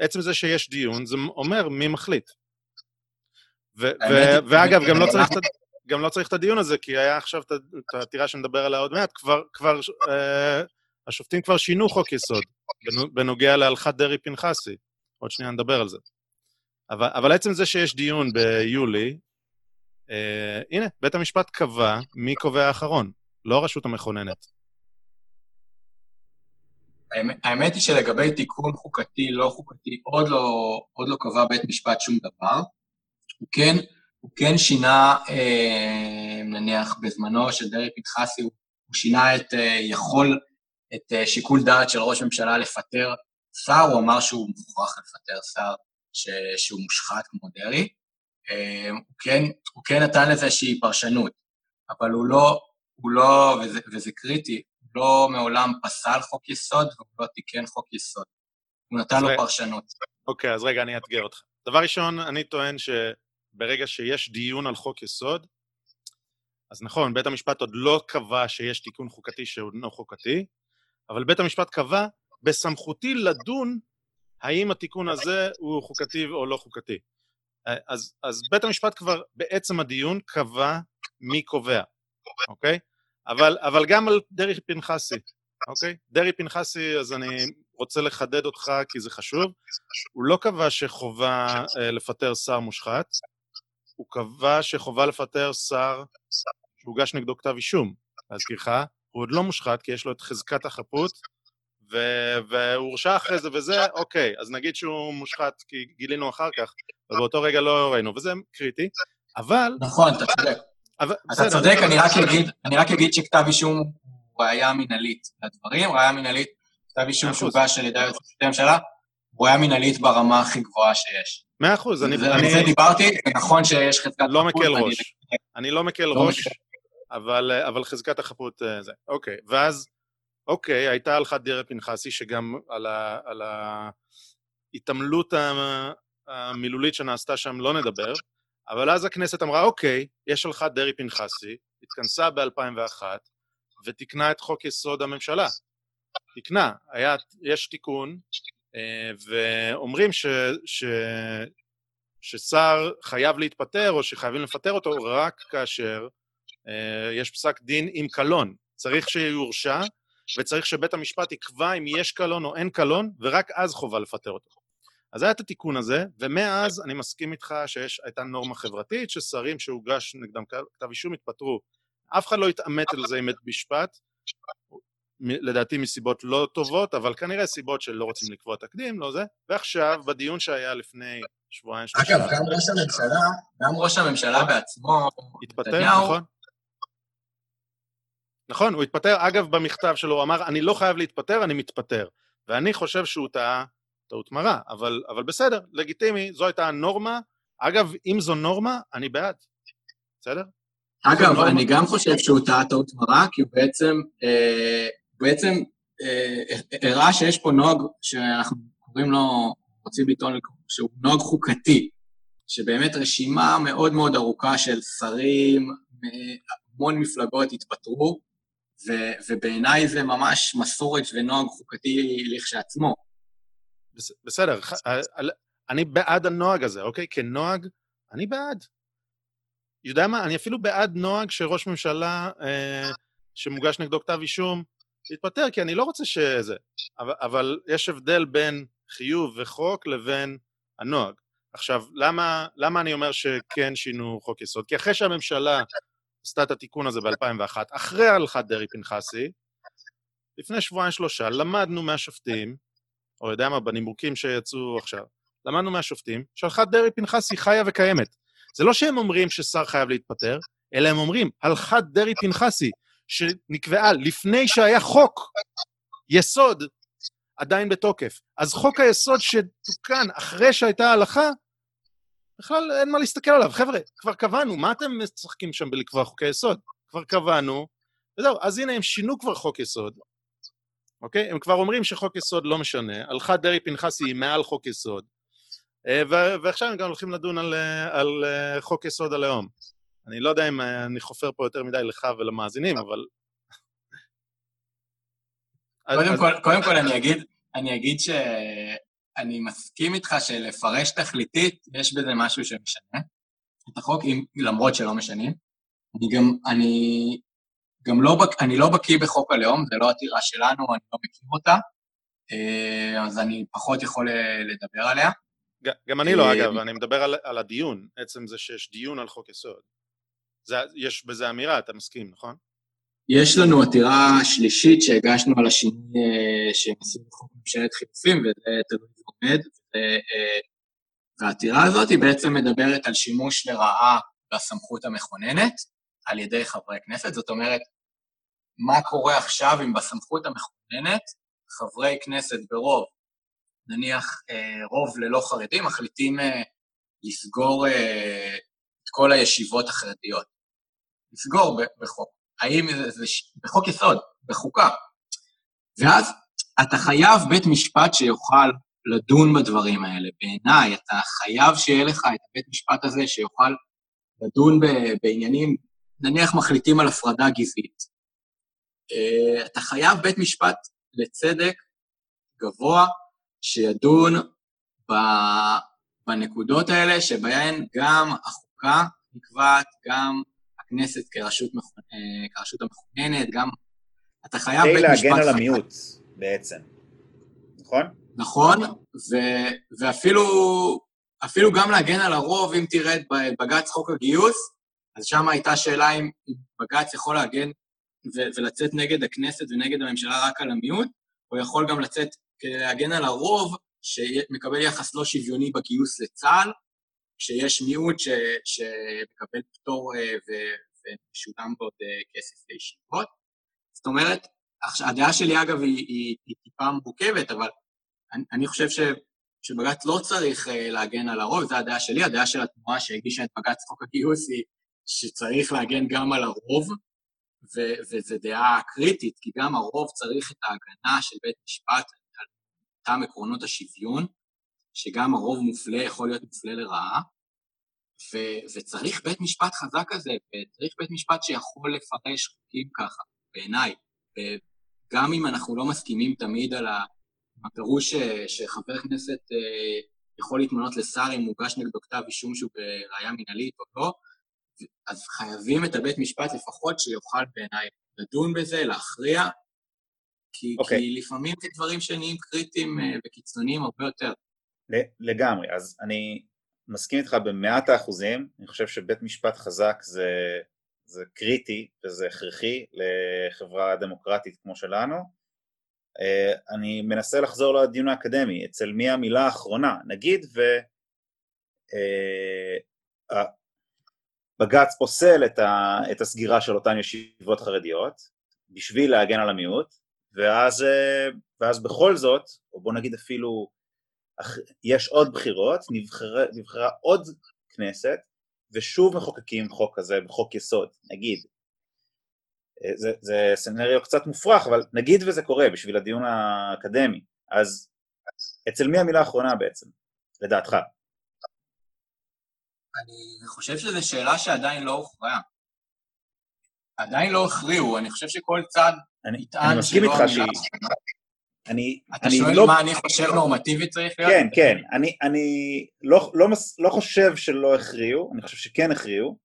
עצם זה שיש דיון, זה אומר מי מחליט. ו- ו- ואגב, גם לא צריך את... גם לא צריך את הדיון הזה, כי היה עכשיו את העתירה שנדבר עליה עוד מעט, כבר, כבר אה, השופטים כבר שינו חוק יסוד בנוגע להלכת דרעי-פנחסי. עוד שנייה נדבר על זה. אבל, אבל עצם זה שיש דיון ביולי, הנה, בית המשפט קבע מי קובע האחרון, לא הרשות המכוננת. האמת היא שלגבי תיקון חוקתי, לא חוקתי, עוד לא, עוד לא קבע בית משפט שום דבר. הוא כן הוא כן שינה, אה, נניח בזמנו של דרעי פנחסי, הוא שינה את אה, יכול, את אה, שיקול דעת של ראש ממשלה לפטר שר, הוא אמר שהוא מוכרח לפטר שר ש, שהוא מושחת כמו דרעי. הוא כן, הוא כן נתן לזה איזושהי פרשנות, אבל הוא לא, הוא לא, וזה, וזה קריטי, הוא לא מעולם פסל חוק יסוד והוא לא תיקן חוק יסוד. הוא נתן לו פרשנות. אוקיי, אז רגע, אני אאתגר אותך. דבר ראשון, אני טוען ש... ברגע שיש דיון על חוק יסוד, אז נכון, בית המשפט עוד לא קבע שיש תיקון חוקתי שהוא לא חוקתי, אבל בית המשפט קבע בסמכותי לדון האם התיקון הזה הוא חוקתי או לא חוקתי. אז, אז בית המשפט כבר בעצם הדיון קבע מי קובע, אוקיי? אבל, אבל גם על דרעי פנחסי, אוקיי? דרעי פנחסי, אז אני רוצה לחדד אותך כי זה חשוב, הוא לא קבע שחובה אה, לפטר שר מושחת, הוא קבע שחובה לפטר שר שהוגש נגדו כתב אישום. להזכירך, הוא עוד לא מושחת כי יש לו את חזקת החפות, והוא הורשע אחרי זה וזה, אוקיי, אז נגיד שהוא מושחת כי גילינו אחר כך, ובאותו רגע לא ראינו, וזה קריטי, אבל... נכון, אתה צודק. אבל, אתה בסדר, צודק, אני רק, אגיד, אני רק אגיד שכתב אישום הוא ראייה מינהלית לדברים, ראייה מינהלית, כתב אישום שהוגש על ידי היועץ המשפטי לממשלה, הוא ראייה מינהלית ברמה הכי גבוהה שיש. מאה אחוז, אני... על זה דיברתי, ונכון שיש חזקת. לא מקל ראש. אני לא מקל לא ראש, אבל, אבל חזקת החפות אה, זה. אוקיי, ואז, אוקיי, הייתה הלכת דרעי פנחסי, שגם על, ה, על ההתעמלות המילולית שנעשתה שם לא נדבר, אבל אז הכנסת אמרה, אוקיי, יש הלכת דרעי פנחסי, התכנסה ב-2001, ותיקנה את חוק יסוד הממשלה. תיקנה, היה, יש תיקון אה, ואומרים ש, ש, ששר חייב להתפטר או שחייבים לפטר אותו רק כאשר uh, יש פסק דין עם קלון. צריך שיורשע וצריך שבית המשפט יקבע אם יש קלון או אין קלון, ורק אז חובה לפטר אותו. אז היה את התיקון הזה, ומאז אני מסכים איתך שהייתה נורמה חברתית, ששרים שהוגש נגדם כתב אישום התפטרו. אף אחד לא התעמת על זה עם בית משפט, לדעתי מסיבות לא טובות, אבל כנראה סיבות של לא רוצים לקבוע תקדים, לא זה. ועכשיו, בדיון שהיה לפני שבועיים, שלושה... אגב, גם ראש הממשלה, גם ראש הממשלה בעצמו, התפטר, נכון. נכון, הוא התפטר. אגב, במכתב שלו הוא אמר, אני לא חייב להתפטר, אני מתפטר. ואני חושב שהוא טעה טעות מרה, אבל, אבל בסדר, לגיטימי, זו הייתה הנורמה. אגב, אם זו נורמה, אני בעד. בסדר? אגב, אני גם חושב שהוא טעה טעות מרה, כי הוא בעצם אה, בעצם אה, הראה שיש פה נוהג שאנחנו קוראים לו, רוצים לטעון שהוא נוהג חוקתי, שבאמת רשימה מאוד מאוד ארוכה של שרים, המון מפלגות התפטרו, ו- ובעיניי זה ממש מסורת ונוהג חוקתי לכשעצמו. בסדר, אני בעד הנוהג הזה, אוקיי? כנוהג, אני בעד. יודע מה? אני אפילו בעד נוהג שראש ממשלה אה, שמוגש נגדו כתב אישום, להתפטר, כי אני לא רוצה שזה. אבל יש הבדל בין חיוב וחוק לבין הנוהג. עכשיו, למה, למה אני אומר שכן שינו חוק יסוד? כי אחרי שהממשלה עשתה את התיקון הזה ב-2001, אחרי הלכת דרעי-פנחסי, לפני שבועיים-שלושה, למדנו מהשופטים, או יודע מה, בנימוקים שיצאו עכשיו, למדנו מהשופטים, שהלכת דרעי-פנחסי חיה וקיימת. זה לא שהם אומרים ששר חייב להתפטר, אלא הם אומרים, הלכת דרעי-פנחסי, שנקבעה לפני שהיה חוק יסוד, עדיין בתוקף. אז חוק היסוד שתוקן אחרי שהייתה ההלכה, בכלל אין מה להסתכל עליו. חבר'ה, כבר קבענו, מה אתם משחקים שם בלקבוע חוקי יסוד? כבר קבענו, וזהו, אז הנה הם שינו כבר חוק יסוד, אוקיי? הם כבר אומרים שחוק יסוד לא משנה, הלכת דרעי-פנחסי היא מעל חוק יסוד, אה, ועכשיו הם גם הולכים לדון על, אה, על אה, חוק יסוד הלאום. אני לא יודע אם אני חופר פה יותר מדי לך ולמאזינים, אבל... קודם, אז... כל, קודם כל אני אגיד, אני אגיד שאני מסכים איתך שלפרש תכליתית, יש בזה משהו שמשנה את החוק, אם, למרות שלא משנים. אני גם, אני גם לא, אני לא בקיא בחוק הלאום, זה לא עתירה שלנו, אני לא מכיר אותה, אז אני פחות יכול לדבר עליה. גם אני לא, אגב, אני מדבר על, על הדיון, עצם זה שיש דיון על חוק יסוד. זה, יש בזה אמירה, אתה מסכים, נכון? יש לנו עתירה שלישית שהגשנו על השינוי אה, שהם עשו בחוק ממשלת חילופים, וזה תלוי ועומד, אה, והעתירה הזאת היא בעצם מדברת על שימוש לרעה בסמכות המכוננת על ידי חברי כנסת, זאת אומרת, מה קורה עכשיו אם בסמכות המכוננת חברי כנסת ברוב נניח אה, רוב ללא חרדים, מחליטים לסגור את כל הישיבות החרדיות. לסגור בחוק. האם זה, זה בחוק יסוד, בחוקה. ואז אתה חייב בית משפט שיוכל לדון בדברים האלה. בעיניי, אתה חייב שיהיה לך את הבית משפט הזה שיוכל לדון בעניינים, נניח מחליטים על הפרדה גזעית. אתה חייב בית משפט לצדק גבוה שידון בנקודות האלה שבהן גם החוקה נקבעת, גם הכנסת כרשות, אה, כרשות המכוננת, גם... אתה חייב בית משפט... כדי להגן על המיעוט, בעצם, נכון? נכון, ו, ואפילו אפילו גם להגן על הרוב, אם תראה את בג"ץ חוק הגיוס, אז שם הייתה שאלה אם בג"ץ יכול להגן ו- ולצאת נגד הכנסת ונגד הממשלה רק על המיעוט, או יכול גם לצאת כדי להגן על הרוב שמקבל יחס לא שוויוני בגיוס לצה"ל, כשיש מיעוט ש, שמקבל פטור אה, ומשולם בעוד אה, כסף לישיבות. זאת אומרת, הדעה שלי אגב היא, היא, היא טיפה מורכבת, אבל אני, אני חושב ש, שבג"ץ לא צריך אה, להגן על הרוב, זו הדעה שלי, הדעה של התנועה שהגישה את בג"ץ חוק הגיוס היא שצריך להגן גם על הרוב, וזו דעה קריטית, כי גם הרוב צריך את ההגנה של בית משפט אותם עקרונות השוויון, שגם הרוב מופלה יכול להיות מופלה לרעה, ו- וצריך בית משפט חזק כזה, וצריך בית משפט שיכול לפרש חוקים ככה, בעיניי. גם אם אנחנו לא מסכימים תמיד על הפירוש שחבר כנסת אה, יכול להתמנות לשר אם מוגש נגדו כתב אישום שהוא בראייה מנהלית או לא, אז חייבים את הבית משפט לפחות שיוכל בעיניי לדון בזה, להכריע, כי, okay. אוקיי. כי לפעמים זה דברים שנהיים קריטיים אה, וקיצוניים הרבה יותר. לגמרי, אז אני מסכים איתך במאת האחוזים, אני חושב שבית משפט חזק זה, זה קריטי וזה הכרחי לחברה דמוקרטית כמו שלנו. אה, אני מנסה לחזור לדיון האקדמי, אצל מי המילה האחרונה, נגיד ו... אה, בג"ץ פוסל את, ה, את הסגירה של אותן ישיבות חרדיות בשביל להגן על המיעוט, ואז, אה, ואז בכל זאת, או בוא נגיד אפילו, יש עוד בחירות, נבחרה, נבחרה עוד כנסת, ושוב מחוקקים חוק כזה בחוק יסוד, נגיד. אה, זה, זה סנריו קצת מופרך, אבל נגיד וזה קורה בשביל הדיון האקדמי, אז אצל מי המילה האחרונה בעצם, לדעתך? אני חושב שזו שאלה שעדיין לא הוכרעה. עדיין לא הכריעו, אני חושב שכל צד אני, אני מסכים איתך שהיא... אני, אתה אני שואל לא... מה אני חושב נורמטיבי צריך להיות? כן, כן, אני, אני לא, לא, לא חושב שלא הכריעו, אני חושב שכן הכריעו,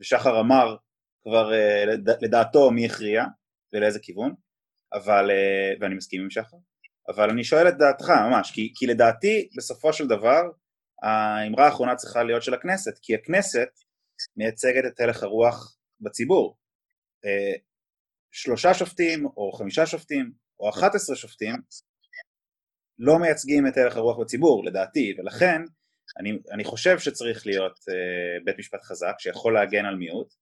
ושחר אמר כבר אה, לדעתו מי הכריע ולאיזה כיוון, אבל, אה, ואני מסכים עם שחר, אבל אני שואל את דעתך ממש, כי, כי לדעתי בסופו של דבר האמרה האחרונה צריכה להיות של הכנסת, כי הכנסת מייצגת את הלך הרוח בציבור. אה, שלושה שופטים, או חמישה שופטים, או אחת עשרה שופטים, לא מייצגים את ערך הרוח בציבור, לדעתי, ולכן אני, אני חושב שצריך להיות uh, בית משפט חזק שיכול להגן על מיעוט,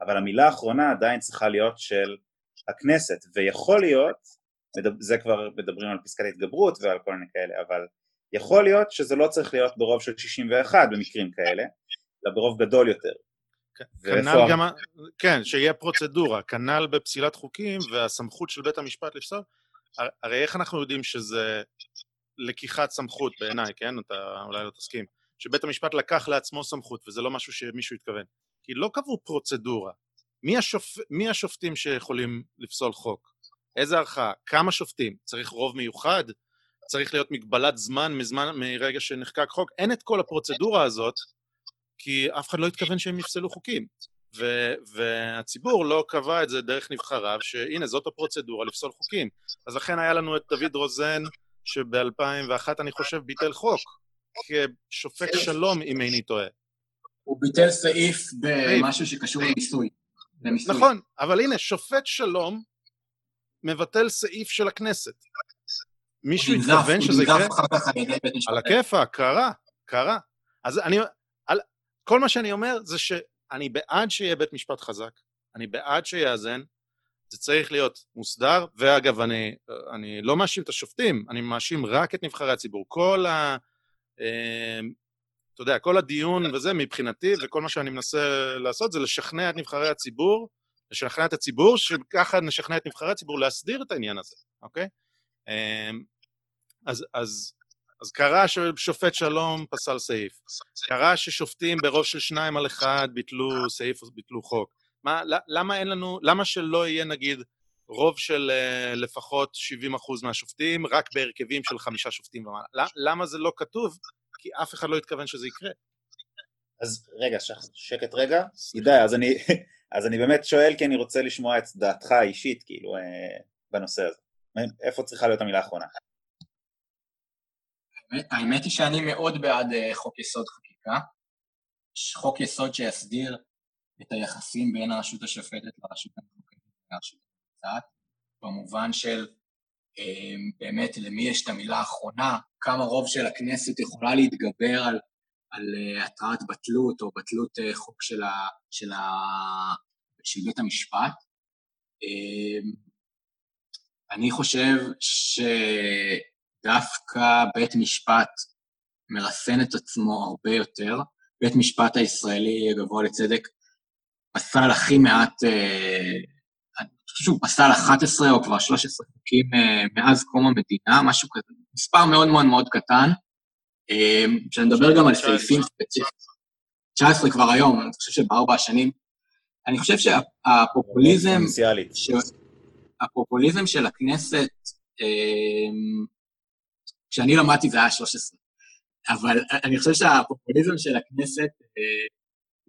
אבל המילה האחרונה עדיין צריכה להיות של הכנסת, ויכול להיות, זה כבר מדברים על פסקת התגברות ועל כל מיני כאלה, אבל יכול להיות שזה לא צריך להיות ברוב של 61 במקרים כאלה, אלא ברוב גדול יותר. כנ"ל גם, כן, שיהיה פרוצדורה, כנ"ל בפסילת חוקים והסמכות של בית המשפט לפסול, הרי איך אנחנו יודעים שזה לקיחת סמכות בעיניי, כן? אתה אולי לא תסכים. שבית המשפט לקח לעצמו סמכות, וזה לא משהו שמישהו התכוון. כי לא קבעו פרוצדורה. מי, השופ... מי השופטים שיכולים לפסול חוק? איזה ערכאה? כמה שופטים? צריך רוב מיוחד? צריך להיות מגבלת זמן מזמן, מרגע שנחקק חוק? אין את כל הפרוצדורה הזאת, כי אף אחד לא התכוון שהם יפסלו חוקים. ו- והציבור לא קבע את זה דרך נבחריו, שהנה זאת הפרוצדורה לפסול חוקים. אז לכן היה לנו את דוד רוזן, שב-2001 אני חושב ביטל חוק, כשופט שלום אם איני טועה. הוא ביטל סעיף במשהו שקשור למיסוי. נכון, אבל הנה, שופט שלום מבטל סעיף של הכנסת. מישהו התכוון שזה יקרה? על הכיפה, קרה, קרה. אז אני, על, כל מה שאני אומר זה שאני בעד שיהיה בית משפט חזק, אני בעד שיאזן, זה צריך להיות מוסדר, ואגב, אני, אני לא מאשים את השופטים, אני מאשים רק את נבחרי הציבור. כל ה... אה, אתה יודע, כל הדיון וזה מבחינתי, וכל מה שאני מנסה לעשות זה לשכנע את נבחרי הציבור, לשכנע את הציבור, שככה נשכנע את נבחרי הציבור להסדיר את העניין הזה, אוקיי? אה, אז, אז, אז קרה ששופט שלום פסל סעיף, קרה ששופטים ברוב של שניים על אחד ביטלו סעיף או ביטלו חוק. מה, למה אין לנו, למה שלא יהיה נגיד רוב של uh, לפחות 70% מהשופטים, רק בהרכבים של חמישה שופטים ומעלה? למה זה לא כתוב? כי אף אחד לא התכוון שזה יקרה. אז רגע, שקט רגע. עידאי, אז אני, [LAUGHS] אז אני באמת שואל כי אני רוצה לשמוע את דעתך האישית, כאילו, אה, בנושא הזה. איפה צריכה להיות המילה האחרונה? האמת היא שאני מאוד בעד אה, חוק יסוד חקיקה. חוק יסוד שיסדיר את היחסים בין הרשות השופטת לרשות המחוקקת והרשות המבצעת, במובן של אה, באמת למי יש את המילה האחרונה, כמה רוב של הכנסת יכולה להתגבר על, על אה, התרעת בטלות או בטלות אה, חוק של, ה, של, ה, של בית המשפט. אני חושב שדווקא בית משפט מרסן את עצמו הרבה יותר. בית משפט הישראלי הגבוה לצדק פסל הכי מעט, אה, אני חושב שהוא פסל 11 או כבר 13 חוקים אה, מאז קום המדינה, משהו כזה, מספר מאוד מאוד מאוד קטן. אה, כשאני מדבר גם על סעיפים ספציפיים, 19 כבר היום, אני חושב שבארבע השנים, אני חושב שהפופוליזם, הפופוליזם של הכנסת, כשאני למדתי זה היה 13, אבל אני חושב שהפופוליזם של הכנסת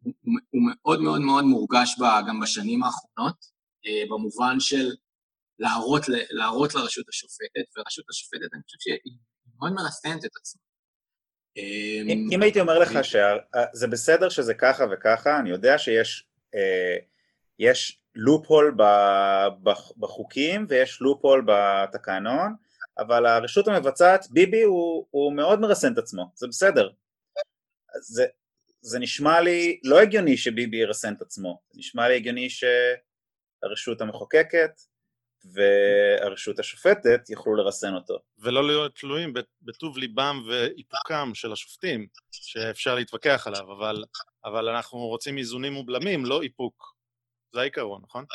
הוא, הוא מאוד מאוד מאוד מורגש בה גם בשנים האחרונות, אה, במובן של להראות, להראות לרשות השופטת, ורשות השופטת, אני חושב שהיא מאוד מרסנת את עצמה. אם, אם הייתי אומר לך שזה בסדר שזה ככה וככה, אני יודע שיש אה, יש לופ-הול בחוקים ויש לופ-הול בתקנון, אבל הרשות המבצעת, ביבי הוא, הוא מאוד מרסן את עצמו, זה בסדר. זה, זה נשמע לי לא הגיוני שביבי ירסן את עצמו, זה נשמע לי הגיוני שהרשות המחוקקת והרשות השופטת יוכלו לרסן אותו. ולא להיות תלויים בטוב ליבם ואיפוקם של השופטים, שאפשר להתווכח עליו, אבל, אבל אנחנו רוצים איזונים ובלמים, לא איפוק. זה העיקרון, נכון?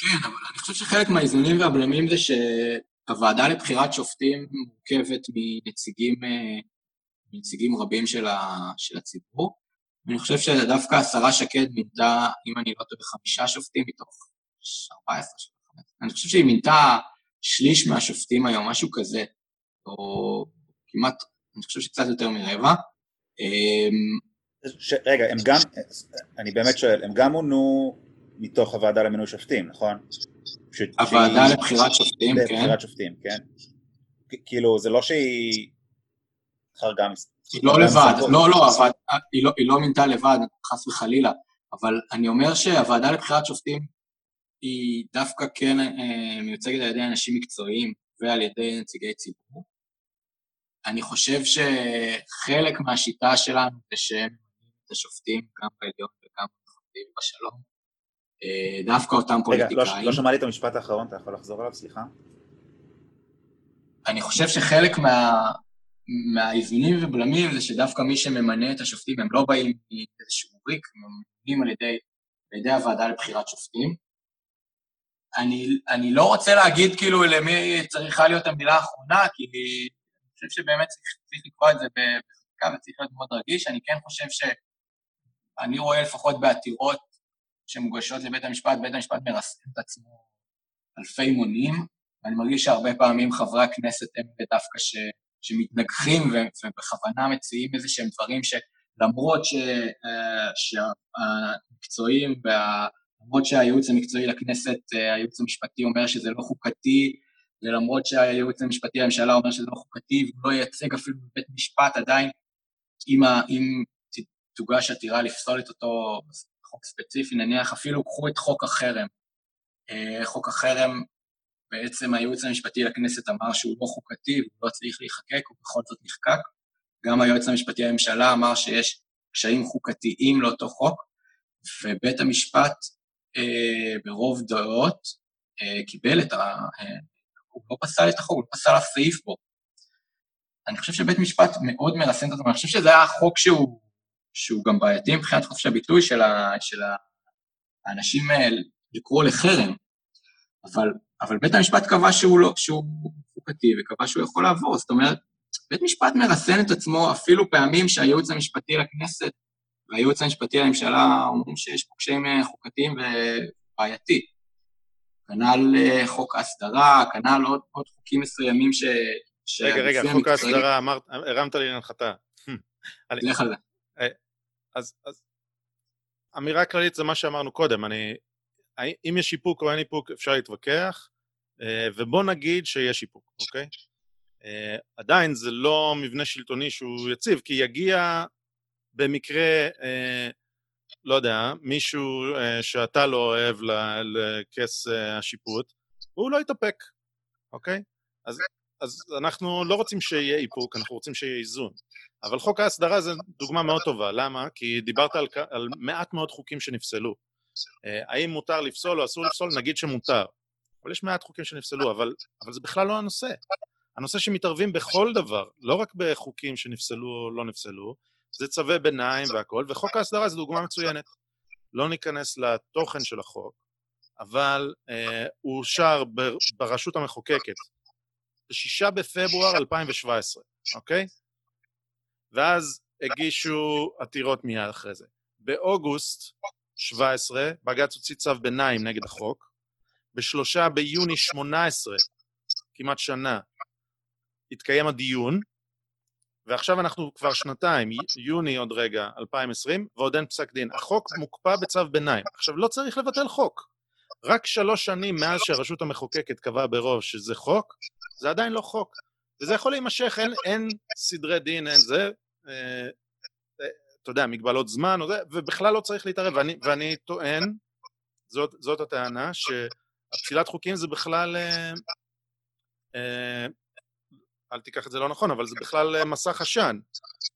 כן, אבל אני חושב שחלק מהאיזונים והבלמים זה שהוועדה לבחירת שופטים מורכבת מנציגים אה, נציגים רבים של, ה, של הציבור. ואני חושב שדווקא השרה שקד מינתה, אם אני לא טועה, חמישה שופטים מתוך 14 של אני חושב שהיא מינתה שליש מהשופטים היום, משהו כזה, או כמעט, אני חושב שקצת יותר מרבע. ש, רגע, הם גם, אני באמת שואל, הם גם מונו מתוך הוועדה למינוי שופטים, נכון? הוועדה לבחירת שופטים, כן. לבחירת שופטים, כן. כאילו, זה לא שהיא חרגה מזה. היא לא לבד, לא, לא, היא לא, היא לא מינתה לבד, חס וחלילה, אבל אני אומר שהוועדה לבחירת שופטים היא דווקא כן אה, מיוצגת על ידי אנשים מקצועיים, ועל ידי נציגי ציבור. אני חושב שחלק מהשיטה שלנו זה שהם את השופטים גם בעליון וגם בשלום, דווקא אותם פוליטיקאים. רגע, לא, לא שמעתי את המשפט האחרון, אתה יכול לחזור עליו, סליחה? אני חושב שחלק מה, מהאיזונים ובלמים זה שדווקא מי שממנה את השופטים הם לא באים מאיזשהו ריק, הם ממונים על ידי, על ידי הוועדה לבחירת שופטים. אני, אני לא רוצה להגיד כאילו למי צריכה להיות המילה האחרונה, כי אני חושב שבאמת צריך, צריך לקבוע את זה בחקיקה וצריך להיות מאוד רגיש. אני כן חושב שאני רואה לפחות בעתירות שמוגשות לבית המשפט, בית המשפט מרסן את עצמו אלפי מונים, ואני מרגיש שהרבה פעמים חברי הכנסת הם דווקא ש, שמתנגחים ובכוונה מציעים איזה שהם דברים שלמרות ש, אה, שהמקצועים, למרות שהייעוץ המקצועי לכנסת, אה, הייעוץ המשפטי אומר שזה לא חוקתי, ולמרות שהייעוץ המשפטי לממשלה אומר שזה לא חוקתי, והוא לא ייצג אפילו בבית משפט, עדיין אם, אם תוגש עתירה לפסול את אותו חוק ספציפי, נניח אפילו קחו את חוק החרם. אה, חוק החרם, בעצם הייעוץ המשפטי לכנסת אמר שהוא לא חוקתי והוא לא צריך להיחקק, הוא בכל זאת נחקק. גם היועץ המשפטי לממשלה אמר שיש קשיים חוקתיים לאותו חוק, ובית המשפט אה, ברוב דעות אה, קיבל את ה... אה, הוא לא פסל את החוק, הוא לא פסל אף סעיף בו. אני חושב שבית משפט מאוד מרסן את עצמו, אני חושב שזה היה חוק שהוא שהוא גם בעייתי מבחינת חופש הביטוי של, ה, של האנשים לקרוא לחרם, אבל, אבל בית המשפט קבע שהוא, לא, שהוא חוקתי וקבע שהוא יכול לעבור, זאת אומרת, בית משפט מרסן את עצמו אפילו פעמים שהייעוץ המשפטי לכנסת והייעוץ המשפטי לממשלה אומרים שיש פה קשיים חוקתיים ובעייתי. כנ"ל אה, חוק ההסדרה, כנ"ל עוד, עוד חוקים מסוימים ש... רגע, רגע, חוק ההסדרה, הרמת לי להנחתה. [LAUGHS] לך על זה. אז, אז אמירה כללית זה מה שאמרנו קודם, אני, אם יש איפוק או אין איפוק אפשר להתווכח, אה, ובוא נגיד שיש איפוק, אוקיי? אה, עדיין זה לא מבנה שלטוני שהוא יציב, כי יגיע במקרה, אה, לא יודע, מישהו שאתה לא אוהב לכס השיפוט, והוא לא יתאפק, אוקיי? אז, אז אנחנו לא רוצים שיהיה איפוק, אנחנו רוצים שיהיה איזון. אבל חוק ההסדרה זה דוגמה מאוד טובה, למה? כי דיברת על, על מעט מאוד חוקים שנפסלו. אה, האם מותר לפסול או אסור לפסול? נגיד שמותר. אבל יש מעט חוקים שנפסלו, אבל, אבל זה בכלל לא הנושא. הנושא שמתערבים בכל דבר, לא רק בחוקים שנפסלו או לא נפסלו, זה צווי ביניים והכול, וחוק ההסדרה זה דוגמה מצוינת. לא ניכנס לתוכן של החוק, אבל אה, הוא אושר ברשות המחוקקת ב-6 בפברואר 2017, אוקיי? ואז הגישו עתירות מיד אחרי זה. באוגוסט 17, בג"ץ הוציא צו ביניים נגד החוק, בשלושה ביוני 18, כמעט שנה, התקיים הדיון, ועכשיו אנחנו כבר שנתיים, יוני עוד רגע, 2020, ועוד אין פסק דין. החוק מוקפא בצו ביניים. עכשיו, לא צריך לבטל חוק. רק שלוש שנים מאז שהרשות המחוקקת קבעה ברוב שזה חוק, זה עדיין לא חוק. וזה יכול להימשך, אין, אין סדרי דין, אין זה, אתה יודע, מגבלות זמן, ובכלל לא צריך להתערב, ואני, ואני טוען, זאת, זאת הטענה, שהפסילת חוקים זה בכלל, אה, אה, אל תיקח את זה לא נכון, אבל זה בכלל אה, מסך עשן.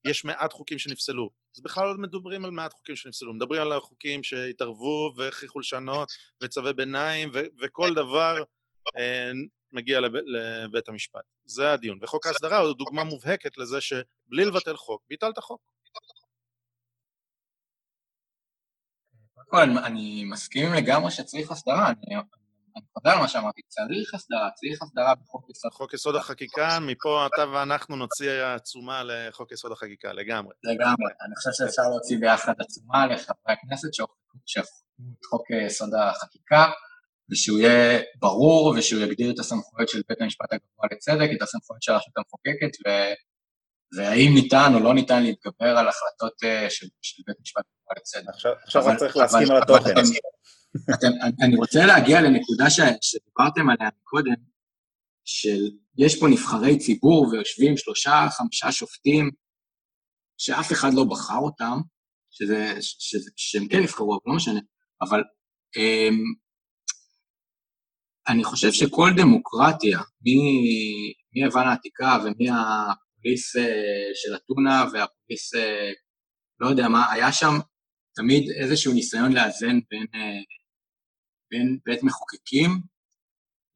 יש מעט חוקים שנפסלו. אז בכלל לא מדברים על מעט חוקים שנפסלו, מדברים על החוקים שהתערבו והכריחו לשנות, וצווי ביניים, וכל דבר מגיע לב, לבית המשפט. זה הדיון. וחוק ההסדרה הוא דוגמה מובהקת לזה שבלי לבטל חוק, ביטלת חוק. קודם כל, אני מסכים לגמרי שצריך הסדרה, אני, אני חוזר על מה שאמרתי, צריך הסדרה, צריך הסדרה בחוק יסוד. חוק יסוד החקיקה, מפה אתה ואנחנו נוציא עצומה לחוק יסוד החקיקה, לגמרי. לגמרי, אני חושב שאפשר להוציא ביחד עצומה לחברי הכנסת שהחוקו את חוק יסוד החקיקה. ושהוא יהיה ברור ושהוא יגדיר את הסמכויות של בית המשפט הגבוה לצדק, את הסמכויות של הרשות המחוקקת, ו... והאם ניתן או לא ניתן להתגבר על החלטות uh, של, של בית המשפט הגבוה לצדק. עכשיו, עכשיו רק צריך להסכים על התוכן. אתם, אתם, אני רוצה להגיע לנקודה ש, שדיברתם עליה קודם, של יש פה נבחרי ציבור ויושבים שלושה, חמישה שופטים שאף אחד לא בחר אותם, שזה, שזה, שהם כן נבחרו, אבל לא משנה, אבל um, אני חושב שכל דמוקרטיה, מיוון העתיקה ומהפוליס של אתונה והפוליס, לא יודע מה, היה שם תמיד איזשהו ניסיון לאזן בין, בין בית מחוקקים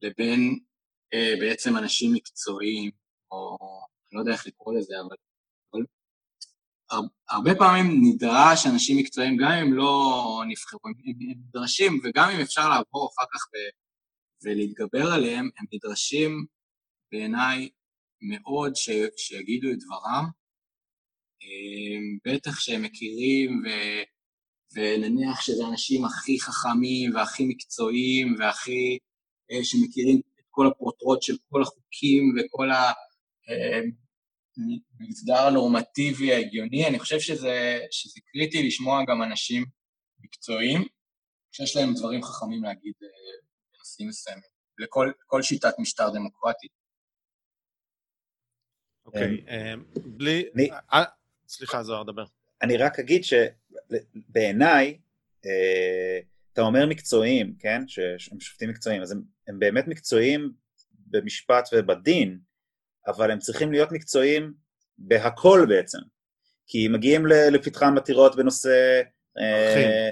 לבין בעצם אנשים מקצועיים, או אני לא יודע איך לקרוא לזה, אבל הרבה פעמים נדרש אנשים מקצועיים, גם אם לא נבחרו, הם, נדרשים, וגם אם אפשר לעבור אחר כך ולהתגבר עליהם, הם נדרשים בעיניי מאוד ש, שיגידו את דברם, בטח שהם מכירים, ו, ונניח שזה האנשים הכי חכמים והכי מקצועיים והכי, אה, שמכירים את כל הפרוטרוט של כל החוקים וכל ה... אה, המסדר הנורמטיבי ההגיוני, אני חושב שזה, שזה קריטי לשמוע גם אנשים מקצועיים, שיש להם דברים חכמים להגיד אה, בנושאים מסוימים, לכל שיטת משטר דמוקרטי. אוקיי, אה, בלי... סליחה, זוהר, דבר. אני רק אגיד שבעיניי, אתה אומר מקצועיים, כן? שהם שופטים מקצועיים, אז הם, הם באמת מקצועיים במשפט ובדין, אבל הם צריכים להיות מקצועיים בהכל בעצם, כי מגיעים לפתחם עתירות בנושא... אה, ערכים. אה,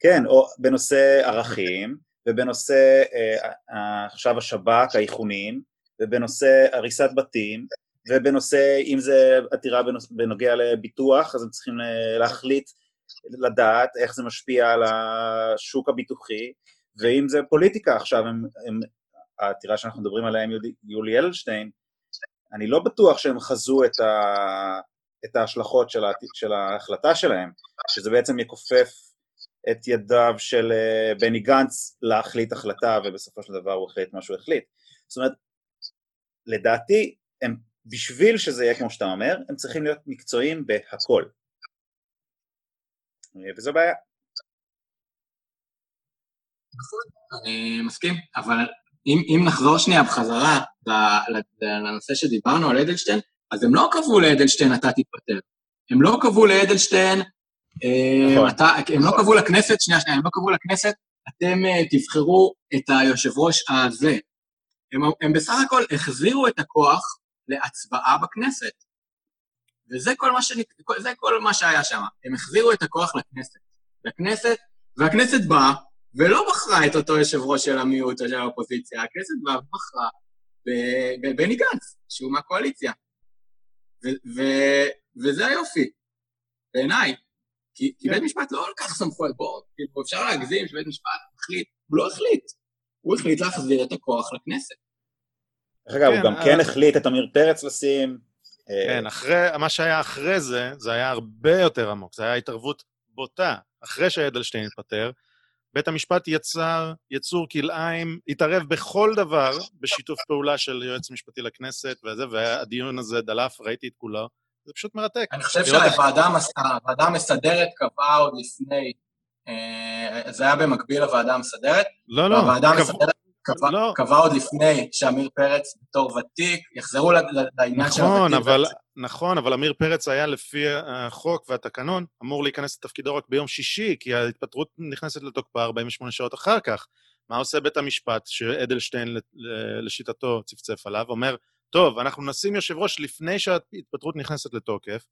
כן, או בנושא ערכים, ובנושא אה, עכשיו השב"כ, האיכונים, ובנושא הריסת בתים, ובנושא, אם זה עתירה בנוגע לביטוח, אז הם צריכים אה, להחליט, לדעת איך זה משפיע על השוק הביטוחי, ואם זה פוליטיקה. עכשיו, הם, הם, העתירה שאנחנו מדברים עליה עם יולי אלשטיין, אני לא בטוח שהם חזו את, ה, את ההשלכות של, ה, של ההחלטה שלהם, שזה בעצם יכופף את ידיו של אה, בני גנץ להחליט החלטה, ובסופו של דבר הוא החליט מה שהוא החליט. זאת אומרת, לדעתי, הם, בשביל שזה יהיה כמו שאתה אומר, הם צריכים להיות מקצועיים בהכל. וזו בעיה. נכון, אני מסכים, אבל אם, אם נחזור שנייה בחזרה לנושא שדיברנו על אדלשטיין, אז הם לא קבעו לאדלשטיין אתה תתפטר. הם לא קבעו לאדלשטיין, אה, הם לא קבעו לכנסת, שנייה, שנייה, הם לא קבעו לכנסת, אתם uh, תבחרו את היושב ראש הזה. הם, בסך הכל החזירו את הכוח להצבעה בכנסת. וזה כל מה, שנ... זה כל מה שהיה שם. הם החזירו את הכוח לכנסת. לכנסת, והכנסת באה ולא בחרה את אותו יושב ראש של המיעוט או של האופוזיציה, הכנסת באה ובחרה בבני גנץ, שהוא מהקואליציה. וזה היופי, בעיניי. כי, כי בית משפט לא לקח סמכויות, בואו, כאילו, אפשר להגזים שבית משפט החליט, הוא לא החליט. הוא החליט להחזיר את הכוח לכנסת. דרך אגב, הוא כן, גם כן אה, החליט את עמיר פרץ לשים. אה, כן, אחרי, מה שהיה אחרי זה, זה היה הרבה יותר עמוק, זה היה התערבות בוטה. אחרי שאדלשטיין התפטר, בית המשפט יצר יצור כלאיים, התערב בכל דבר בשיתוף פעולה של יועץ משפטי לכנסת וזה, והדיון הזה דלף, ראיתי את כולו. זה פשוט מרתק. אני חושב שהוועדה המסדרת קבעה עוד לפני, אה, זה היה במקביל לוועדה המסדרת. לא, לא. הוועדה המסדרת קבע, לא. קבע עוד לפני שעמיר פרץ בתור ותיק, יחזרו לעניין נכון, של הוותיק. אבל, נכון, אבל עמיר פרץ היה לפי החוק והתקנון אמור להיכנס לתפקידו רק ביום שישי, כי ההתפטרות נכנסת לתוקפה 48 שעות אחר כך. מה עושה בית המשפט, שאדלשטיין לשיטתו צפצף עליו, אומר, טוב, אנחנו נשים יושב ראש לפני שההתפטרות נכנסת לתוקף,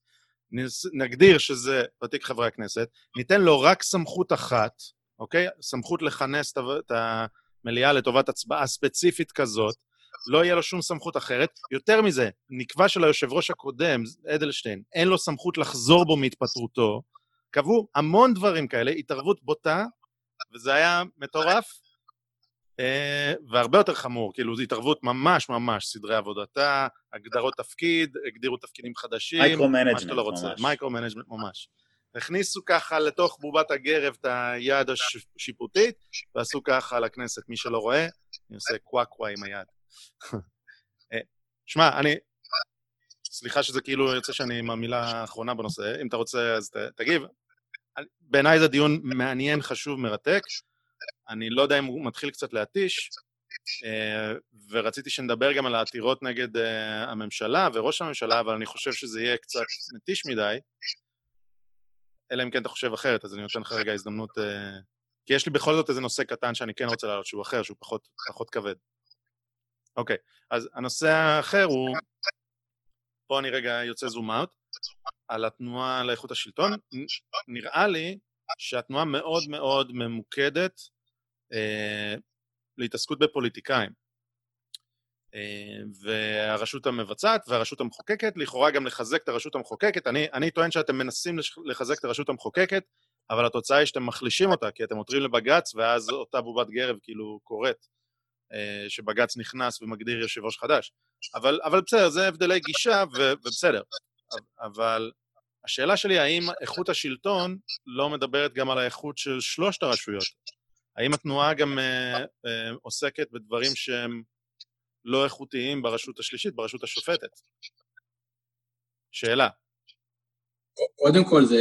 נגדיר שזה ותיק חברי הכנסת, ניתן לו רק סמכות אחת, אוקיי? סמכות לכנס את ה... מליאה לטובת הצבעה ספציפית כזאת, לא יהיה לו שום סמכות אחרת. יותר מזה, נקבע שליושב ראש הקודם, אדלשטיין, אין לו סמכות לחזור בו מהתפטרותו. קבעו המון דברים כאלה, התערבות בוטה, וזה היה מטורף, והרבה יותר חמור, כאילו זו התערבות ממש ממש, סדרי עבודתה, הגדרות תפקיד, הגדירו תפקידים חדשים, micro-management לא ממש. micro-management ממש. הכניסו ככה לתוך בובת הגרב את היד השיפוטית, ועשו ככה לכנסת. מי שלא רואה, אני עושה קווה קווה עם היד. אה, שמע, אני... סליחה שזה כאילו יוצא שאני עם המילה האחרונה בנושא, אם אתה רוצה אז ת, תגיב. בעיניי זה דיון מעניין, חשוב, מרתק. אני לא יודע אם הוא מתחיל קצת להתיש, אה, ורציתי שנדבר גם על העתירות נגד אה, הממשלה וראש הממשלה, אבל אני חושב שזה יהיה קצת מתיש מדי. אלא אם כן אתה חושב אחרת, אז אני נותן לך רגע הזדמנות uh, כי יש לי בכל זאת איזה נושא קטן שאני כן רוצה להעלות, שהוא אחר, שהוא פחות, פחות כבד. אוקיי, אז הנושא האחר הוא, פה אני רגע יוצא זום אאוט, על התנועה לאיכות השלטון. נראה לי שהתנועה מאוד מאוד ממוקדת אה, להתעסקות בפוליטיקאים. אה, והרשות המבצעת והרשות המחוקקת, לכאורה גם לחזק את הרשות המחוקקת. אני, אני טוען שאתם מנסים לחזק את הרשות המחוקקת, אבל התוצאה היא שאתם מחלישים אותה, כי אתם עותרים לבג"ץ, ואז אותה בובת גרב כאילו קורית, אה, שבג"ץ נכנס ומגדיר יושב ראש חדש. אבל, אבל בסדר, זה הבדלי גישה, ו, ובסדר. אבל השאלה שלי, האם איכות השלטון לא מדברת גם על האיכות של שלושת הרשויות? האם התנועה גם אה, אה, עוסקת בדברים שהם לא איכותיים ברשות השלישית, ברשות השופטת? שאלה. קודם כל, זו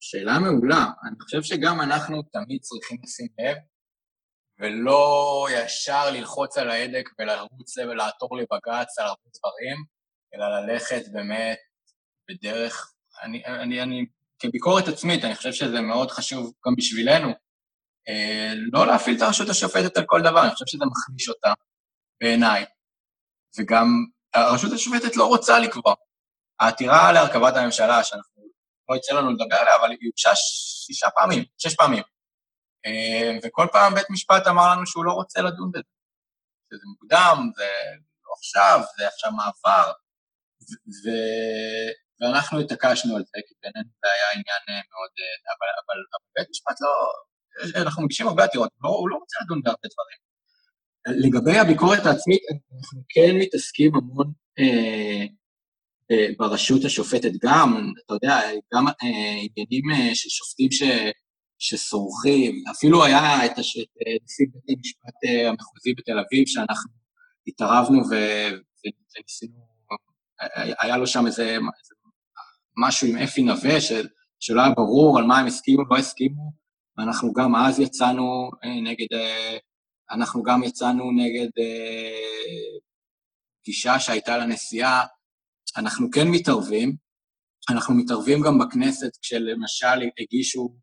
שאלה מעולה. אני חושב שגם אנחנו תמיד צריכים לשים לב, ולא ישר ללחוץ על ההדק ולרוץ ולעתור לבג"ץ על הרבה דברים, אלא ללכת באמת בדרך... אני, אני, אני, כביקורת עצמית, אני חושב שזה מאוד חשוב גם בשבילנו, אה, לא להפעיל את הרשות השופטת על כל דבר, אני חושב שזה מחליש אותה, בעיניי. וגם הרשות השופטת לא רוצה לקבוע. העתירה להרכבת הממשלה, שאנחנו, לא יצא לנו לדבר עליה, אבל היא הוגשה שישה פעמים, שש פעמים. אה, וכל פעם בית משפט אמר לנו שהוא לא רוצה לדון בזה. שזה מוקדם, זה לא עכשיו, זה עכשיו מעבר, ו... ואנחנו התעקשנו על זה, כי בינינו זה היה עניין אה, מאוד... אבל, אבל, אבל בית משפט לא... אנחנו מגישים הרבה עתירות, לא, הוא לא רוצה לדון בהרבה דברים. לגבי הביקורת העצמית, אנחנו כן מתעסקים המון אה, אה, ברשות השופטת גם, אתה יודע, גם אה, עניינים אה, של שופטים ש, שסורחים, אפילו היה את הש, אה, נשיא בית המשפט אה, המחוזי בתל אביב, שאנחנו התערבנו וניסינו, היה לו שם איזה, איזה משהו עם אפי נווה, שלא היה ברור על מה הם הסכימו, לא הסכימו, ואנחנו גם אז יצאנו אה, נגד, אה, אנחנו גם יצאנו נגד אה, פגישה שהייתה לנשיאה, אנחנו כן מתערבים, אנחנו מתערבים גם בכנסת כשלמשל הגישו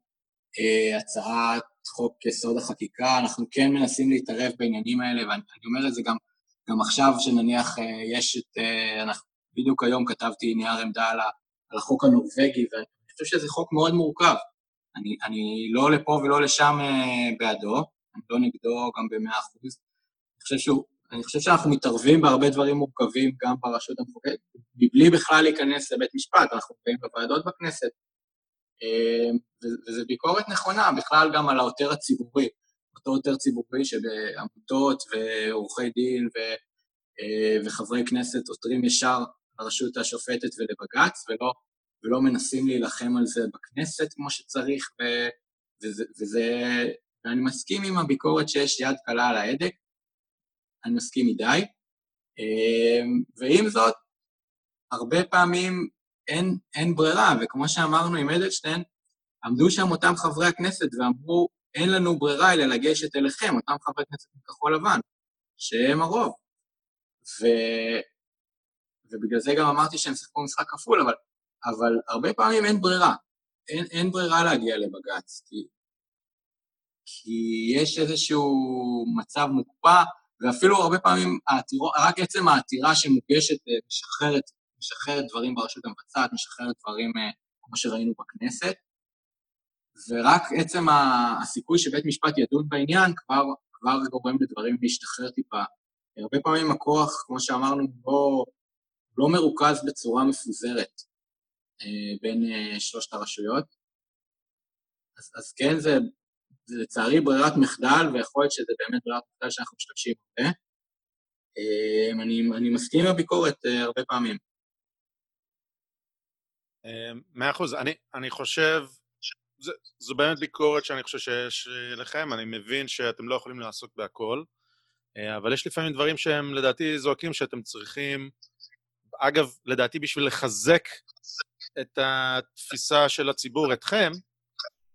הצעת חוק יסוד החקיקה, אנחנו כן מנסים להתערב בעניינים האלה, ואני אומר את זה גם, גם עכשיו, שנניח יש את, אנחנו, בדיוק היום כתבתי נייר עמדה על, על החוק הנורבגי, ואני חושב שזה חוק מאוד מורכב. אני, אני לא לפה ולא לשם אה, בעדו, אני לא נגדו גם במאה אחוז. אני חושב אני חושב שאנחנו מתערבים בהרבה דברים מורכבים גם ברשות המחוקקת, מבלי בכלל להיכנס לבית משפט, אנחנו באים בוועדות בכנסת. אה, וזו ביקורת נכונה, בכלל גם על העותר הציבורי, אותו עותר ציבורי שבעמותות ועורכי דין ו, אה, וחברי כנסת עותרים ישר לרשות השופטת ולבג"ץ, ולא ולא מנסים להילחם על זה בכנסת כמו שצריך, ו, וזה, וזה, ואני מסכים עם הביקורת שיש יד קלה על ההדק, אני מסכים מדי, אמ, ועם זאת, הרבה פעמים אין, אין ברירה, וכמו שאמרנו עם אדלשטיין, עמדו שם אותם חברי הכנסת ואמרו, אין לנו ברירה אלא לגשת אליכם, אותם חברי כנסת מכחול לבן, שהם הרוב. ו... ובגלל זה גם אמרתי שהם שיחקו משחק כפול, אבל אבל הרבה פעמים אין ברירה. אין, אין ברירה להגיע לבג"ץ, כי, כי יש איזשהו מצב מוקפא, ואפילו הרבה פעמים העתירו, רק עצם העתירה שמוגשת אה, משחררת, משחררת דברים ברשות המבצעת, משחררת דברים אה, כמו שראינו בכנסת, ורק עצם הסיכוי שבית משפט ידון בעניין כבר, כבר גורם לדברים להשתחרר טיפה. הרבה פעמים הכוח, כמו שאמרנו, לא, לא מרוכז בצורה מפוזרת. אה, בין אה, שלושת הרשויות. אז, אז כן, זה, זה לצערי ברירת מחדל, ויכול להיות שזה באמת ברירת מחדל שאנחנו משתמשים הרבה. אה, אני, אני מסכים עם הביקורת הרבה פעמים. מאה אחוז. אני, אני חושב, זה, זו באמת ביקורת שאני חושב שיש לכם, אני מבין שאתם לא יכולים לעסוק בהכל, אבל יש לפעמים דברים שהם לדעתי זועקים שאתם צריכים, אגב, לדעתי בשביל לחזק את התפיסה של הציבור, אתכם,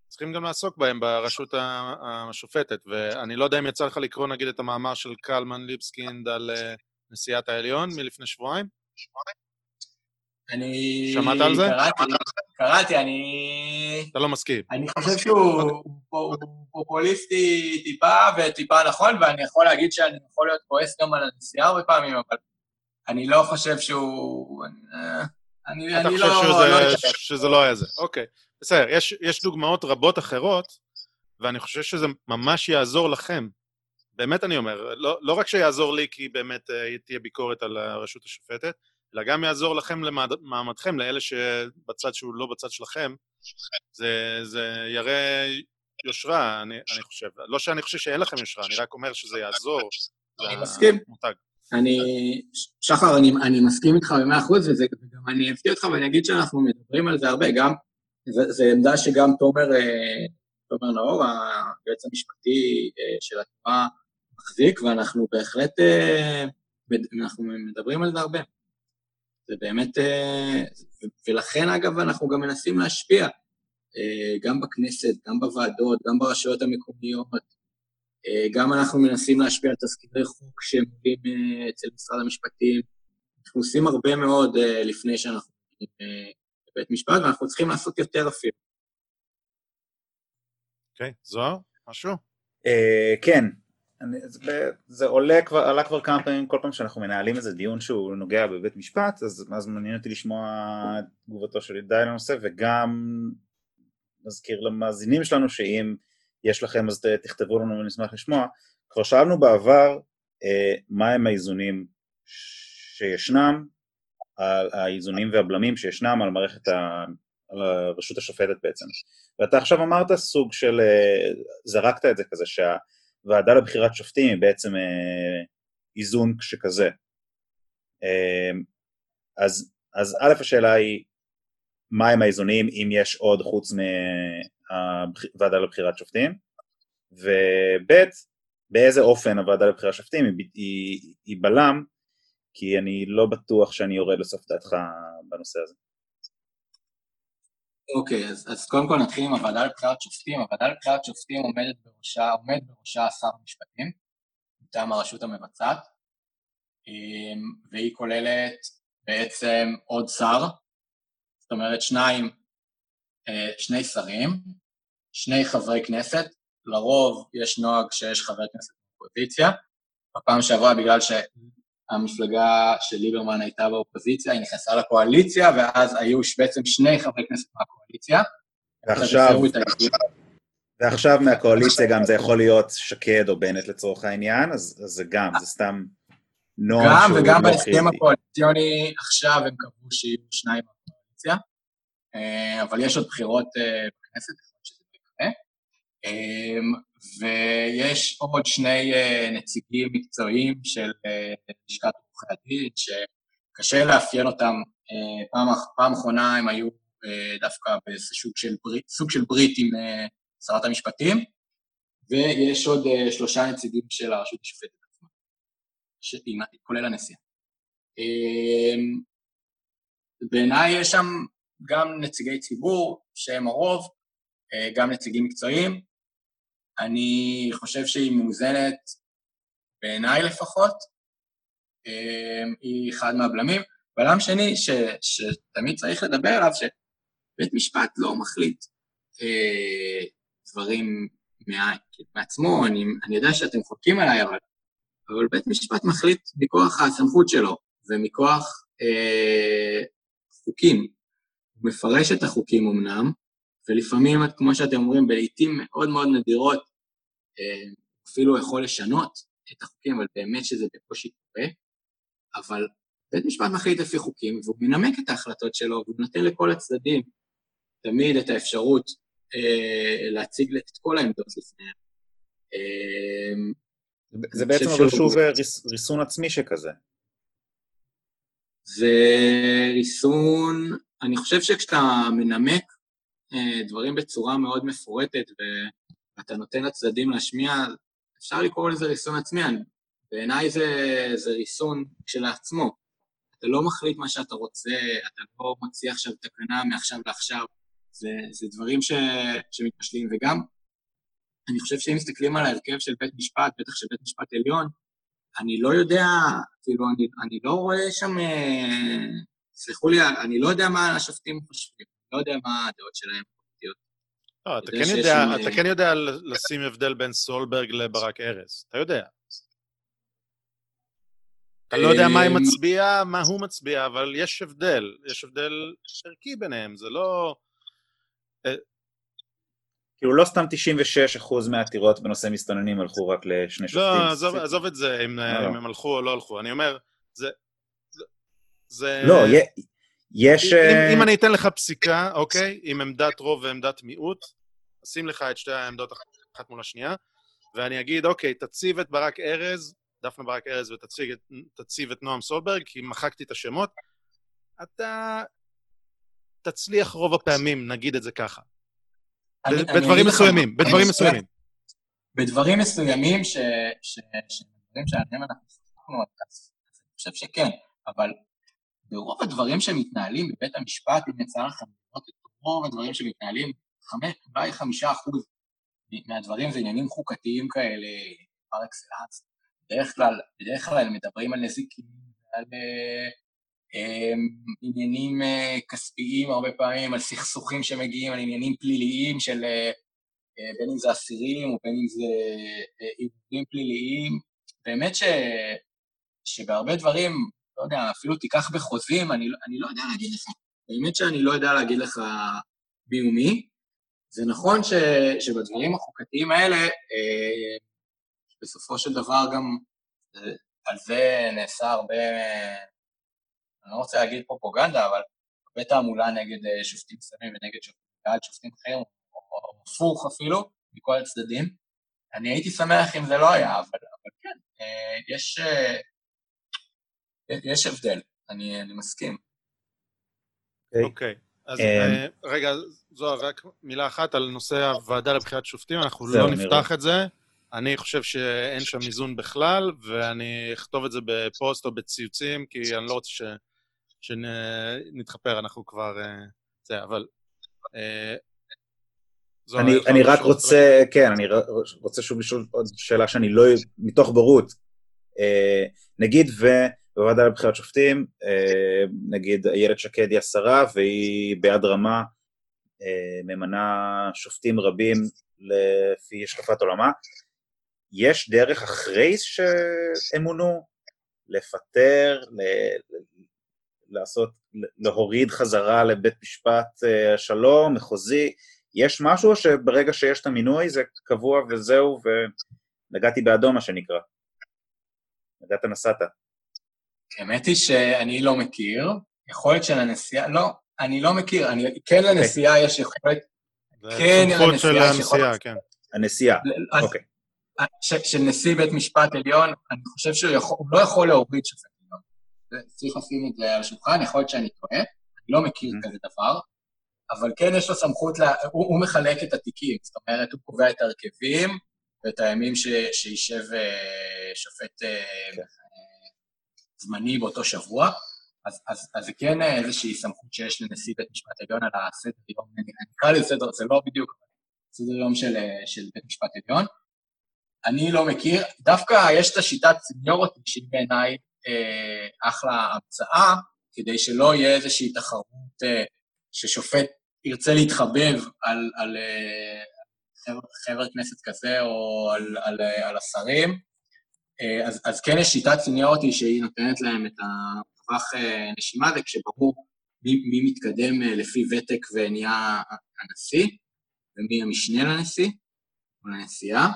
צריכים גם לעסוק בהם ברשות השופטת. ואני לא יודע אם יצא לך לקרוא נגיד את המאמר של קלמן ליבסקינד על אה, נשיאת העליון מלפני שבועיים? אני... שמעת על זה? קראתי, קראתי, אני... אתה לא מסכים. אני חושב שהוא פופוליסטי טיפה וטיפה נכון, ואני יכול להגיד שאני יכול להיות כועס גם על הנסיעה הרבה פעמים, אבל אני לא חושב שהוא... אני, אתה אני חושב לא... שזה, לא שזה לא היה זה. אוקיי, בסדר. יש, יש דוגמאות רבות אחרות, ואני חושב שזה ממש יעזור לכם. באמת אני אומר, לא, לא רק שיעזור לי כי באמת uh, תהיה ביקורת על הרשות השופטת, אלא גם יעזור לכם למעמדכם, לאלה שבצד שהוא לא בצד שלכם, זה, זה יראה יושרה, אני, אני חושב. לא שאני חושב שאין לכם יושרה, אני רק אומר שזה יעזור. אני מסכים. אני, שחר, אני, אני מסכים איתך במאה אחוז, וגם אני אפתיע אותך ואני אגיד שאנחנו מדברים על זה הרבה, גם, זו עמדה שגם תומר, אה, תומר נאור, היועץ המשפטי אה, של התנועה, מחזיק, ואנחנו בהחלט, אה, אנחנו מדברים על זה הרבה. זה באמת, ולכן אגב אנחנו גם מנסים להשפיע, גם בכנסת, גם בוועדות, גם ברשויות המקומיות, גם אנחנו מנסים להשפיע על תזכירי חוק שהם עולים אה, אצל משרד המשפטים. אנחנו עושים הרבה מאוד אה, לפני שאנחנו לבית משפט, ואנחנו צריכים לעשות יותר אפילו. אוקיי, זוהר, משהו? כן, אני, זה, זה עולה כבר, עלה כבר כמה פעמים, כל פעם שאנחנו מנהלים איזה דיון שהוא נוגע בבית משפט, אז, אז מעניין אותי לשמוע את תגובתו של ידעי לנושא, וגם נזכיר למאזינים שלנו שאם יש לכם אז תכתבו לנו ונשמח לשמוע. כבר שאלנו בעבר אה, מהם האיזונים שישנם, האיזונים והבלמים שישנם על מערכת ה... על הרשות השופטת בעצם. ואתה עכשיו אמרת סוג של, אה, זרקת את זה כזה, שהוועדה לבחירת שופטים היא בעצם אה, איזון שכזה. אה, אז, אז א', השאלה היא, מהם האיזונים, אם יש עוד חוץ הוועדה לבחירת שופטים, וב' באיזה אופן הוועדה לבחירת שופטים היא, היא, היא בלם, כי אני לא בטוח שאני יורד לסוף דעתך בנושא הזה. אוקיי, okay, אז, אז קודם כל נתחיל עם הוועדה לבחירת שופטים. הוועדה לבחירת שופטים עומדת בראשה, עומד בראשה שר המשפטים, מטעם הרשות המבצעת, אמ, והיא כוללת בעצם עוד שר, זאת אומרת שניים, שני שרים, שני חברי כנסת, לרוב יש נוהג שיש חבר כנסת באופוזיציה. בפעם שעברה, בגלל שהמפלגה של ליברמן הייתה באופוזיציה, היא נכנסה לקואליציה, ואז היו בעצם שני חברי כנסת מהקואליציה. ועכשיו, ועכשיו מהקואליציה גם זה יכול להיות שקד או בנט לצורך העניין, אז, אז זה גם, זה סתם נוהג גם, וגם לא בהסכם הקואליציוני עכשיו הם קבעו שיהיו שניים מהקואליציה, אה, אבל יש עוד בחירות אה, בכנסת, אמ, ויש עוד שני אה, נציגים מקצועיים של אה, לשכת עורכי הדין, שקשה לאפיין אותם, אה, פעם, אחרונה הם היו דווקא בסוג של, ברית, סוג של ברית עם שרת המשפטים, ויש עוד שלושה נציגים של הרשות השופטת עצמה, כולל הנשיאה. אמ, בעיניי יש שם גם נציגי ציבור, שהם הרוב, גם נציגים מקצועיים, אני חושב שהיא מאוזנת, בעיניי לפחות, אמ, היא אחד מהבלמים. בלם שני, ש, שתמיד צריך לדבר עליו, שבית משפט לא מחליט אה, דברים מה, מעצמו, אני, אני יודע שאתם חולקים עליי, אבל, אבל בית משפט מחליט מכוח הסמכות שלו ומכוח אה, חוקים. מפרש את החוקים אמנם, ולפעמים, כמו שאתם אומרים, בעיתים מאוד מאוד נדירות, אה, אפילו יכול לשנות את החוקים, אבל באמת שזה בקושי קורה, אבל בית משפט מחליט לפי חוקים, והוא מנמק את ההחלטות שלו, והוא נותן לכל הצדדים תמיד את האפשרות אה, להציג את כל העמדות לפניהם. אה, זה בעצם אבל שוב ריס, ריסון עצמי שכזה. זה ריסון, אני חושב שכשאתה מנמק אה, דברים בצורה מאוד מפורטת ואתה נותן לצדדים להשמיע, אפשר לקרוא לזה ריסון עצמי, בעיניי זה, זה ריסון כשלעצמו. אתה לא מחליט מה שאתה רוצה, אתה לא מציע עכשיו תקנה מעכשיו לעכשיו, זה, זה דברים ש, שמתפשטים, וגם אני חושב שאם מסתכלים על ההרכב של בית משפט, בטח של בית משפט עליון, אני לא יודע, כאילו, אני, אני לא רואה שם, אה, סלחו לי, אני לא יודע מה השופטים חושבים. לא יודע מה הדעות שלהם. לא, אתה כן, יודע, אתה כן יודע לשים הבדל בין סולברג לברק ארז, אתה יודע. אתה לא יודע מה היא אמ, מצביעה, מה הוא מצביע, אבל יש הבדל, יש הבדל ערכי ביניהם, זה לא... אה, כאילו לא סתם 96% מהעתירות בנושא מסתננים הלכו רק לשני לא, שופטים. לא, עזוב, עזוב את זה, אם, לא, לא. אם הם הלכו או לא הלכו. אני אומר, זה... זה... לא, יש... אם, אה, אם אני אתן לך פסיקה, אוקיי, עם עמדת רוב ועמדת מיעוט, אשים לך את שתי העמדות אחת מול השנייה, ואני אגיד, אוקיי, תציב את ברק ארז דפנה ברק ארז ותציב את נועם סולברג, כי מחקתי את השמות, אתה תצליח רוב הפעמים, נגיד את זה ככה. אני, בדברים אני מסוימים, בדברים מסוימים. בדברים מסוימים, שדברים שעליהם אנחנו שוחחנו, אז אני חושב שכן, אבל ברוב הדברים שמתנהלים בבית המשפט, אם יצא לכם לראות את רוב הדברים שמתנהלים, אולי חמישה אחוז מהדברים זה עניינים חוקתיים כאלה, פר אקסלנס, בדרך כלל, בדרך כלל מדברים על נזיקים, על אה, אה, עניינים אה, כספיים הרבה פעמים, על סכסוכים שמגיעים, על עניינים פליליים של אה, אה, בין אם זה אסירים או בין אם זה אה, עיבודים פליליים. באמת ש, שבהרבה דברים, לא יודע, אפילו תיקח בחוזים, אני, אני לא יודע להגיד לך, באמת שאני לא יודע להגיד לך מי ומי. זה נכון ש, שבדברים החוקתיים האלה, אה, בסופו של דבר גם אה, על זה נעשה הרבה, אני לא רוצה להגיד פרופוגנדה, אבל הרבה תעמולה נגד אה, שופטים סמים ונגד קהל שופטים אחרים, או, הפוך אפילו, מכל הצדדים. אני הייתי שמח אם זה לא היה, אבל, אבל כן, אה, יש, יש הבדל, אני, אני מסכים. אוקיי, okay. אז רגע, זוהר, רק מילה אחת על נושא הוועדה לבחירת שופטים, אנחנו לא נפתח את זה. אני חושב שאין שם איזון בכלל, ואני אכתוב את זה בפוסט או בציוצים, כי אני לא רוצה ש... שנתחפר, אנחנו כבר... אה, זה, אבל... אה, אני, אני רק רוצה. כן, אני רוצה שוב לשאול עוד שאלה שאני לא... מתוך בורות. אה, נגיד ובוועדה לבחירת שופטים, נגיד איילת שקד היא השרה, והיא ביד רמה ממנה שופטים רבים לפי השקפת עולמה. יש דרך אחרי שהם מונו לפטר, ל... לעשות, להוריד חזרה לבית משפט אה, השלום, מחוזי, יש משהו שברגע שיש את המינוי זה קבוע וזהו, ונגעתי באדום מה שנקרא. נגעת נסעת. האמת היא שאני לא מכיר, יכולת של הנשיאה, לא, אני לא מכיר, אני, כן אוקיי. לנשיאה יש יכולת, כן לנשיאה יש יכולת. כן. הנשיאה, אוקיי. של נשיא בית משפט עליון, אני חושב שהוא יכול, לא יכול להוריד שופט עליון. צריך לשים את זה על השולחן, יכול להיות שאני טועה, אני לא מכיר mm-hmm. כזה דבר, אבל כן יש לו סמכות, לה, הוא, הוא מחלק את התיקים, זאת אומרת, הוא קובע את ההרכבים ואת הימים ש, שישב אה, שופט אה, כן. זמני באותו שבוע, אז, אז, אז כן איזושהי סמכות שיש לנשיא בית משפט עליון על הסדר יום, אני אקרא לזה סדר, זה לא בדיוק סדר יום של, של בית משפט עליון, אני לא מכיר, דווקא יש את השיטת סניורוטי שהיא בעיניי אה, אחלה המצאה, כדי שלא יהיה איזושהי תחרות אה, ששופט ירצה להתחבב על, על אה, חבר, חבר כנסת כזה או על, על, אה, על השרים. אה, אז, אז כן יש שיטת סניוריטי שהיא נותנת להם את הטווח אה, נשימה הזה, כשברור מי, מי מתקדם אה, לפי ותק ונהיה הנשיא, ומי המשנה לנשיא או לנשיאה.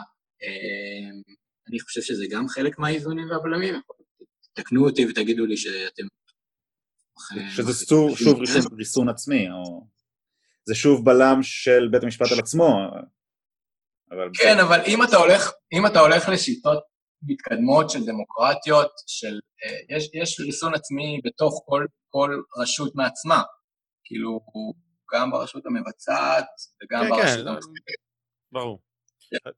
אני חושב שזה גם חלק מהאיזונים והבלמים. תקנו אותי ותגידו לי שאתם... שזה סור, שוב ריסון עצמי, או... זה שוב בלם של בית המשפט על עצמו. אבל כן, אבל אם אתה הולך, אם אתה הולך לשיטות מתקדמות של דמוקרטיות, של... אה, יש, יש ריסון עצמי בתוך כל, כל רשות מעצמה. כאילו, גם ברשות המבצעת וגם כן, ברשות כן, המבצעת. ברור. כן.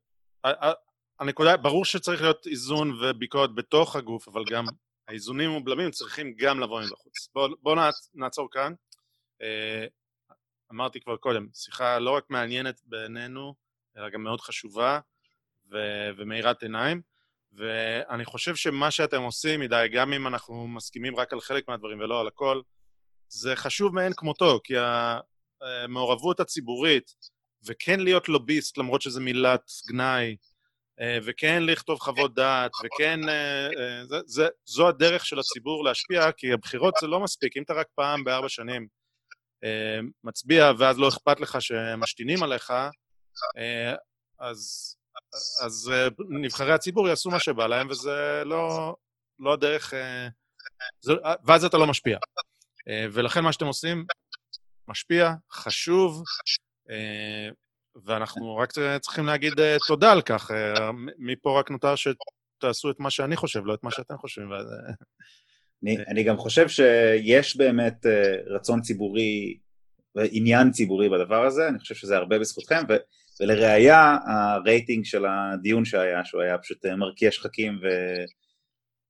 הנקודה, ברור שצריך להיות איזון וביקורת בתוך הגוף, אבל גם האיזונים ובלמים צריכים גם לבוא מבחוץ. בואו בוא נעצור כאן. אה, אמרתי כבר קודם, שיחה לא רק מעניינת בעינינו, אלא גם מאוד חשובה ו- ומאירת עיניים, ואני חושב שמה שאתם עושים, מדי, גם אם אנחנו מסכימים רק על חלק מהדברים ולא על הכל, זה חשוב מאין כמותו, כי המעורבות הציבורית, וכן להיות לוביסט למרות שזו מילת גנאי, אה, וכן לכתוב חוות דעת, וכן... אה, אה, זה, זה, זו הדרך של הציבור להשפיע, כי הבחירות זה לא מספיק. אם אתה רק פעם בארבע שנים מצביע, ואז לא אכפת לך שמשתינים עליך, אז, אז נבחרי הציבור יעשו מה שבא להם, וזה לא, לא הדרך... זה, ואז אתה לא משפיע. ולכן מה שאתם עושים, משפיע, חשוב, ואנחנו רק צריכים להגיד תודה על כך. מפה רק נותר שתעשו את מה שאני חושב, לא את מה שאתם חושבים. אני, אני גם חושב שיש באמת רצון ציבורי ועניין ציבורי בדבר הזה, אני חושב שזה הרבה בזכותכם, ו, ולראיה הרייטינג של הדיון שהיה, שהוא היה פשוט מרקיע שחקים ו...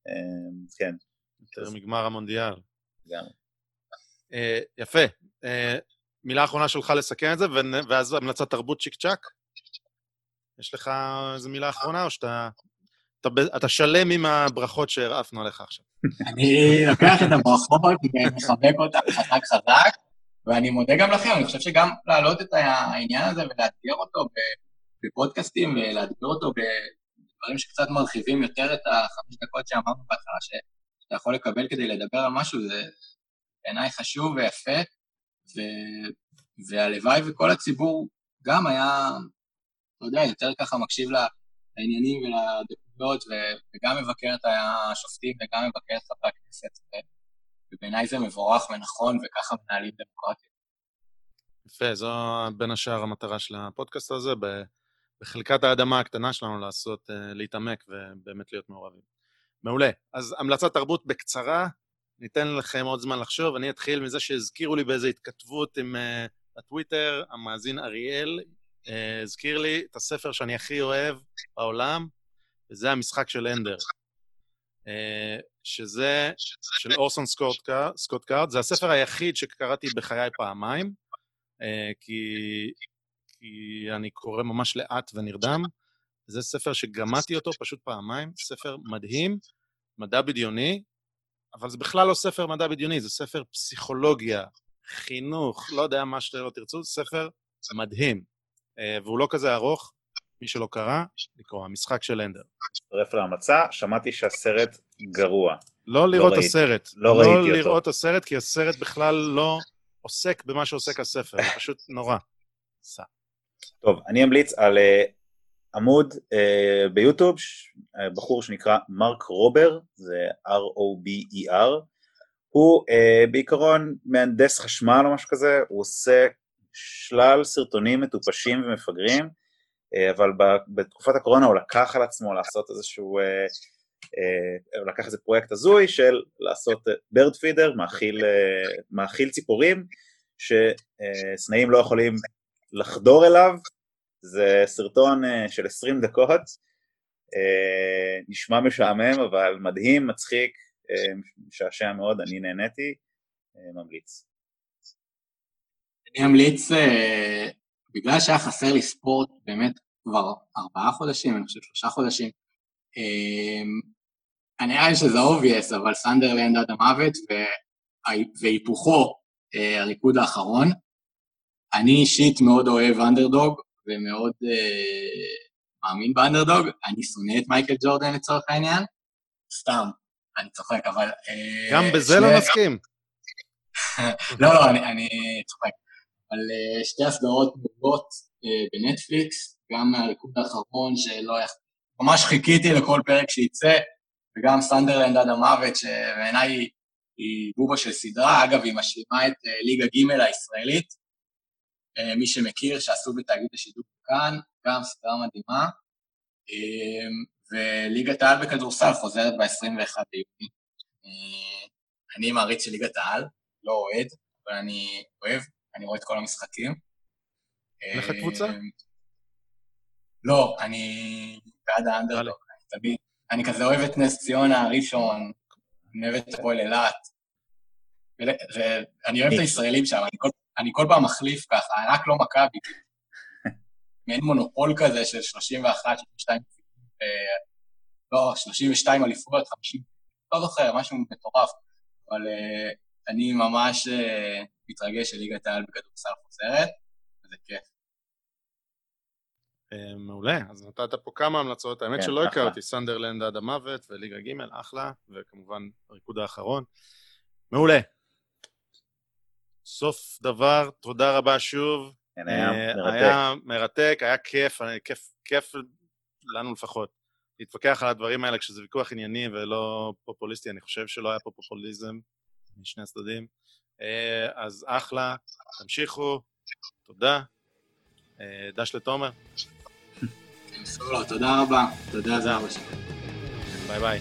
Uh, כן. יותר מגמר המונדיאל. גם. Uh, יפה. מילה אחרונה שלך לסכם את זה, ואז המלצת תרבות צ'יק צ'אק? יש לך איזו מילה אחרונה, או שאתה... אתה, אתה שלם עם הברכות שהרעפנו עליך עכשיו? אני לוקח את הברכות ומחבק אותן חזק חזק, ואני מודה גם לכם, אני חושב שגם להעלות את העניין הזה ולאתגר אותו בפודקאסטים, ולאתגר אותו בדברים שקצת מרחיבים יותר את החמש דקות שאמרנו בהתחלה, שאתה יכול לקבל כדי לדבר על משהו, זה בעיניי חשוב ויפה, ו... והלוואי וכל הציבור גם היה, אתה יודע, יותר ככה מקשיב לעניינים ולדקויות. וגם מבקר את השופטים וגם מבקר את חברי הכנסת. ובעיניי זה מבורך ונכון, וככה מנהלים דמוקרטיה. יפה, זו בין השאר המטרה של הפודקאסט הזה, בחלקת האדמה הקטנה שלנו לעשות, אה, להתעמק ובאמת להיות מעורבים. מעולה. אז המלצת תרבות בקצרה, ניתן לכם עוד זמן לחשוב. אני אתחיל מזה שהזכירו לי באיזו התכתבות עם הטוויטר, המאזין אריאל אה, הזכיר לי את הספר שאני הכי אוהב בעולם, וזה המשחק של אנדר. אה, שזה של אורסון סקוט קארד, זה הספר היחיד שקראתי בחיי פעמיים, אה, כי, כי אני קורא ממש לאט ונרדם. זה ספר שגמדתי אותו פשוט פעמיים, ספר מדהים, מדע בדיוני, אבל זה בכלל לא ספר מדע בדיוני, זה ספר פסיכולוגיה, חינוך, לא יודע מה שלא תרצו, ספר מדהים. אה, והוא לא כזה ארוך, מי שלא קרא, לקרוא, המשחק של אנדר. מצטרף להמצע, שמעתי שהסרט גרוע. לא לראות לא הסרט. לא, לא ראיתי אותו. לא לראות הסרט, כי הסרט בכלל לא עוסק במה שעוסק הספר, זה פשוט נורא. טוב, אני אמליץ על uh, עמוד uh, ביוטיוב, uh, בחור שנקרא מרק רובר, זה R-O-B-E-R, e הוא uh, בעיקרון מהנדס חשמל או משהו כזה, הוא עושה שלל סרטונים מטופשים ומפגרים, אבל בתקופת הקורונה הוא לקח על עצמו לעשות איזשהו, uh, uh, הוא לקח איזה פרויקט הזוי של לעשות ברד פידר, מאכיל, מאכיל ציפורים, שסנאים לא יכולים לחדור אליו זה סרטון של 20 דקות, נשמע משעמם אבל מדהים, מצחיק, משעשע מאוד, אני נהניתי, ממליץ. אני אמליץ, בגלל שהיה חסר לי ספורט באמת כבר ארבעה חודשים, אני חושב שלושה חודשים, uh, אני נראה לי שזה obvious, אבל סנדרלנד עד המוות והיפוכו, אה, הריקוד האחרון. אני אישית מאוד אוהב אנדרדוג, ומאוד אה, מאמין באנדרדוג, אני שונא את מייקל ג'ורדן לצורך העניין, סתם, אני צוחק, אבל... אה, גם בזה לא. לא נסכים. [LAUGHS] לא, לא, אני, אני צוחק. אבל אה, שתי הסדרות מעולות אה, בנטפליקס, גם מהריקוד האחרון שלא... ממש חיכיתי לכל פרק שייצא, וגם סנדרלנד עד המוות, שבעיניי היא, היא בובה של סדרה. אגב, היא משלימה את uh, ליגה ג' הישראלית, אה, מי שמכיר, שעשו בתאגיד השידור כאן, גם סדרה מדהימה. אה, וליגת העל בכדורסל חוזרת ב-21 ביוני. אה, אני מעריץ של ליגת העל, לא אוהד, אבל אני אוהב, אני רואה את כל המשחקים. לך קבוצה? לא, אני בעד האנדרדוק, אני תמיד, אני כזה אוהב את נס ציונה, ראשון, אני אוהב את הפועל אילת, ואני אוהב את הישראלים שם, אני כל פעם מחליף ככה, רק לא מכבי. [LAUGHS] מעין מונופול כזה של 31, 32, לא, 32 אליפויות, 50, לא זוכר, משהו מטורף. אבל uh, אני ממש מתרגש שליגת העל בכדורסל חוזרת, וזה כיף. אה, מעולה, אז נתת פה כמה המלצות, האמת כן, שלא הכרתי, סנדרלנד עד המוות וליגה ג', אחלה, וכמובן הריקוד האחרון. מעולה. סוף דבר, תודה רבה שוב. כן, היה אה, מרתק. היה מרתק, היה כיף, כיף, כיף לנו לפחות. להתווכח על הדברים האלה כשזה ויכוח ענייני ולא פופוליסטי, אני חושב שלא היה פה פופוליזם משני הצדדים. אה, אז אחלה, תמשיכו, תודה. דש לתומר. תודה רבה. תודה, זהר. ביי ביי.